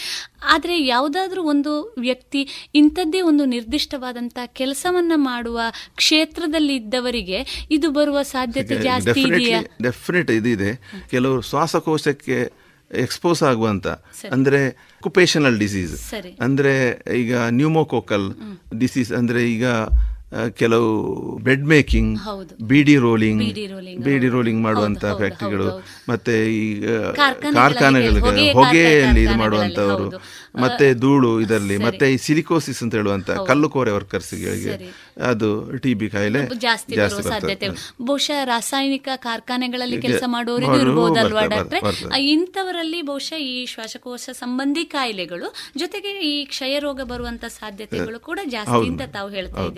ಆದರೆ ಯಾವುದಾದ್ರೂ ಒಂದು ವ್ಯಕ್ತಿ ಇಂಥದ್ದೇ ಒಂದು ನಿರ್ದಿಷ್ಟವಾದಂಥ ಕೆಲಸವನ್ನ ಮಾಡುವ ಕ್ಷೇತ್ರದಲ್ಲಿ ಇದ್ದವರಿಗೆ ಇದು ಬರುವ ಸಾಧ್ಯತೆ ಜಾಸ್ತಿ ಇದೆಯಾ? ಡೆಫಿನೆಟ್ ಇದಿದೆ. ಇದೆ ಕೆಲವರು ಶ್ವಾಸಕೋಶಕ್ಕೆ ಎಕ್ಸ್ಪೋಸ್ ಆಗುವಂತ ಅಂದ್ರೆ ಅಕ್ಯುಪೇಷನಲ್ ಡಿಸೀಸ್ ಅಂದ್ರೆ ಈಗ ನ್ಯೂಮೋಕೋಕಲ್ ಡಿಸೀಸ್ ಅಂದ್ರೆ ಈಗ ಕೆಲವು bed making. Bidi rolling bidi rolling ಮಾಡುವಂತ ಫ್ಯಾಕ್ಟರಿಗಳು ಮತ್ತೆ ಈ ಕಾರ್ಖಾನೆಗಳಿಗೆ ಹೊಗೆ ಹೊಗೆಯಲ್ಲಿ ಇದು ಮಾಡುವಂತವರು ಮತ್ತೆ ಧೂಳು ಇದರಲ್ಲಿ ಮತ್ತೆ ಈ ಸಿಲಿಕೋಸಿಸ್ ಅಂತ ಹೇಳುವಂತ ಕಲ್ಲು ಕಲ್ಲುಕೋರೆ ವರ್ಕರ್ಸ್ಗಳಿಗೆ. ಅದು ಟಿ ಬಿ ಕಾಯಿಲೆ ಜಾಸ್ತಿ ಸಾಧ್ಯತೆ. ಬಹುಶಃ ರಾಸಾಯನಿಕ ಕಾರ್ಖಾನೆಗಳಲ್ಲಿ ಕೆಲಸ ಇರ್ಬೋದಲ್ವಾ ಬರ್ತದೆ, ಡಾಕ್ಟ್ರೆ? ಇಂಥವರಲ್ಲಿ ಬಹುಶಃ ಈ ಶ್ವಾಸಕೋಶ ಸಂಬಂಧಿ ಕಾಯಿಲೆಗಳು ಜೊತೆಗೆ ಈ ಕ್ಷಯ ರೋಗ ಬರುವಂತ ಸಾಧ್ಯತೆಗಳು ಕೂಡ ಜಾಸ್ತಿ ಅಂತ ತಾವು ಹೇಳ್ತಾ ಹೌದು,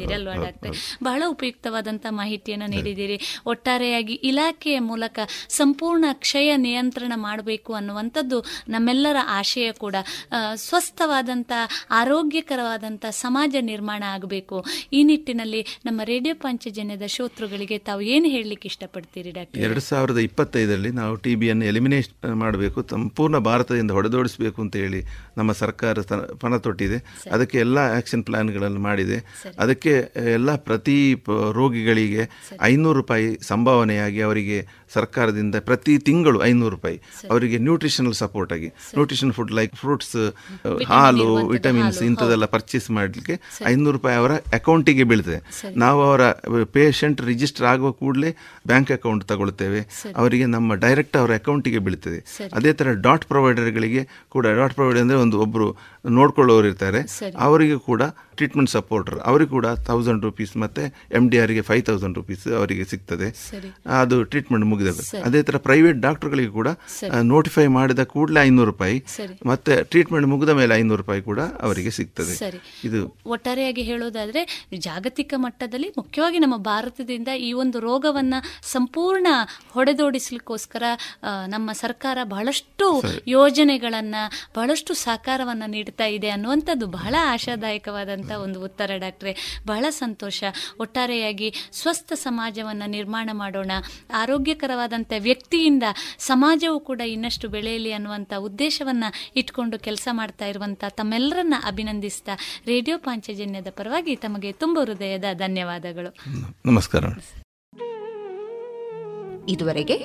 ಬಹಳ ಉಪಯುಕ್ತವಾದಂತ ಮಾಹಿತಿಯನ್ನು ನೀಡಿದ್ದೀರಿ. ಒಟ್ಟಾರೆಯಾಗಿ ಇಲಾಖೆಯ ಮೂಲಕ ಸಂಪೂರ್ಣ ಕ್ಷಯ ನಿಯಂತ್ರಣ ಮಾಡಬೇಕು ಅನ್ನುವಂಥದ್ದು ನಮ್ಮೆಲ್ಲರ ಆಶಯ ಕೂಡ. ಆ, ಸ್ವಸ್ಥವಾದಂತ ಆರೋಗ್ಯಕರವಾದಂತ ಸಮಾಜ ನಿರ್ಮಾಣ ಆಗಬೇಕು. ಈ ನಿಟ್ಟಿನಲ್ಲಿ ನಮ್ಮ ರೇಡಿಯೋ ಪಂಚಜನ್ಯದ ಶ್ರೋತೃಗಳಿಗೆ ತಾವು ಏನು ಹೇಳಲಿಕ್ಕೆ ಇಷ್ಟಪಡ್ತೀರಿ ಡಾಕ್ಟರ್ ಎರಡು ಸಾವಿರದ ಇಪ್ಪತ್ತೈದರಲ್ಲಿ ನಾವು ಟಿ ಬಿಯನ್ನು ಎಲಿಮಿನೇಟ್ ಮಾಡಬೇಕು ಸಂಪೂರ್ಣ ಭಾರತದಿಂದ ಹೊಡೆದೋಡಿಸಬೇಕು ಅಂತ ಹೇಳಿ ನಮ್ಮ ಸರ್ಕಾರ ಪಣ ತೊಟ್ಟಿದೆ. ಅದಕ್ಕೆ ಎಲ್ಲ ಆಕ್ಷನ್ ಪ್ಲಾನ್ಗಳನ್ನು ಮಾಡಿದೆ. ಅದಕ್ಕೆ ಎಲ್ಲ ಪ್ರತಿ ರೋಗಿಗಳಿಗೆ ಐನೂರು ರೂಪಾಯಿ ಸಂಭಾವನೆಯಾಗಿ ಅವರಿಗೆ ಸರ್ಕಾರದಿಂದ ಪ್ರತಿ ತಿಂಗಳು ಐನೂರು ರೂಪಾಯಿ. ಅವರಿಗೆ ನ್ಯೂಟ್ರಿಷನಲ್ ಸಪೋರ್ಟ್ ಆಗಿ. ನ್ಯೂಟ್ರಿಷನ್ ಫುಡ್ ಲೈಕ್ ಫ್ರೂಟ್ಸ್ ಹಾಲು ವಿಟಮಿನ್ಸ್ ಇಂಥದ್ದೆಲ್ಲ ಪರ್ಚೇಸ್ ಮಾಡಲಿಕ್ಕೆ ಐನೂರು ರೂಪಾಯಿ ಅವರ ಅಕೌಂಟಿಗೆ ಬೀಳ್ತದೆ. ನಾವು ಅವರ ಪೇಷಂಟ್ ರಿಜಿಸ್ಟರ್ ಆಗುವ ಕೂಡಲೇ ಬ್ಯಾಂಕ್ ಅಕೌಂಟ್ ತಗೊಳ್ತೇವೆ. ಅವರಿಗೆ ನಮ್ಮ ಡೈರೆಕ್ಟ್ ಅವರ ಅಕೌಂಟಿಗೆ ಬೀಳ್ತದೆ. ಅದೇ ಥರ ಡಾಟ್ ಪ್ರೊವೈಡರ್ಗಳಿಗೆ ಕೂಡ ಡಾಟ್ ಪ್ರೊವೈಡರ್ ಅಂದರೆ ಒಂದು ಒಬ್ಬರು ನೋಡ್ಕೊಳ್ಳೋರು ಇರ್ತಾರೆ. ಅವರಿಗೆ ಕೂಡ ಟ್ರೀಟ್ಮೆಂಟ್ ಸಪೋರ್ಟರ್ ಅವರಿಗೆ ಕೂಡ ತೌಸಂಡ್ ರುಪೀಸ್ ಮತ್ತೆ ಎಂ ಡಿ ಆರ್ಗೆ ಫೈವ್ ತೌಸಂಡ್ ರುಪೀಸ್ ಅವರಿಗೆ ಸಿಗ್ತದೆ. ಅದು ಟ್ರೀಟ್ಮೆಂಟ್ ಮುಗಿದ ಅದೇ ಥರ ಪ್ರೈವೇಟ್ ಡಾಕ್ಟರ್ಗಳಿಗೆ ಕೂಡ ನೋಟಿಫೈ ಮಾಡಿದ ಕೂಡಲೇ ಐನೂರು ರೂಪಾಯಿ ಮತ್ತೆ ಟ್ರೀಟ್ಮೆಂಟ್ ಮುಗಿದ ಮೇಲೆ ಐನೂರು ರೂಪಾಯಿ ಕೂಡ ಅವರಿಗೆ ಸಿಗ್ತದೆ. ಇದು ಒಟ್ಟಾರೆಯಾಗಿ ಹೇಳೋದಾದ್ರೆ ಜಾಗತಿಕ ಮಟ್ಟದಲ್ಲಿ ಮುಖ್ಯವಾಗಿ ನಮ್ಮ ಭಾರತದಿಂದ ಈ ಒಂದು ರೋಗವನ್ನ ಸಂಪೂರ್ಣ ಹೊಡೆದೋಡಿಸಲಿಕ್ಕೋಸ್ಕರ ನಮ್ಮ ಸರ್ಕಾರ ಬಹಳಷ್ಟು ಯೋಜನೆಗಳನ್ನ ಬಹಳಷ್ಟು ಸಹಕಾರವನ್ನ ನೀಡ್ತಾ ಇದೆ ಅನ್ನುವಂಥದ್ದು ಬಹಳ ಆಶಾದಾಯಕವಾದಂಥ ಒಂದು ಉತ್ತರ ಡಾಕ್ಟ್ರೆ. ಬಹಳ ಸಂತೋಷ. ಒಟ್ಟಾರೆಯಾಗಿ ಸ್ವಸ್ಥ ಸಮಾಜವನ್ನು ನಿರ್ಮಾಣ ಮಾಡೋಣ ಆರೋಗ್ಯಕರವಾದಂಥ ವ್ಯಕ್ತಿಯಿಂದ ಸಮಾಜವು ಕೂಡ ಇನ್ನಷ್ಟು ಬೆಳೆಯಲಿ ಅನ್ನುವಂಥ ಉದ್ದೇಶವನ್ನು ಇಟ್ಕೊಂಡು ಕೆಲಸ ಮಾಡ್ತಾ ಇರುವಂಥ ತಮ್ಮೆಲ್ಲರನ್ನ ಅಭಿನಂದಿಸ್ತಾ ರೇಡಿಯೋ ಪಾಂಚಜನ್ಯದ ಪರವಾಗಿ ತಮಗೆ ತುಂಬ ಹೃದಯದ ಧನ್ಯವಾದಗಳು. ನಮಸ್ಕಾರ ಇದುವರೆಗೆ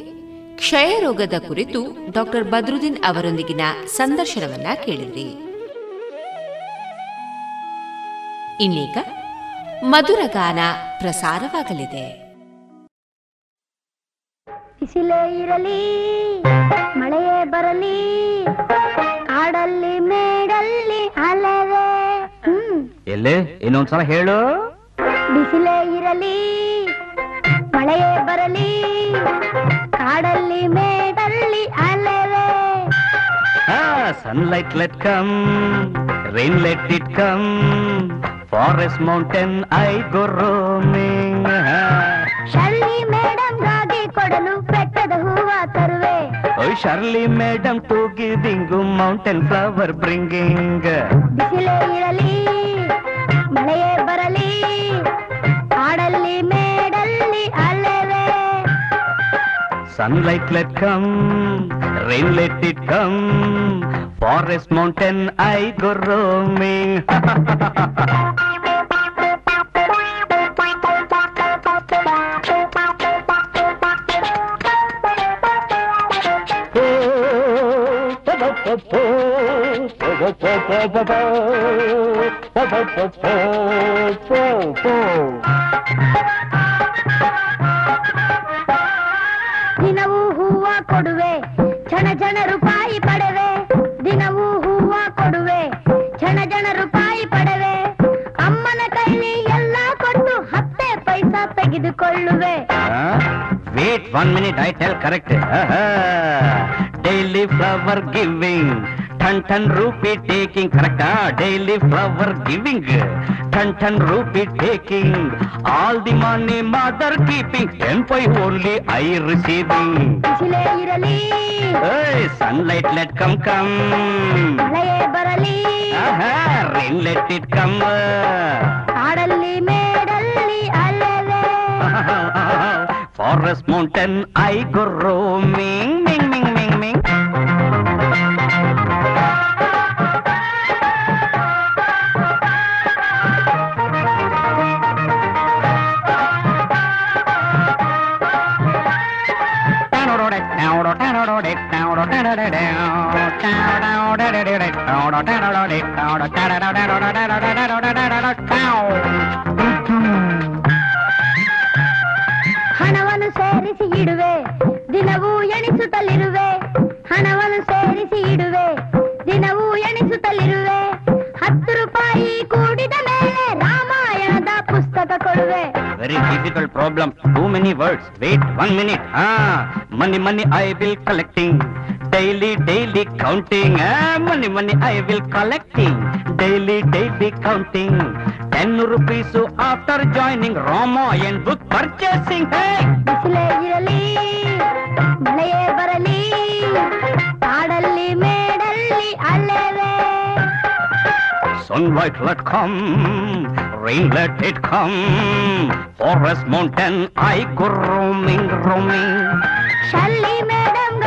ಕ್ಷಯರೋಗದ ಕುರಿತು ಡಾಕ್ಟರ್ ಬದ್ರುದ್ದೀನ್ ಅವರೊಂದಿಗಿನ ಸಂದರ್ಶನವನ್ನ ಕೇಳಿದ್ರಿ. ಇನ್ನೀಗ ಮಧುರ ಗಾನ ಪ್ರಸಾರವಾಗಲಿದೆ. ಬಿಸಿಲೇ ಇರಲಿ ಮಳೆಯೇ ಬರಲಿ ಕಾಡಲ್ಲಿ ಮೇಡಲ್ಲಿ ಅಲೆವೆ. ಎಲ್ಲೇ? ಇನ್ನೊಂದ್ಸಲ ಹೇಳು. ಬಿಸಿಲೇ ಇರಲಿ ಮಳೆಯೇ ಬರಲಿ ಕಾಡಲ್ಲಿ ಮೇಡಲ್ಲಿ ಅಲೆವೆ sunlight let come rain let it come forest mountain I go roaming Shirley ಮೇಡಮ್ಗಾಗಿ ಕೊಡಲು ಬೆಟ್ಟದ ಹೂವ ತರುವೆ ಓಯ್ Shirley madam to giving mountain flower bringing ಬಿಸಿಲೇ ಇರಲಿ ಮಳೆಯೇ ಬರಲಿ ಕಾಡಲ್ಲಿ ಮೇಡಲ್ಲಿ ಅಲೆವೆ Sunlight let come, rain let it come, forest mountain I go roaming. ದಿನವೂ ಹೂವ ಕೊಡುವೆ. ಕ್ಷಣ ಜನ ರೂಪಾಯಿ ಪಡೆವೆ. ದಿನವೂ ಹೂವ ಕೊಡುವೆ. ಕ್ಷಣ ಜನ ರೂಪಾಯಿ ಪಡೆವೆ. ಅಮ್ಮನ ಕೈಲಿ ಎಲ್ಲ ಕೊಟ್ಟು ಹತ್ತೆ ಪೈಸಾ ತೆಗೆದುಕೊಳ್ಳುವೆ. Wait one minute I tell correct daily flower giving ten ten rupee taking ಕರೆಕ್ಟಾ daily flower giving ten ten rupee taking all the money mother keeping ten pie only I receiving ಬಿಸಿಲೇ ಇರಲಿ ಸನ್ಲೈಟ್ ಲೆಟ್ ಕಮ್ ಕಮ್ ಮಳೆಯೇ ಬರಲಿ rain let it come ಕಾಡಲ್ಲಿ ಮೇಡಲ್ಲಿ ಅಲ್ಲವೇ forest mountain I go roaming Ming ಮಿಂಗ್ ಮಿಂಗ್ ಮಿಂಗ್ ಹಣವನ್ನು ಸೇರಿಸಿ ಇಡುವೆ ದಿನವೂ ಎಣಿಸುತ್ತಲಿರುವೆ ಹಣವನ್ನು ಸೇರಿಸಿ ಇಡುವೆ ದಿನವೂ ಎಣಿಸುತ್ತಲಿರುವೆ ಹತ್ತು ರೂಪಾಯಿ ಕೂಡಿದ ಮೇಲೆ ರಾಮಾಯಣದ ಪುಸ್ತಕ ಕೊಡುವೆ Very difficult problem. Too many words. Wait one minute. Ah, money, money, I will collecting. daily daily counting money money I will collecting daily daily counting ten rupees after joining Rama N book purchasing பஸ்லே இரலி மலையே வரலி பாடல்லி மேடல்லி அல்லவே. Sunlight let come rain let it come forest mountain i go roaming roaming. Shirley madam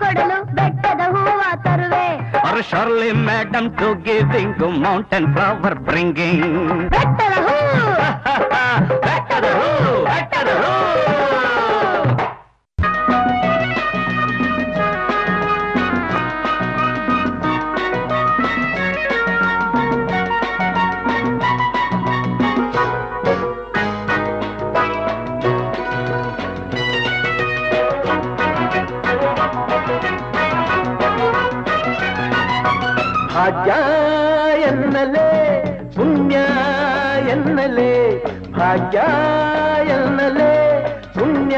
ಕೊಡಲು ಬೆಟ್ಟದ ಹೂವ ತರುವೆ Or Shirley madam to giving to mountain flower bringing. ಬೆಟ್ಟದ ಹೂ ಬೆಟ್ಟದ ಹೂ, ಬೆಟ್ಟದ ಹೂ. ಭಾಗ್ಯ ಎನ್ನಲೇ ಪುಣ್ಯ ಎನ್ನಲೇ ಭಾಗ್ಯ ಎನ್ನಲೇ ಪುಣ್ಯ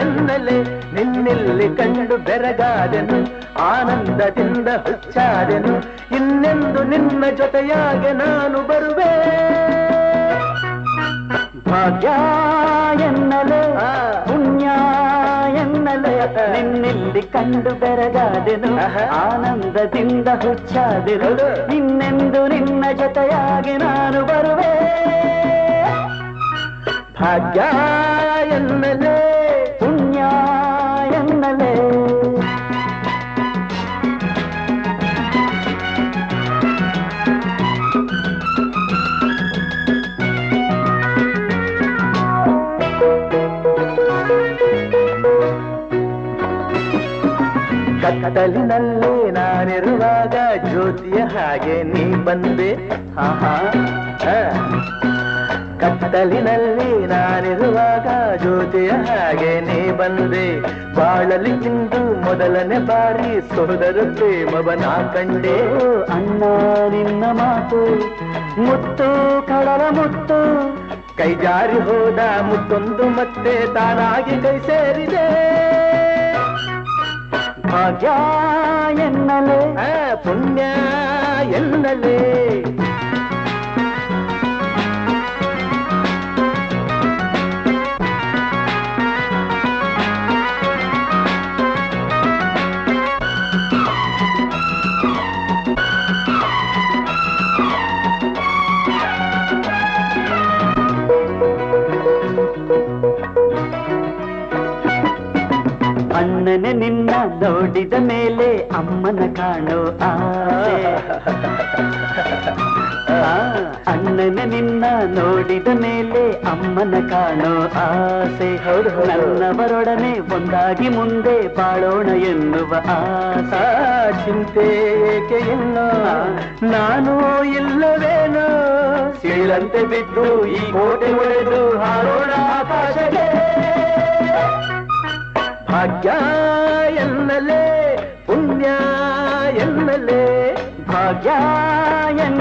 ಎನ್ನಲೇ. ನಿನ್ನೆಲ್ಲಿ ಕಂಡು ಬೆರಗಾದೆನು ಆನಂದದಿಂದ ಹುಚ್ಚಾದೆನು ಇನ್ನೆಂದು ನಿನ್ನ ಜೊತೆಯಾಗೆ ನಾನು ಬರುವೆ. ಭಾಗ್ಯ ಎನ್ನಲೇ ಪುಣ್ಯ ಎನ್ನಲೆ ನಿನ್ನೆಲ್ಲಿ ಕಂಡು ಬೆರಗಾದೆನು. ಆನಂದದಿಂದ ಹುಚ್ಚಾದೆನು. ನಿನ್ನೆಂದು ನಿನ್ನ ಜೊತೆಯಾಗಿ ನಾನು ಬರುವೆ. ಭಾಗ್ಯ ಎನ್ನಲೇ ಕತ್ತಲಿನಲ್ಲೇ ನಾನಿರುವಾಗ ಜ್ಯೋತಿಯ ಹಾಗೆ ನೀ ಬಂದೆ. ಹಾ. ಕತ್ತಲಿನಲ್ಲಿ ನಾನಿರುವಾಗ ಜ್ಯೋತಿಯ ಹಾಗೆ ನೀ ಬಂದೆ. ಬಾಳಲಿ ಇಂದು ಮೊದಲನೇ ಬಾರಿ ಸೋದರ ಪ್ರೇಮವನ ಕಂಡೆ. ಅಣ್ಣ ನಿನ್ನ ಮಾತು ಮುತ್ತು ಕಡಲ ಮುತ್ತು. ಕೈ ಜಾರಿ ಹೋದ ಮುತ್ತೊಂದು ಮತ್ತೆ ತಾನಾಗಿ ಕೈ ಸೇರಿದೆ. ಭಾಗ್ಯ ಎನ್ನಲೆ ಆ, ಪುಣ್ಯ ನನ್ನವರೊಡನೆ ಒಂದಾಗಿ ಮುಂದೆ ಬಾಳೋಣ ಎನ್ನುವ ಆಸ, ಚಿಂತೆ ಏಕೆ ಎನ್ನೋ ನಾನು ಇಲ್ಲವೇನೋ? ಸಿಳಂತೆ ಬಿದ್ದು ಈ ಕೋಟೆ ಒಡೆದು ಹಾರೋಣ ಆಕಾಶಕ್ಕೆ. ಭಾಗ್ಯ ಎನ್ನಲೇ, ಪುಣ್ಯ ಎನ್ನಲೇ, ಭಾಗ್ಯ ಎನ್ನಲೇ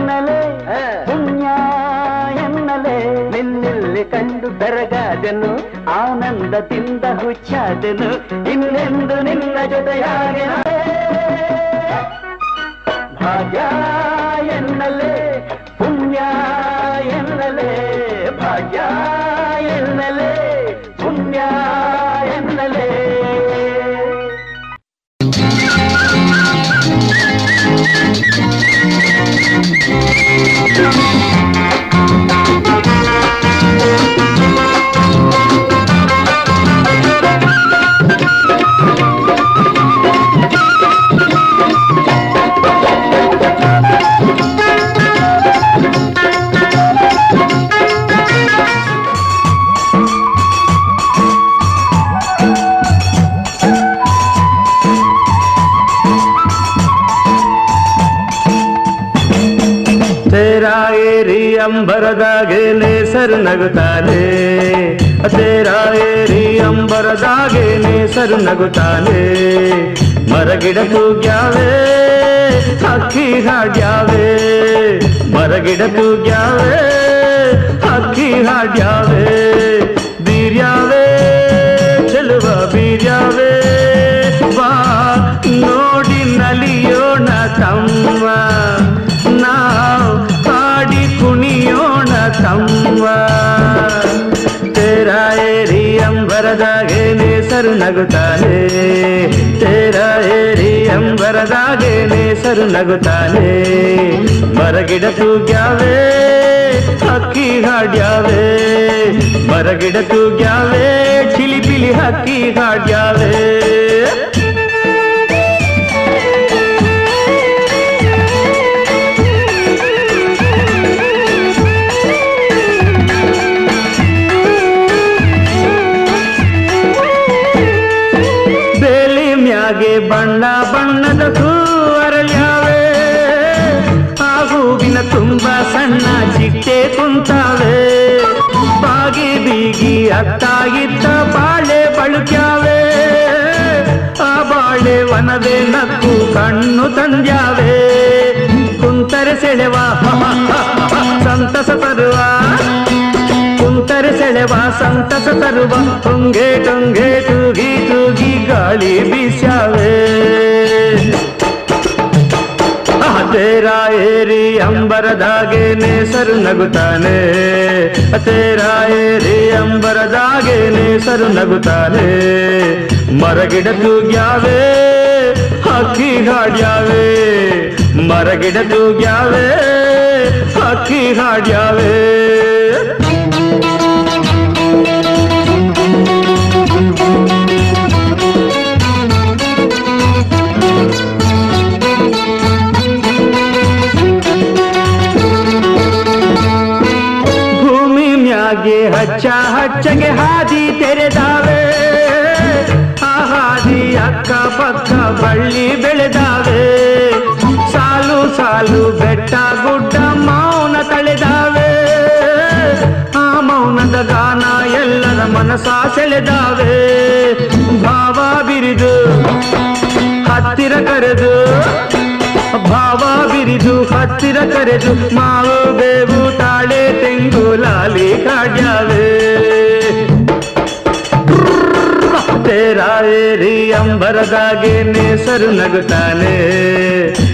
ಬೆರಗಾದೆನು ಆನಂದದಿಂದ ಹುಚ್ಚಾದೆನು ಇನ್ನೆಂದು ನಿನ್ನ ಜೊತೆಯಾಗಿ ಭಾಗ್ಯ ಅಂಬರದಾಗೆ ನೇಸರು ನಗುತ್ತಾನೆ ತೇರಾ ಏರಿ ಅಂಬರದಾಗೆ ನೇಸರು ನಗುತ್ತಾನೆ ಮರಗಿಡ ತೂಗ್ಯಾವೆ ಹಕ್ಕಿ ಹಾಡ್ಯಾವೆ ಮರಗಿಡ ತೂಗ್ಯಾವೆ ಹಕ್ಕಿ ಹಾಡ್ಯಾವೆ ನೇಸರು ನಗುತ್ತಾನೆ. ತೇರ ಏರಿ ಅಂಬರದಾಗೆ ನೇಸರು ನಗುತ್ತಾನೆ. ಮರಗಿಡ ತೂಗ್ಯಾವೆ ಹಕ್ಕಿ ಹಾಡ್ಯಾವೆ. ಮರಗಿಡ ತೂಗ್ಯಾವೆ ಚಿಲಿಪಿಲಿ ಹಕ್ಕಿ ಹಾಡ್ಯಾವೆ. ಕಣ್ಣು ತಂದ್ಯಾವೆ. ಕುಂತರೆ ಸೆಳೆವ ಸಂತಸ ತರುವ. ಕುಂತರೆ ಸೆಳೆವ, ಸಂತಸ ತರುವ. ಟೊಂಗೆ ಟೊಂಗೆ ತೂಗಿ ತೂಗಿ ಗಾಳಿ ಬೀಸ್ಯಾವೆ. ತೇರ ಏರಿ ಅಂಬರದಾಗೇನೆ ನೇಸರು ನಗುತ್ತಾನೆ. ತೇರ ಏರಿ ಅಂಬರದಾಗೇನೆ ನೇಸರು ನಗುತ್ತಾನೆ. ಮರಗಿಡ ತೂಗ್ಯಾವೆ. ಹಕ್ಕಿ ಹಾಡ್ಯಾವೆ ಮರಗಿಡ ತೂಗ್ಯಾವೆ ಹಕ್ಕಿ ಹಾಡ್ಯಾವೆ ಸೆಳೆದಾವೆ ಭಾವ ಬಿರಿದು, ಹತ್ತಿರ ಕರೆದು, ಭಾವ ಬಿರಿದು, ಹತ್ತಿರ ಕರೆದು, ಮಾವು ಬೇವು ತಾಳೆ ತೆಂಗು ಲಾಲಿ ಕಾಡ್ಯಾವೆ. ತೇರಾ ಏರಿ ಅಂಬರದಾಗೆ ನೇಸರು ನಗುತ್ತಾನೆ.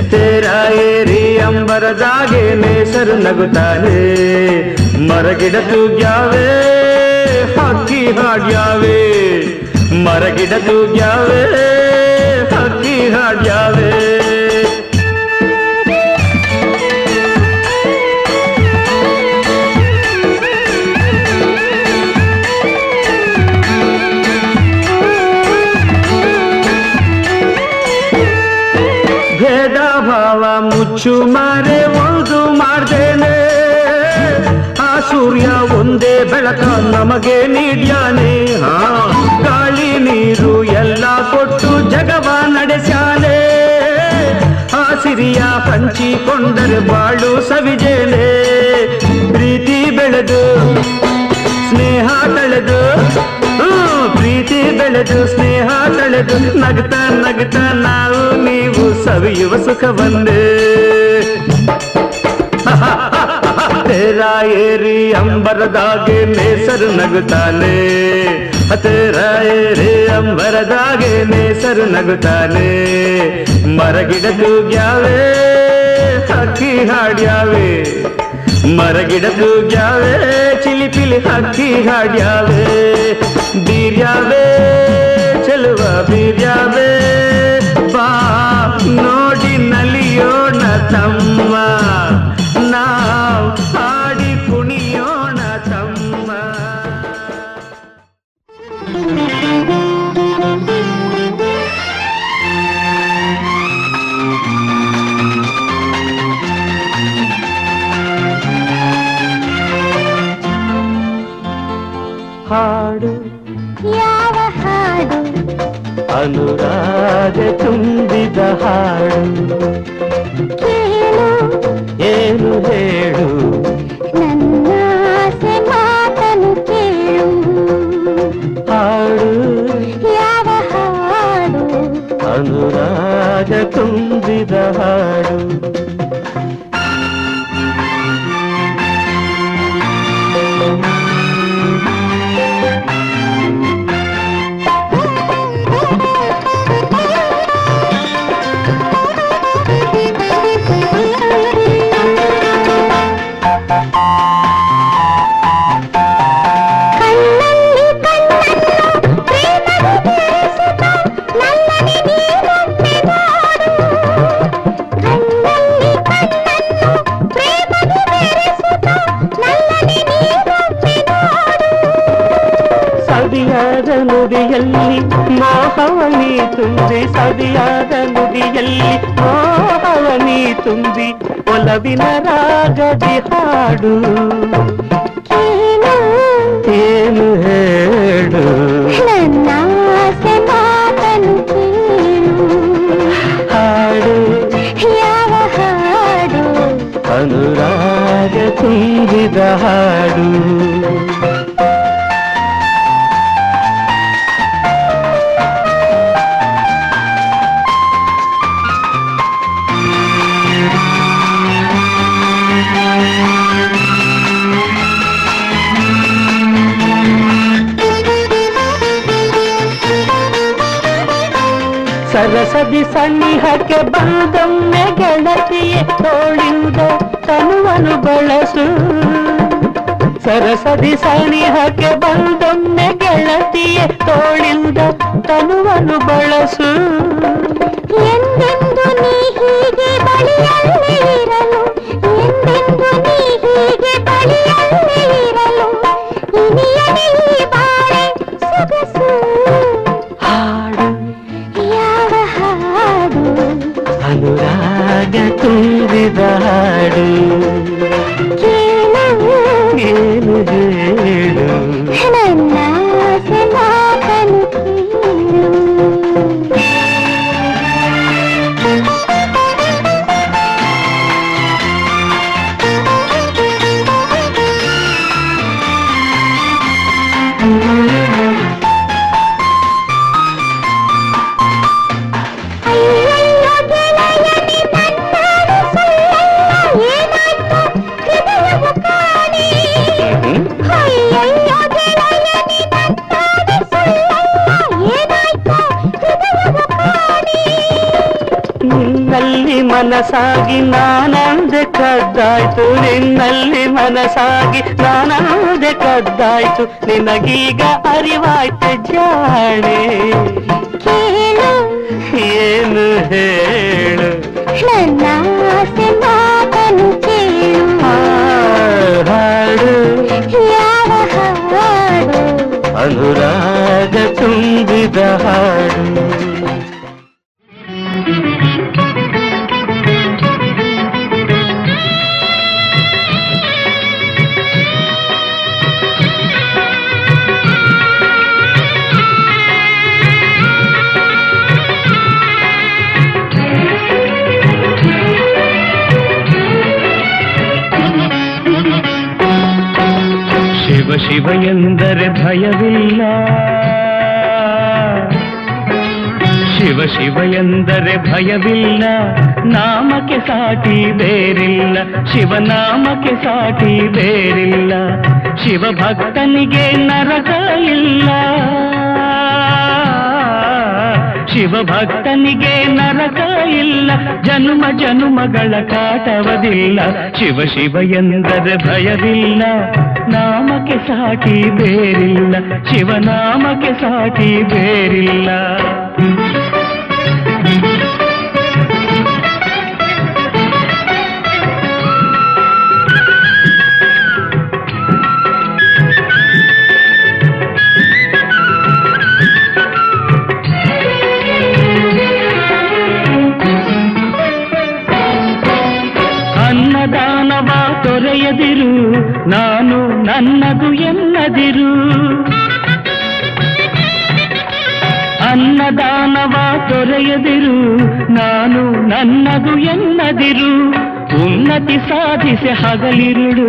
ತೇರಾ ಏರಿ ಅಂಬರದಾಗೆ ನೇಸರು ನಗುತ್ತಾನೆ. ಮರಗಿಡ ತೂಗ್ಯಾವೆ. ಹಕ್ಕಿ ಹಾಡ್ಯಾವೆ ಮರಗಿಡ ತೂಗ್ಯಾವೆ ಹಕ್ಕಿ ಹಾಡ್ಯಾವೆ ಹಂಚಿಕೊಂಡರೆ ಬಾಳು ಸವಿಜೇನೆ ಪ್ರೀತಿ ಬೆಳೆದು ಸ್ನೇಹ ತಳೆದು ಹ್ಮ್, ಪ್ರೀತಿ ಬೆಳೆದು ಸ್ನೇಹ ತಳೆದು ನಗ್ತಾ ನಗ್ತಾ ನಾವು ನೀವು ಸವಿಯುವ ಸುಖವನ್ನೇ ತೇರ ಏರಿ ಅಂಬರದಾಗೆ ನೇಸರು ನಗುತ್ತಾನೆ ತೇರ ಏರಿ ಅಂಬರದಾಗೆ ನೇಸರು ನಗುತ್ತಾನೆ ಮರಗಿಡ ತೂಗ್ಯಾವೆ ಹಕ್ಕಿ ಹಾಡ್ಯಾವೆ. ಮರಗಿಡ ತೂಗ್ಯಾವೆ ಚಿಲಿಪಿಲಿ ಹಕ್ಕಿ ಹಾಡ್ಯಾವೆ. ಬೀರ್ಯಾವೆ ಚೆಲುವ ಬೀರ್ಯಾವೆ. ಬಾ ನೋಡಿ ನಲಿಯೋಣ ತಮ್ಮ. ನುಡಿಯಲ್ಲಿ ಮೋಹವನಿ ತುಂಬಿ ಒಲವಿನ ರಾಗದಿ ಹಾಡು ಏನು ಹೇಳು ನನ್ನಾಸೆ ಮಾತನು ಕೇಳು ಹಾಡು ಯಾವ ಹಾಡು ಅನುರಾಗ ತುಂಬಿದ ಹಾಡು ಸನ್ನಿಹಕ್ಕೆ ಬಂದೊಮ್ಮೆ ಗೆಳತಿಯೇ ತೋಳಿಂದ ತನುವನು ಬಳಸು. ಸರಸದಿ ಸನಿಹಕ್ಕೆ ಬಂದೊಮ್ಮೆ ಗೆಳತಿಯೇ ತೋಳಿಂದ ತನುವನ್ನು ಬಳಸು. ಎಂದೆಂದು ನೀ ಹೀಗೆ ಬಳಿಯಲ್ಲೇ ಇರಲು? ಎಂದೆಂದು ನೀ ಹೀಗೆ ಬಳಿಯಲ್ಲೇ ತುಂಬಿದ ಹಾಡು ಮನಸಾಗಿ ನಾನಂದೆ ಕದ್ದಾಯ್ತು ನಿನ್ನಲ್ಲಿ ಮನಸಾಗಿ ನಾನಂದೆ ಕದ್ದಾಯ್ತು ನಿನಗೀಗ ಅರಿವಾಯ್ತು ಜಾಣೆ ಕೇಳು ಏನು ಹೇಳು ನನ್ನ ಆಸೆ ಮಾತನು ಕೇಳು ಆ ಹಾಡು ಯಾವ ಹಾಡು ಅನುರಾಗ ತುಂಬಿದ ಹಾಡು ಶಿವ ಎಂದರೆ ಭಯವಿಲ್ಲ. ಶಿವ ಶಿವ ಎಂದರೆ ಭಯವಿಲ್ಲ. ನಾಮಕ್ಕೆ ಸಾಟಿ ಬೇರಿಲ್ಲ. ಶಿವನಾಮಕ್ಕೆ ಸಾಟಿ ಬೇರಿಲ್ಲ. ಶಿವ ಭಕ್ತನಿಗೆ ನರಕ ಇಲ್ಲ. ಶಿವ ಭಕ್ತನಿಗೆ ನರಕ ಇಲ್ಲ. ಜನುಮ ಜನುಮಗಳ ಕಾಟವದಿಲ್ಲ. ಶಿವ ಶಿವ ಎಂದರೆ ಭಯವಿಲ್ಲ. ಸಾಟಿ ಬೇರಿಲ್ಲ ಶಿವನಾಮಕ್ಕೆ ಸಾಟಿ ಬೇರಿಲ್ಲ. ನನ್ನದು ಎನ್ನದಿರು. ಉನ್ನತಿ ಸಾಧಿಸಿ ಹಗಲಿರುಳು.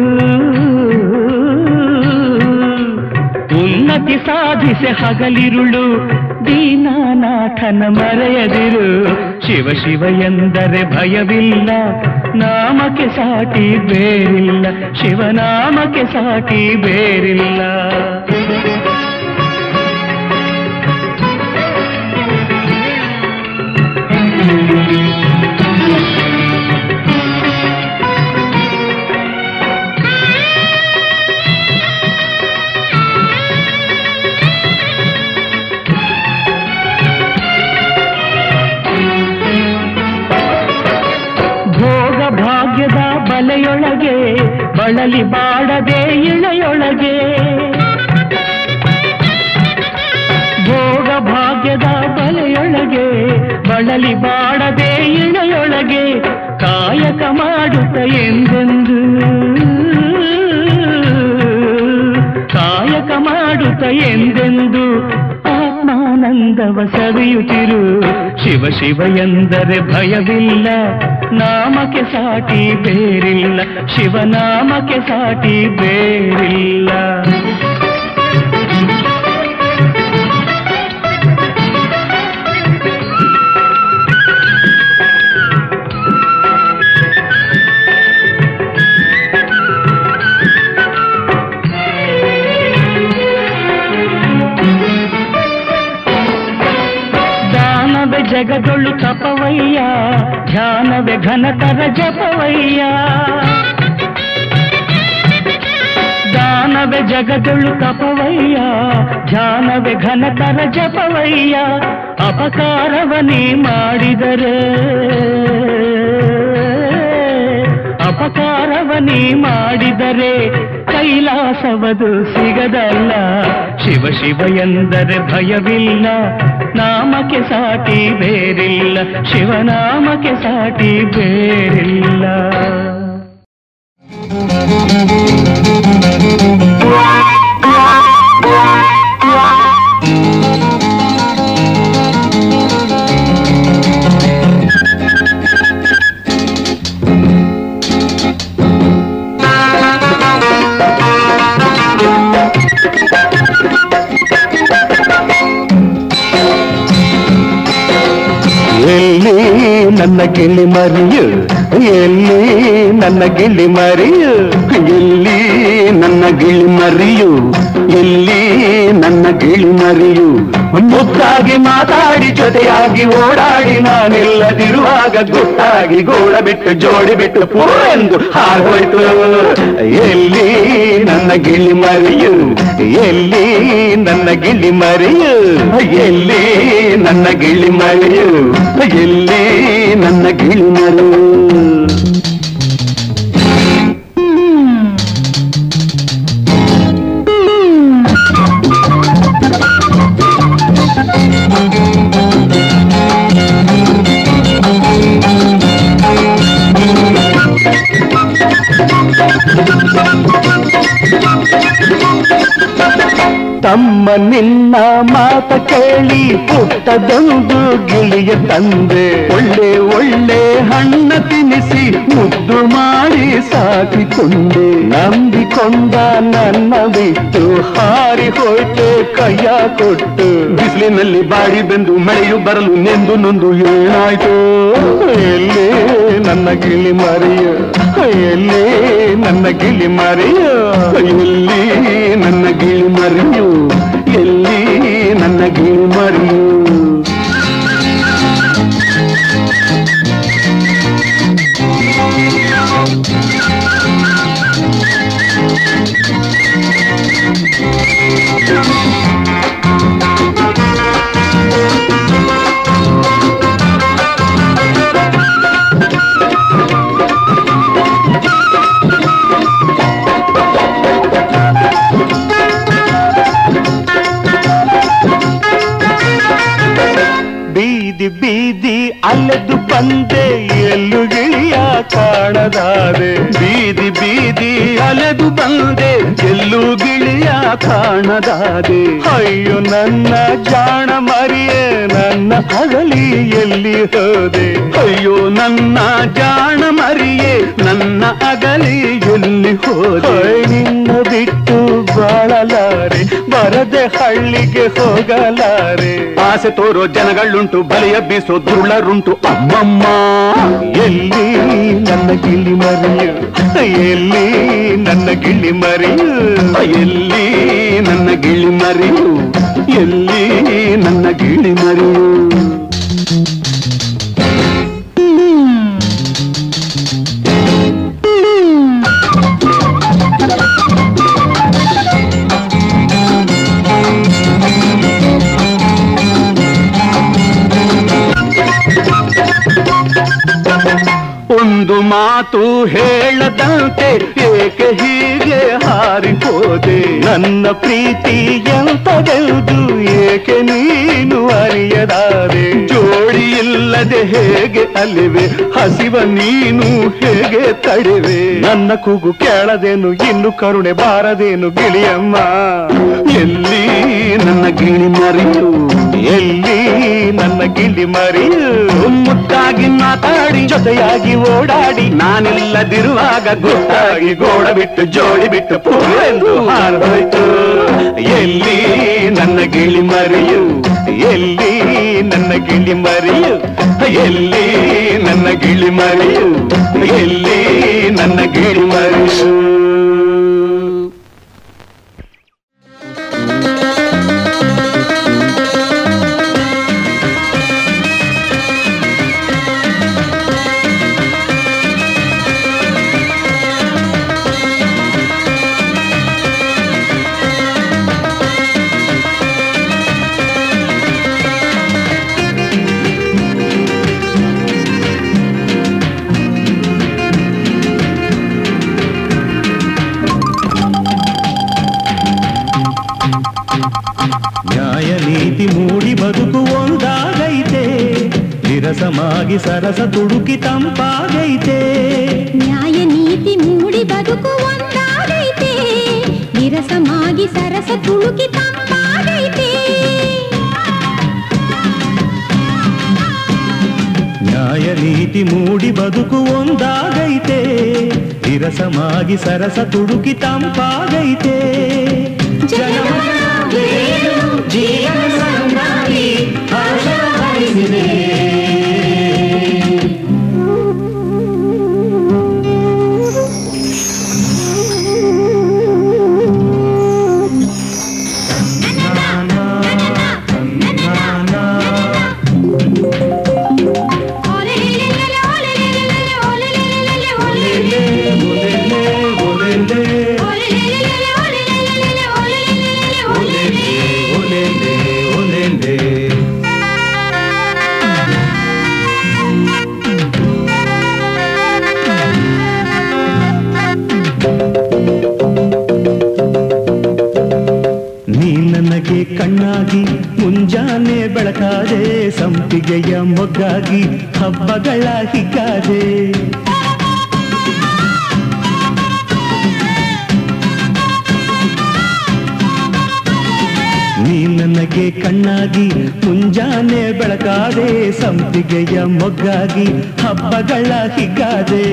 ಉನ್ನತಿ ಸಾಧಿಸಿ ಹಗಲಿರುಳು. ದೀನಾನಾಥನ ಮರೆಯದಿರು. ಶಿವ ಶಿವ ಎಂದರೆ ಭಯವಿಲ್ಲ. ನಾಮಕ್ಕೆ ಸಾಟಿ ಬೇರಿಲ್ಲ. ಶಿವನಾಮಕ್ಕೆ ಸಾಟಿ ಬೇರಿಲ್ಲ. ಭೋಗ ಬಳಲಿ ಬಾಡದೆ ಇಳೆಯೊಳಗೆ. ಭೋಗ ಭಾಗ್ಯದ ಬಲೆಯೊಳಗೆ, ಬಳಲಿ ಬಾಡದೆ ಇಳೆಯೊಳಗೆ ಕಾಯಕ ಮಾಡುತ್ತ ಎಂದೆಂದು. ಕಾಯಕ ಮಾಡುತ್ತ ಎಂದೆಂದು. ಆತ್ಮಾನಂದವ ಸವಿಯುತ್ತಿರು ಶಿವ ಶಿವ ಎಂದರೆ ಭಯವಿಲ್ಲ ನಾಮಕ್ಕೆ ಸಾಟಿ ಬೇರಿಲ್ಲ ಶಿವನಾಮಕ್ಕೆ ಸಾಟಿ ಬೇರಿಲ್ಲ. ಜಗದೊಳು ತಪವಯ್ಯ ಧ್ಯಾನವೇ ಘನತರ ಜಪವಯ್ಯ. ದಾನವೇ ಜಗದೊಳು ತಪವಯ್ಯ ಧ್ಯಾನವೇ ಘನತರ ಜಪವಯ್ಯ. ಅಪಕಾರವನೇ ಮಾಡಿದರೆ ಅಪಕಾರವನೇ ಮಾಡಿದರೆ ಕೈಲಾಸವದು ಸಿಗದಲ್ಲ. ಶಿವ ಶಿವ ಎಂದರೆ ಭಯವಿಲ್ಲ, ನಾಮಕ್ಕೆ ಸಾಟಿ ಬೇರಿಲ್ಲ ಶಿವನಾಮಕ್ಕೆ ಸಾಟಿ ಬೇರಿಲ್ಲ. ಎಲ್ಲಿ ನನ್ನ ಗಿಳಿ ಮರಿಯು. ಎಲ್ಲಿ ನನ್ನ ಗಿಳಿ ಮರಿಯು? ಎಲ್ಲಿ ನನ್ನ ಗಿಳಿ ಮರಿಯು? ಎಲ್ಲಿ ನನ್ನ ಗಿಳಿ ಮರಿಯು? ಮುದ್ದಾಗಿ ಮಾತಾಡಿ, ಜೊತೆಯಾಗಿ ಓಡಾಡಿ, ನಾನಿಲ್ಲದಿರುವಾಗ ಗುಟ್ಟಾಗಿ ಗೋಡ ಬಿಟ್ಟು, ಜೋಡಿ ಬಿಟ್ಟು ಪೂ ಎಂದು ಹಾರೋಯ್ತು ಎಲ್ಲಿ ನನ್ನ ಗಿಳಿ ಮರಿಯು? ಎಲ್ಲಿ ನನ್ನ ಗಿಳಿ ಮರಿಯು? ಎಲ್ಲಿ ನನ್ನ ಗಿಳಿ ಮರಿಯು? ಎಲ್ಲಿ ನನ್ನ ಗಿಳಿ ಮರಿಯು? ತಮ್ಮ ನಿನ್ನ ಮಾತ ಕೇಳಿ ಪುಟ್ಟದೊಂದು ಗಿಳಿಯ ತಂದೆ. ಒಳ್ಳೆ ಒಳ್ಳೆ ಹಣ್ಣ ತಿನಿಸಿ ಮುದ್ದು ಮಾಡಿ ಸಾಕಿಕೊಂಡೆ ನಂಬಿಕೊಂಡ ನನ್ನ ಬಿಟ್ಟು ಹಾರಿ ಹೋಯ್ತು, ಕೈಯ ಕೊಟ್ಟು. ಬಿಸಿಲಿನಲ್ಲಿ ಬಾಡಿ ಬೆಂದು, ಮಳೆಯು ಬರಲು, ನೆಂದು, ನೊಂದು ಏನಾಯ್ತು? ಎಲ್ಲಿ ನನ್ನ ಗಿಳಿ ಮರಿಯ? ಎಲ್ಲಿ ನನ್ನ ಗಿಳಿ ಮರಿಯ? ಎಲ್ಲಿ ನನ್ನ ಗಿಳಿ ಮರಿಯು? ಎಲ್ಲಿ ನನ್ನ ಗಿಳಿ ಮರಿಯು? ಅಲೆದು ಬಂದೆ ಎಲ್ಲು ಗಿಳಿಯ ಕಾಣದಾದೆ. ಬೀದಿ ಬೀದಿ ಅಲೆದು ಬಂದೆ ಎಲ್ಲೂ ಗಿಳಿಯ ಕಾಣದಾದೆ. ಅಯ್ಯೋ ನನ್ನ ಜಾಣ ಮರಿಯೇ, ನನ್ನ ಅಗಲಿ ಎಲ್ಲಿ ಹೋದೆ? ಅಯ್ಯೋ ನನ್ನ ಜಾಣ ಮರಿಯೇ, ನನ್ನ ಅಗಲಿ ಎಲ್ಲಿ ಹೋದೆ? ನಿನ್ನ ಬರದೆ ಹಳ್ಳಿಗೆ ಹೋಗಲಾರೆ. ಆಸೆ ತೋರೋ ಜನಗಳುಂಟು ಬಲಿಯ ಬೀಸೋ ದುರುಳರುಂಟು ಅಮ್ಮಮ್ಮ. ಎಲ್ಲಿ ನನ್ನ ಗಿಳಿ ಮರಿಯು? ಎಲ್ಲಿ ನನ್ನ ಗಿಳಿ ಮರಿಯು? ಎಲ್ಲಿ ನನ್ನ ಗಿಳಿ ಮರಿಯು? ಎಲ್ಲಿ ನನ್ನ ಗಿಳಿ ಮರಿಯು? mundo ಮಾತು ಹೇಳದಂತೆ ಏಕೆ ಹೀಗೆ ಹಾರಿಹೋದೆ? ನನ್ನ ಪ್ರೀತಿ ಎಂತದೆಯುದು ಏಕೆ ನೀನು ಅರಿಯದಾರೆ ಜೋಡಿ ಇಲ್ಲದೆ ಹೇಗೆ ಅಲ್ಲಿವೆ ಹಸಿವ ನೀನು ಹೇಗೆ ತಡೆವೆ? ನನ್ನ ಕೂಗು ಕೇಳದೇನು, ಇನ್ನು ಕರುಣೆ ಬಾರದೇನು ಗಿಳಿಯಮ್ಮ? ಎಲ್ಲಿ ನನ್ನ ಗಿಳಿ ಮರಿಯು ಎಲ್ಲಿ ನನ್ನ ಗಿಳಿ ಮರಿಯು ಮುದ್ದಾಗಿ ಮಾತಾಡಿ, ಜೊತೆಯಾಗಿ ಓಡಾಡಿ ನಾನಿಲ್ಲದಿರುವಾಗ ಗುಟ್ಟಾಗಿ ಗೋಡ ಬಿಟ್ಟು ಜೋಡಿ ಬಿಟ್ಟು ಪೂರೆಂದು ಹಾರೋಯ್ತು ಎಲ್ಲಿ ನನ್ನ ಗಿಳಿ ಮರಿಯು? ಎಲ್ಲಿ ನನ್ನ ಗಿಳಿ ಮರಿಯು? ಎಲ್ಲಿ ನನ್ನ ಗಿಳಿ ಮರಿಯು? ಎಲ್ಲಿ ನನ್ನ ಗಿಳಿ ಮರಿಯು? ವಿರಸಮಾಗಿ ಸರಸ ತುಡುಕಿ ತಂಪಾಗೈತೆ ನ್ಯಾಯ ನೀತಿ ಮೂಡಿ ಬದುಕು ಒಂದಾಗೈತೆ ವಿರಸಮಾಗಿ ಸರಸ ತುಳುಕಿ ತಂಪಾಗೈತೆ ನ್ಯಾಯ ನೀತಿ ಮೂಡಿ ಬದುಕು ಒಂದಾಗೈತೆ ವಿರಸಮಾಗಿ ಸರಸ ತುಡುಕಿ ತಂಪಾಗೈತೆ ಜನಮನ ಬೇರು ಜೀವನ ಸಂಗಾತಿ ಹರ್ಷ ಹರಿಸಿದೆ ಹಿಗ್ಗಾದೆ ನೀ ನನಗೆ ಕಣ್ಣಾಗಿ ಮುಂಜಾನೆ ಬೆಳಕಾದೆ ಸಂಪಿಗೆಯ ಮೊಗ್ಗಾಗಿ ಹಬ್ಬಗಳ ಹಿಗ್ಗಾದೆ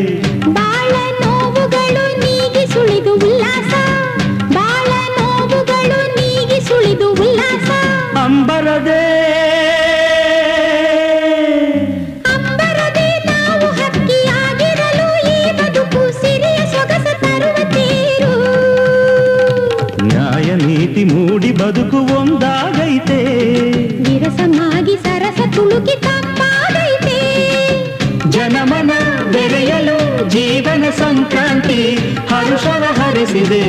ಸಂಕ್ರಾಂತಿ ಹರುಷವ ಹರಿಸಿದೆ.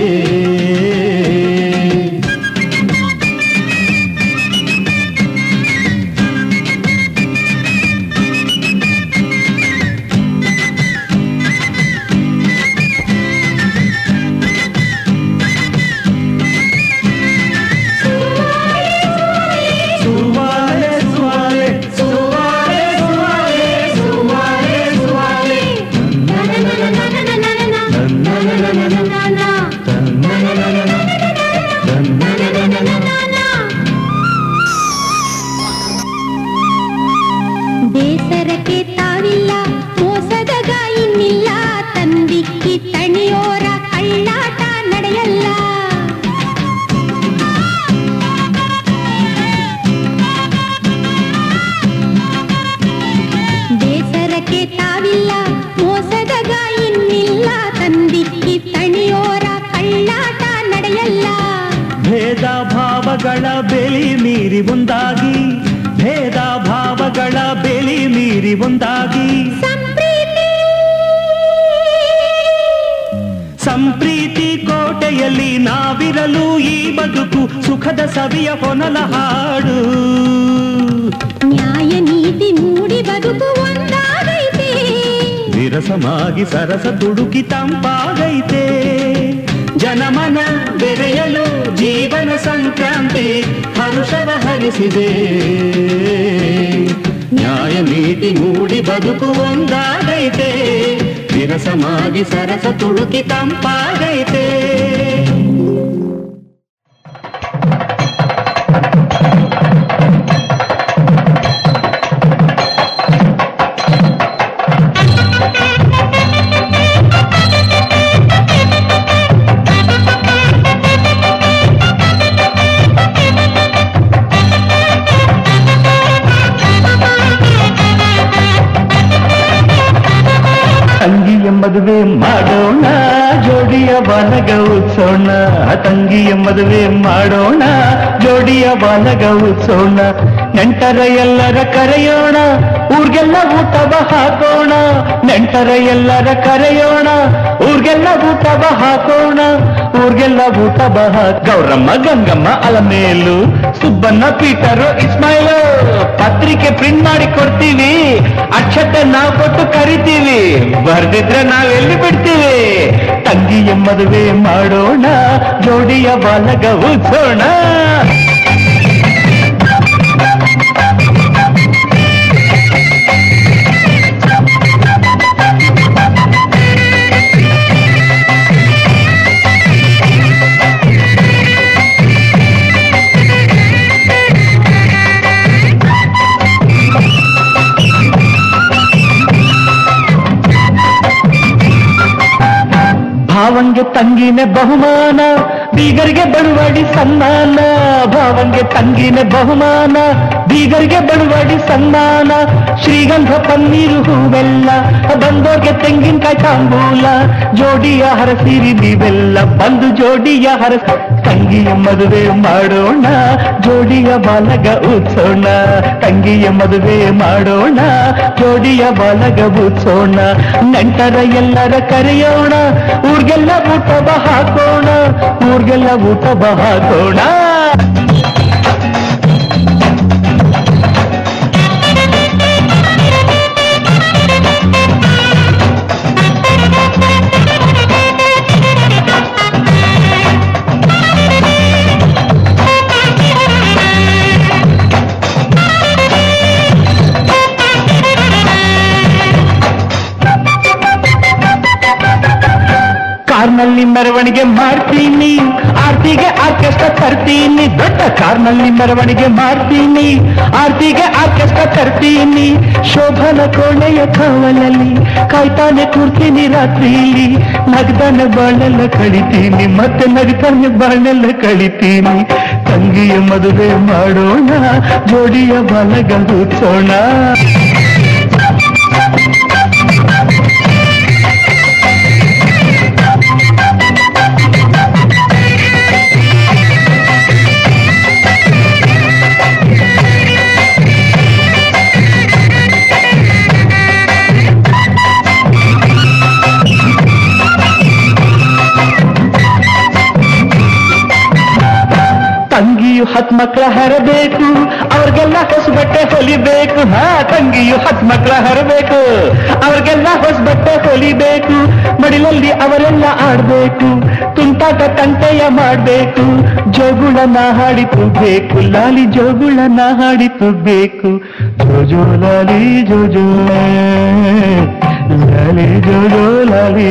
ಒಂದಾಗಿ. ಸಂಪ್ರೀತಿ. ಕೋಟೆಯಲ್ಲಿ ನಾವಿರಲು ಈ ಬದುಕು ಸುಖದ ಸವಿಯ ಹೊನಲ ಹಾಡು. ನ್ಯಾಯ ನೀತಿ ಮೂಡಿ ಬದುಕು ಒಂದಾಗೈತೆ. ವಿರಸಮಾಗಿ ಸರಸ ತುಡುಕಿ ತಂಪಾಗೈತೆ. ಜನಮನ ಬೆರೆಯಲು ಜೀವನ ಸಂಕ್ರಾಂತಿ ಹರುಷವ ಹರಿಸಿದೆ. ನ್ಯಾಯ ನೀತಿ ಮೂಡಿ ಬದುಕು ಒಂದಾಗೈತೆ ವಿರಸಮಾಗಿ ಸರಸ ತುಡುಕಿ ತಂಪಾಗೈತೆ ಮದುವೆ ಮಾಡೋಣ, ಜೋಡಿಯ ಬಾಲಗ ಉತ್ಸೋಣ ನೆಂಟರ ಎಲ್ಲರ ಕರೆಯೋಣ, ಊರ್ಗೆಲ್ಲ ಊಟವ ಹಾಕೋಣ, ನೆಂಟರ ಎಲ್ಲರ ಕರೆಯೋಣ, ಊರ್ಗೆಲ್ಲ ಊಟವ ಹಾಕೋಣ, ಊರ್ಗೆಲ್ಲ ಊಟವ ಗೌರಮ್ಮ, ಗಂಗಮ್ಮ, ಅಲಮೇಲು, ಸುಬ್ಬಣ್ಣ, ಪೀಟರು, ಇಸ್ಮಾಯಿಲು, ಪತ್ರಿಕೆ ಪ್ರಿಂಟ್ ಮಾಡಿ ಕೊಡ್ತೀವಿ, ಅಕ್ಷತೆ ನಾವು ಕೊಟ್ಟು ಕರಿತೀವಿ, ಬರ್ದಿದ್ರೆ ನಾವೆಲ್ಲಿ ಬಿಡ್ತೀವಿ? ತಂಗಿಯ ಮದುವೆ ಮಾಡೋಣ ಜೋಡಿಯ ಬಾಲಗ ಉತ್ಸೋಣ ಭಾವಂಗೆ ತಂಗಿನೆ ಬಹುಮಾನ, ಬೀಗರಿಗೆ ಬಳುವಾಡಿ ಸನ್ಮಾನ, ಭಾವಂಗೆ ತಂಗಿನೆ ಬಹುಮಾನ, ಬೀಗರಿಗೆ ಬಳುವಾಡಿ ಸನ್ಮಾನ, ಶ್ರೀಗಂಧ ಪನ್ನೀರು ಹೂವೆಲ್ಲ, ಬಂದೋರ್ಗೆ ತೆಂಗಿನಕಾಯಿ ತಾಂಬೂಲ, ಜೋಡಿಯ ಹರಸಿರಿ ಬೆಲ್ಲ ಬಂದು ಜೋಡಿಯ ಹರಸ ತಂಗಿಯ ಮದುವೆ ಮಾಡೋಣ, ಜೋಡಿಯ ಬಾಲಗ ಉತ್ಸೋಣ ತಂಗಿಯ ಮದುವೆ ಮಾಡೋಣ, ಜೋಡಿಯ ಬಾಲಗ ಉತ್ಸೋಣ ನೆಂಟರ ಎಲ್ಲರ ಕರೆಯೋಣ, ಊರ್ಗೆಲ್ಲ ಊಟ ಹಾಕೋಣ, ಊರ್ಗೆಲ್ಲ ಊಟ ಹಾಕೋಣ. ಮೆರವಣಿಗೆ ಮಾಡ್ತೀನಿ. ಆರ್ತಿಗೆ ಆರ್ಕೆಸ್ಟ್ರಾ ತರ್ತೀನಿ. ದೊಡ್ಡ ಕಾರ್ನಲ್ಲಿ ಮೆರವಣಿಗೆ ಮಾಡ್ತೀನಿ. ಆರ್ತಿಗೆ ಆರ್ಕೆಸ್ಟ್ರಾ ತರ್ತೀನಿ. ಶೋಭನ ಕೋಣೆಯ ಕಾವಲಲ್ಲಿ ಕಾಯ್ತಾನೆ ಕೂರ್ತೀನಿ ರಾತ್ರಿಲಿ. ನಗ್ದಾನೆ ಬಾಳೆಲ್ಲ ಕಳಿತೀನಿ. ಮತ್ತೆ ನಗ್ತಾನೆ ಬಾಳೆಲ್ಲ ಕಳಿತೀನಿ. ತಂಗಿಯ ಮದುವೆ ಮಾಡೋಣ. ಜೋಡಿಯ ಬಲಗ ಹುಚ್ಚೋಣ ಹತ್ ಮಕ್ಕಳ ಹರಬೇಕು, ಅವ್ರಿಗೆಲ್ಲ ಹೊಸ ಬಟ್ಟೆ ಹೊಲಿಬೇಕು. ಹಾ, ತಂಗಿಯು ಹತ್ ಮಕ್ಕಳ ಹರಬೇಕು, ಅವ್ರಿಗೆಲ್ಲ ಹೊಸ ಬಟ್ಟೆ ಹೊಲಿಬೇಕು. ಮಡಿಲಲ್ಲಿ ಅವರೆಲ್ಲ ಆಡ್ಬೇಕು, ತುಂಟಾಟ ತಂಟೆಯ ಮಾಡ್ಬೇಕು. ಜೋಗುಳನ ಹಾಡಿ ತುಗ್ಬೇಕು, ಲಾಲಿ ಜೋಗುಳನ ಹಾಡಿ ತುಗ್ಬೇಕು. ಜೋಜೋ ಲಾಲಿ ಜೋಜೋ ಲಾಲಿ ಜೋಜೋ ಲಾಲಿ.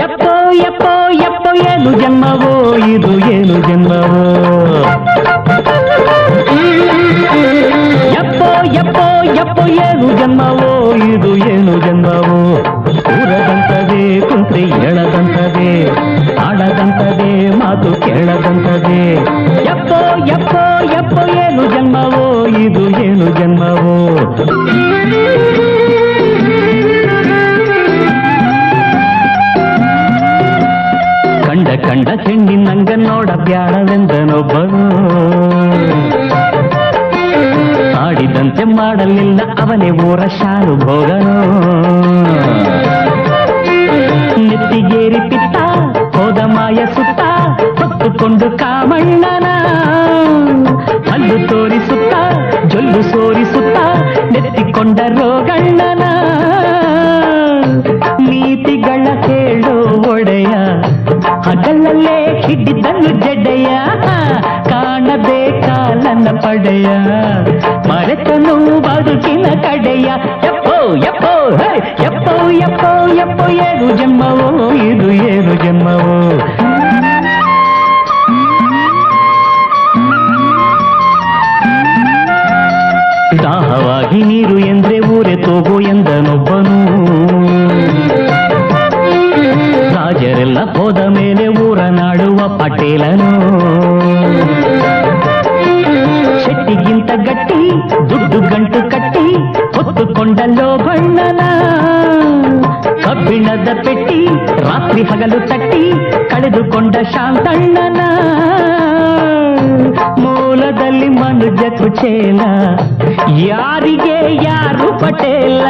ಯಪ್ಪೋ ಯಪ್ಪೋ ಯಪ್ಪೋ ಏನು ಜನ್ಮವೋ ಇದು ಏನು ಜನ್ಮವೋ ಯಪ್ಪೋ ಯಪ್ಪೋ ಯಪ್ಪೋ ಏನು ಜನ್ಮವೋ ಇದು ಏನು ಜನ್ಮವೋ ಊರದಂತದೆ ಕುಂತ್ರೆ ಎಳದಂತದೆ ಆಡದಂತದೆ ಮಾತು ಕೇಳದಂತದೆ ಯಪ್ಪೋ ಯಪ್ಪೋ ಯಪ್ಪೋ ಏನು ಜನ್ಮವೋ ಇದು ಏನು ಜನ್ಮವೋ ಕಂಡ ಕಂಡ ಚೆಂಡಿನಂಗ ನೋಡ ಬ್ಯಾಡವೆಂದನೊಬ್ಬನು ಆಡಿದಂತೆ ಮಾಡಲಿಲ್ಲ ಅವನೇ ಊರ ಶಾಲು ಭೋಗನು ನೆತ್ತಿಗೇರಿ ಪಿತ್ತ, ಹೋದ ಮಾಯ ಸುತ್ತ, ಹೊತ್ತುಕೊಂಡು ಕಾಮಣ್ಣನ. ಹಲ್ಲು ತೋರಿಸುತ್ತ, ಜೊಲ್ಲು ಸೋರಿಸುತ್ತ, ನೆತ್ತಿಕೊಂಡ ರೋಗಣ್ಣನ. ನೀತಿಗಳ ಕೇಳು ಒಡೆಯ ಹಗಲಲ್ಲೇ ಹಿಡಿದನು ಜಡೆಯ ಕಾಣದೆ ಕಾಲನ ಪಡೆಯ ಮರೆತನು ಬದುಕಿನ ಕಡೆಯ ಎಪ್ಪೋ ಎಪ್ಪೋ ಹೇ, ಎಪ್ಪೋ ಎಪ್ಪೋ ಎಪ್ಪೋ ಏನು ಜನ್ಮವೋ ಇದು ಏನು ಜನ್ಮವೋ ದಾಹವಾಗಿ ನೀರು ಎಂದ್ರೆ ಊರೆ ತೋಗೋ ಎಂದನೊಬ್ಬನು ರಾಜರೆಲ್ಲ ಹೋದ ಮೇಲೆ ಊರ ನಾಡುವ ಪಟೇಲನು ಶೆಟ್ಟಿಗಿಂತ ಗಟ್ಟಿ ದುಡ್ಡು ಗಂಟು ಕಟ್ಟಿ ಹೊತ್ತುಕೊಂಡಲ್ಲೋ ಬಣ್ಣನ ಕಬ್ಬಿಣದ ಪೆಟ್ಟಿ ರಾತ್ರಿ ಹಗಲು ತಟ್ಟಿ ಕಳೆದುಕೊಂಡ ಶಾಂತಣ್ಣನ ಮೂಲದಲ್ಲಿ ಮನುಜ ಕುಚೇಲ ಯಾರಿಗೆ ಯಾರು ಪಟೇಲ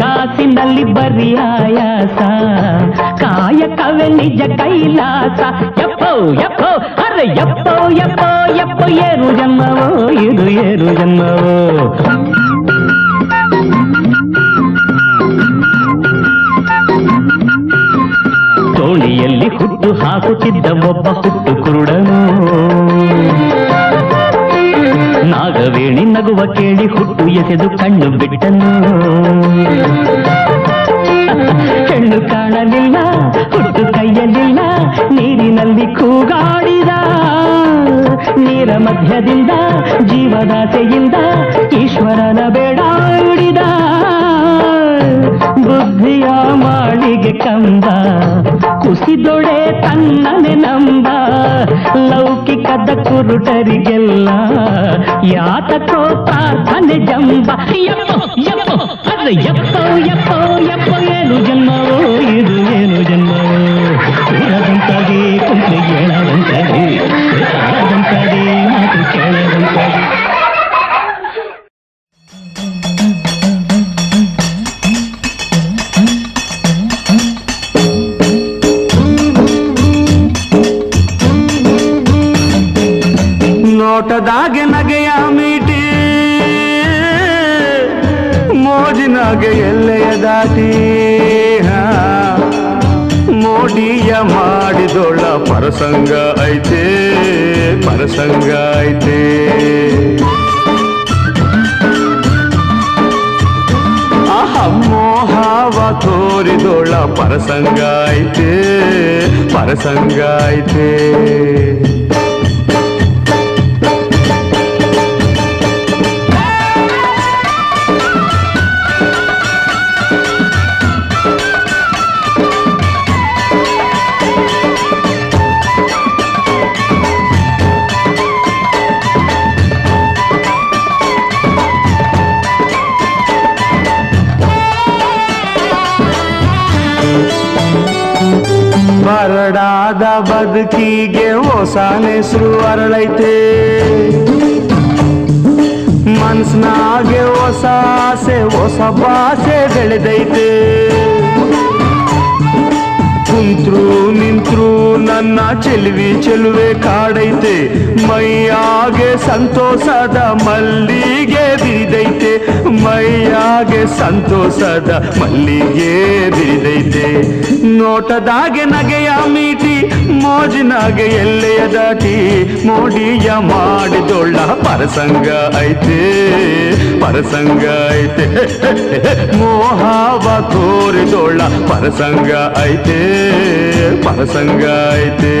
ಕಾಸಿನಲ್ಲಿ ಬರೀ ಆಯಾಸ ಕಾಯಕವೇ ನಿಜ ಕೈಲಾಸ ఎప్పో అరే ఎప్పో ఎప్పో ఎప్పో ఏరు జన్మవో ఇది ఏరు జన్మవో ತೋಣಿಯಲ್ಲಿ ಹುಟ್ಟು ಹಾಕುತ್ತಿದ್ದ ಒಬ್ಬ ಹುಟ್ಟು ಕುರುಡನು ನಾಗವೇಣಿ ನಗುವ ಕೇಳಿ ಹುಟ್ಟು ಎಸೆದು ಕಣ್ಣು ಬಿಟ್ಟನು ಕಣ್ಣು ಕಾಣಲಿಲ್ಲ ಕೂಗಾಡಿದ ನೀರ ಮಧ್ಯದಿಂದ ಜೀವದಾಸೆಯಿಂದ ಈಶ್ವರನ ಬೇಡಾಡಿದ ಬುದ್ಧಿಯ ಮಾಳಿಗೆ ಕಂಬ ಕುಸಿದೊಡೆ ತನ್ನನೆ ನಂಬ ಲೌಕಿಕದ ಕುರುಟರಿಗೆಲ್ಲ ಯಾತಕೋ ಪ್ರಾರ್ಥನೆ ಜಂಬ ಯಪ್ಪೋ ಯಪ್ಪೋ ಅದು ಯಪ್ಪೋ ಯಪ್ಪೋ ಯಪ್ಪೋ ಏನು ಜನ್ಮವೋ ಇದು ಏನು ಜನ್ಮವೋ ಇರದಂತದೆ ಕುಂತ್ರೆ ಏಳದಂತದೆ ಬೇಕಾದಂತದೆ ಮಾತು ಕೇಳದಂತದೆ ನೋಟದಾಗೆ ನಗೆಯ ಮೀಟಿ ಮೋಜಿನಾಗೆ ಎಲ್ಲೆಯ ದಾಟಿ. ಮಾಡಿದೊಳ್ಳ ಪರಸಂಗ ಐತೆ ಪರಸಂಗ ಐತೆ ಆಹ ಮೋಹವ ತೋರಿದೊಳ್ಳ ಪರಸಂಗ ಐತೆ ಬದುಕಿಗೆ ಹೊಸ ಹೆಸರು ಅರಳೈತೆ ಮನ್ಸ್ನಾಗೆ ಹೊಸ ಆಸೆ ಹೊಸ ಭಾಷೆ ಬೆಳೆದೈತೆ. ಕುಂತ್ರು ನಿಂತ್ರು ನನ್ನ ಚೆಲುವಿ ಚೆಲುವೆ ಕಾಡೈತೆ. ಮೈಯಾಗೆ ಸಂತೋಷದ ಮಲ್ಲಿಗೆ ಬಿರಿದೈತೆ. ಮೈಯಾಗೆ ಸಂತೋಷದ ಮಲ್ಲಿಗೆ ಬಿರಿದೈತೆ. ನೋಟದಾಗೆ ನಗೆಯ ಮೀಟಿ, ಮೋಜಿನಾಗೆ ಎಲ್ಲೆಯ ದಾಟಿ ಮೋಡಿಯ ಮಾಡಿದೊಳ್ಳ ಪರಸಂಗ ಐತೆ. ಪರಸಂಗ ಐತೆ. ಮೋಹವ ತೋರಿದೊಳ್ಳ ಪರಸಂಗ ಐತೆ ಪರಸಂಗ ಐತೆ.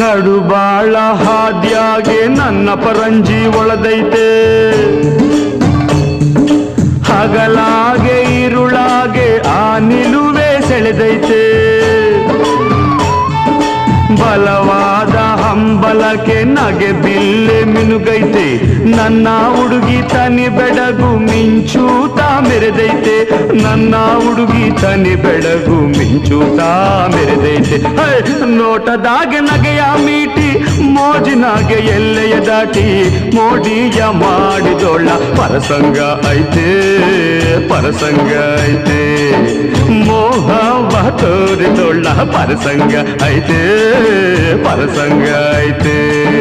ಕಡುಬಾಳ ಹಾದ್ಯಾಗೆ ನನ್ನ ಪರಂಜಿ ಒಳದೈತೆ. ಹಗಲಾಗೆ ಇರುಳಾಗೆ ಆ ನಿಲುವೆ ಸೆಳೆದೈತೆ. ಬಲವಾದ ಹಂಬಲಕ್ಕೆ ನಗೆ ಬಿಲ್ಲೆ ಮಿನುಗೈತೆ. ನನ್ನ ಹುಡುಗಿ ತನಿ ಬೆಡಗು ಮಿಂಚೂತಾ ಮೆರೆದೈತೆ. ನನ್ನ ಹುಡುಗಿ ತನಿ ಬೆಡಗು ಮಿಂಚೂತಾ ಮೆರೆದೈತೆ. ನೋಟದಾಗೆ ನಗೆಯ ಮೀಟಿ, ಮೋಜಿನಾಗೆ ಎಲ್ಲೆಯ ದಾಟಿ. ಮೋಡಿಯ ಮಾಡಿದೋಳ ಪರಸಂಗ ಐತೆ ಪರಸಂಗ ಐತೆ. ಮೋಹವ ತೋರಿದೊಳ್ಳ ಪರಸಂಗ ಐತೆ ಪರಸಂಗ ಐತೆ ಕೊರಳಾಗೆ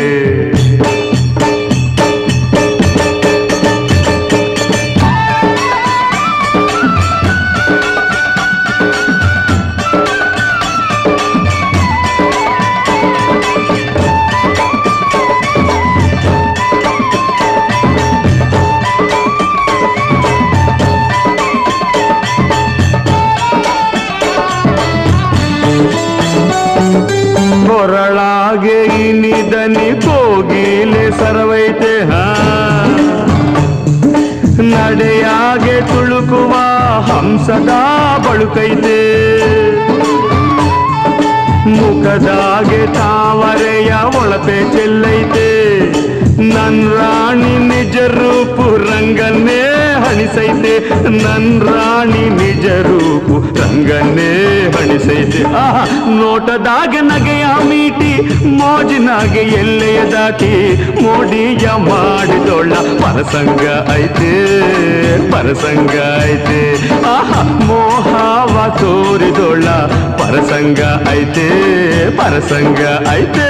ಹಂಸದ ಬಳುಕೈತೆ. ಮುಖದಾಗೆ ತಾವರೆಯ ಒಳಪೆ ಚೆಲ್ಲೈತೆ. ನನ್ ರಾಣಿ ನಿಜ ರೂಪು ರಂಗನ್ನೇ ಹಣಿಸೈತೆ, ನನ್ ರಾಣಿ ನಿಜ ರೂಪು ರಂಗನ್ನೇ ಹಣಿಸೈತೆ. ಆಹಾ, ನೋಟದಾಗ ನಗೆಯ ಮೀಟಿ, ಮೋಜಿನಾಗೆ ಎಲ್ಲೆಯ ದಾಟಿ, ಮೋಡಿಯ ಮಾಡಿದೊಳ್ಳ ಪರಸಂಗ ಐತೆ ಪರಸಂಗ ಐತೆ. ಆಹಾ, ಮೋಹವ ತೋರಿದೊಳ್ಳ ಪರಸಂಗ ಐತೆ ಪರಸಂಗ ಐತೆ.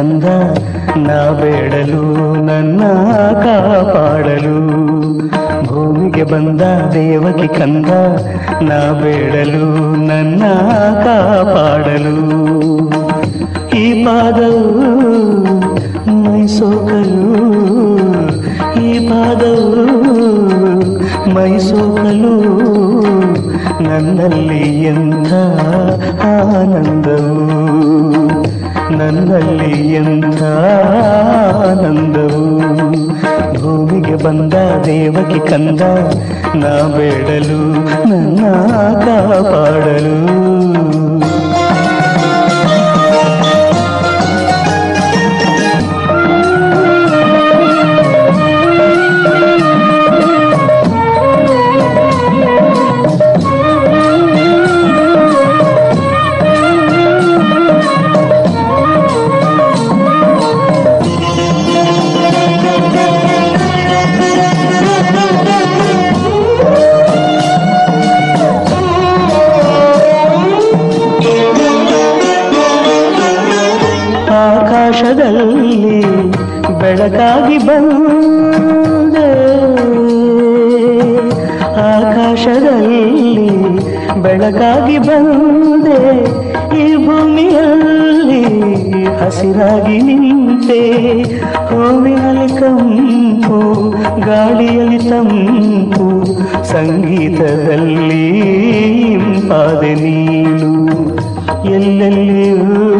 ಕಂದ ನಾ ಬೇಡಲು, ನನ್ನ ಕಾಪಾಡಲು. ಭೂಮಿಗೆ ಬಂದ ದೇವಕಿ ಕಂದ, ನಾ ಬೇಡಲು, ನನ್ನ ಕಾಪಾಡಲು. ಈ ಪಾದವು ಮೈಸೋಕಲು ಈ ಪಾದವು ಮೈಸೋಕಲು ನನ್ನಲ್ಲಿ ಎಂಥ ಆನಂದವು. ನನ್ನಲ್ಲಿ ಎಂಥ ಆನಂದವು ಭೂಮಿಗೆ ಬಂದ ದೇವಕಿ ಕಂದ ನಾ ಬೇಡಲು ನನ್ನ ಕಾಪಾಡಲು ಬೆಳಕಾಗಿ ಬಂದ. ಆಕಾಶದಲ್ಲಿ ಬೆಳಕಾಗಿ ಬಂದೆ. ಈ ಭೂಮಿಯಲ್ಲಿ ಹಸಿರಾಗಿ ನಿಂತೆ. ಹೂವಿನಲ್ಲಿ ಕಂಪು, ಗಾಳಿಯಲ್ಲಿ ತಂಪು, ಸಂಗೀತದಲ್ಲಿ ಪಾದೆ ನೀನು. ಎಲ್ಲೆಲ್ಲಿಯೂ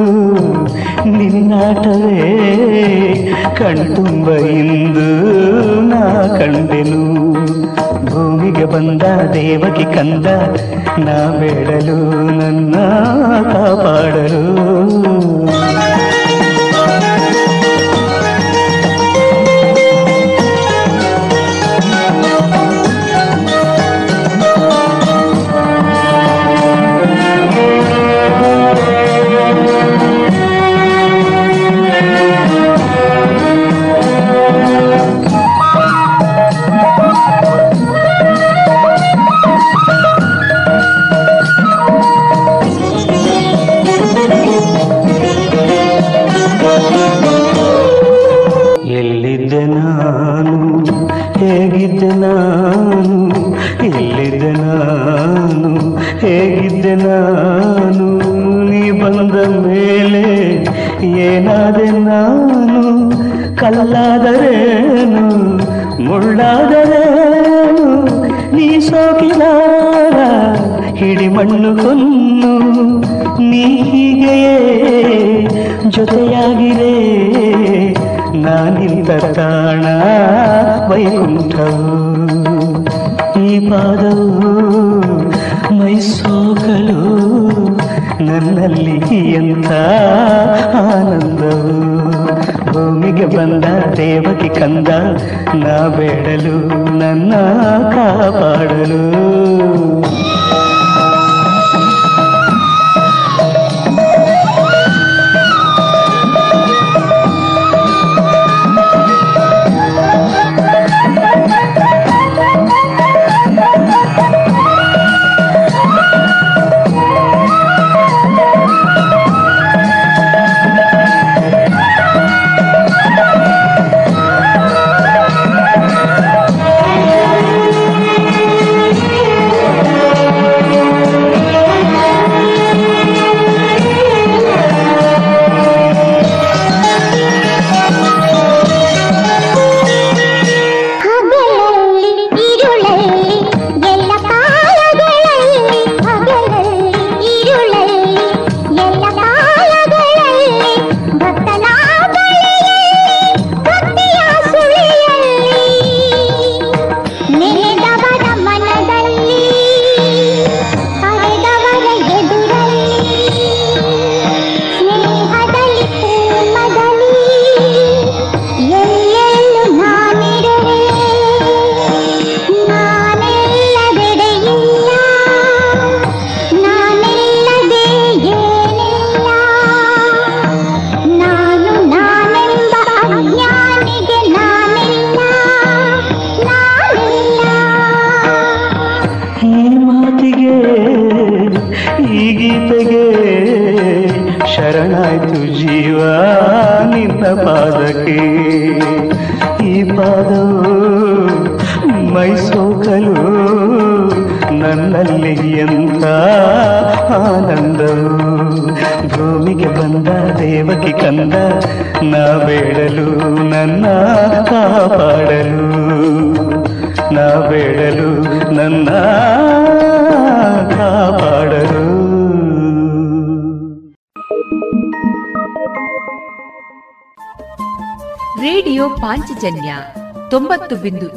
ನಿನ್ನಾಟವೇ ಕಣ್ತುಂಬ ಇಂದು ನಾ ಕಂಡೆನು ಭೂಮಿಗೆ ಬಂದ ದೇವಕಿ ಕಂದ ನಾ ಬೇಡಲು ನನ್ನ ಕಾಪಾಡಲು ಮಣ್ಣು ಕೊನ್ನು ನೀ ಹೀಗೆಯೇ ಜೊತೆಯಾಗಿರೇ ನಾನಿಂದ ತಾಣ ವೈಕುಂಠವು ಈ ಪಾದವು ಮೈಸೋಗಲು ನನ್ನಲ್ಲಿ ಎಂಥ ಆನಂದವು. ಭೂಮಿಗೆ ಬಂದ ದೇವಕ್ಕೆ ಕಂದ ನಾ ಬೇಡಲು, ನನ್ನ ಕಾಪಾಡಲು.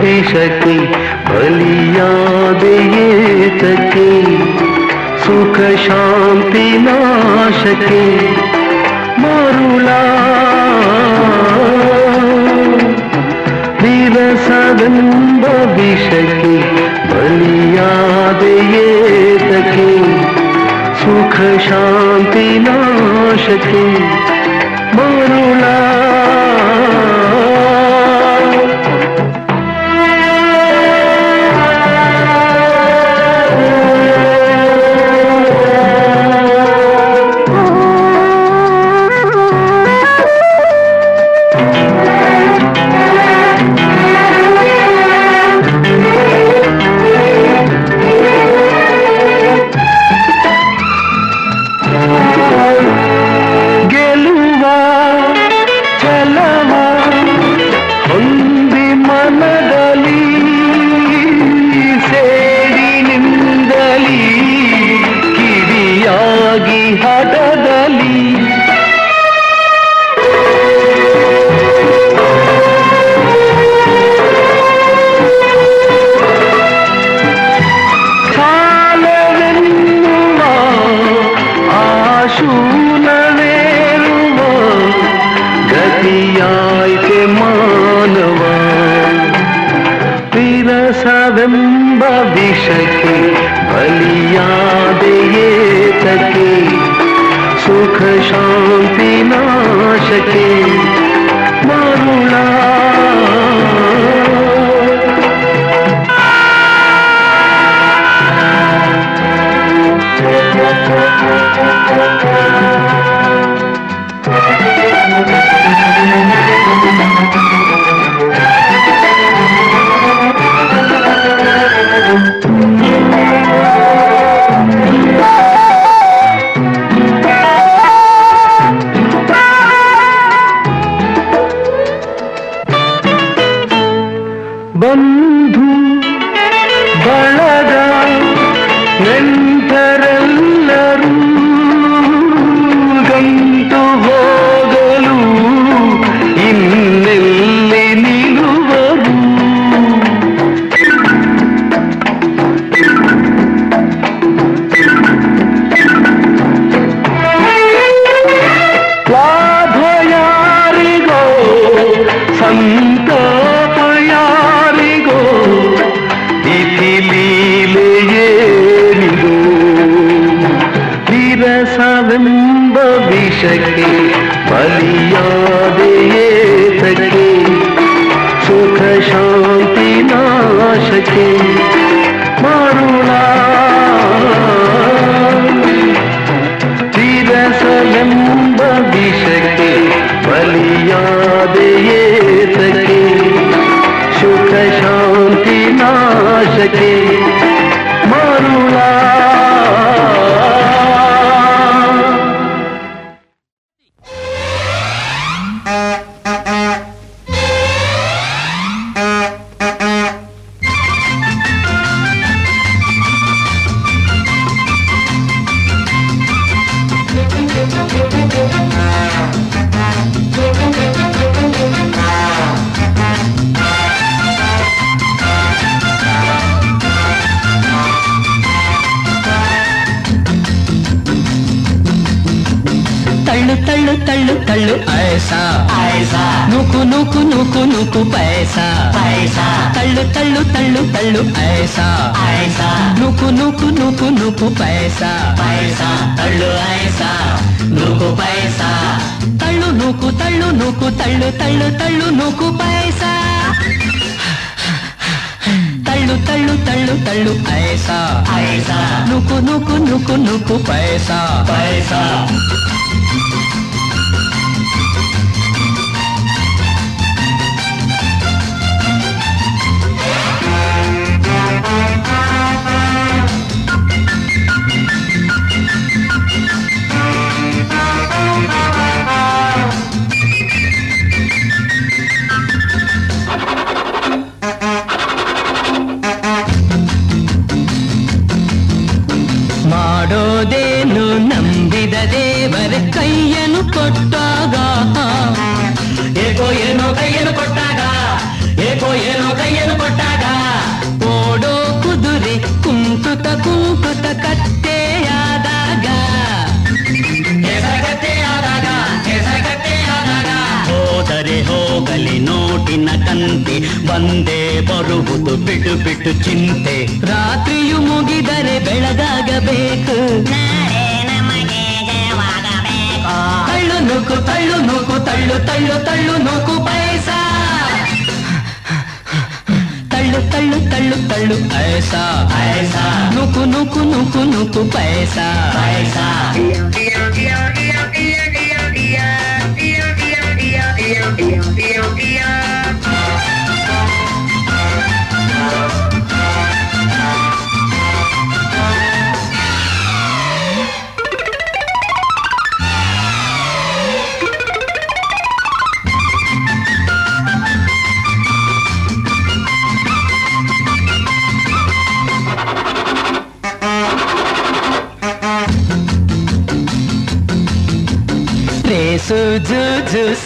भी शकी भली सुख शांति नाश के मारूला सदन भविष्य की सुख शांति नाश के मारूला।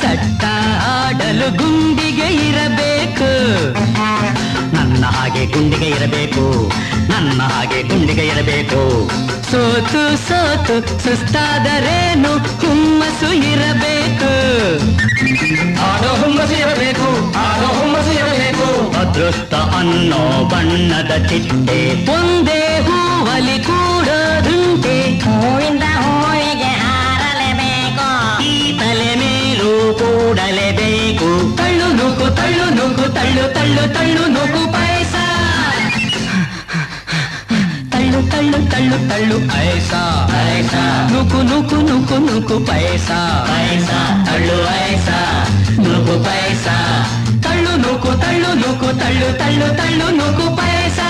ಸಟ್ಟ ಆಡಲು ಗುಂಡಿಗೆ ಇರಬೇಕು. ನನ್ನ ಹಾಗೆ ಗುಂಡಿಗೆ ಇರಬೇಕು. ನನ್ನ ಹಾಗೆ ಗುಂಡಿಗೆ ಇರಬೇಕು. ಸೋತು ಸೋತು ಸುಸ್ತಾದರೇನು ಹುಮ್ಮಸು ಇರಬೇಕು. ಆಡೋ ಹುಮ್ಮಸು ಇರಬೇಕು ಆಡೋ ಹುಮ್ಮಸು ಇರಬೇಕು. ಅದೃಷ್ಟ ಅನ್ನೋ ಬಣ್ಣದ ಚಿಟ್ಟೆ ಒಂದೇ ಹೂವಲಿ ಕೂಡೋದುಂಟೆ ಕೂಡಲೇಬೇಕು ತಳ್ಳು ನೂಕು ತಳ್ಳು ನೂಕು ತಳ್ಳು ತಳ್ಳು ತಳ್ಳು ನೂಕು ಪೈಸಾ ತಳ್ಳು ತಳ್ಳು ತಳ್ಳು ತಳ್ಳು ಐಸಾ ಐಸಾ ನೂಕು ನೂಕು ನೂಕು ನೂಕು ಪೈಸಾ ಪೈಸಾ ತಳ್ಳು ಐಸಾ ನೂಕು ಪೈಸಾ ತಳ್ಳು ನೂಕು ತಳ್ಳು ನೂಕು ತಳ್ಳು ತಳ್ಳು ತಳ್ಳು ನೂಕು ಪೈಸಾ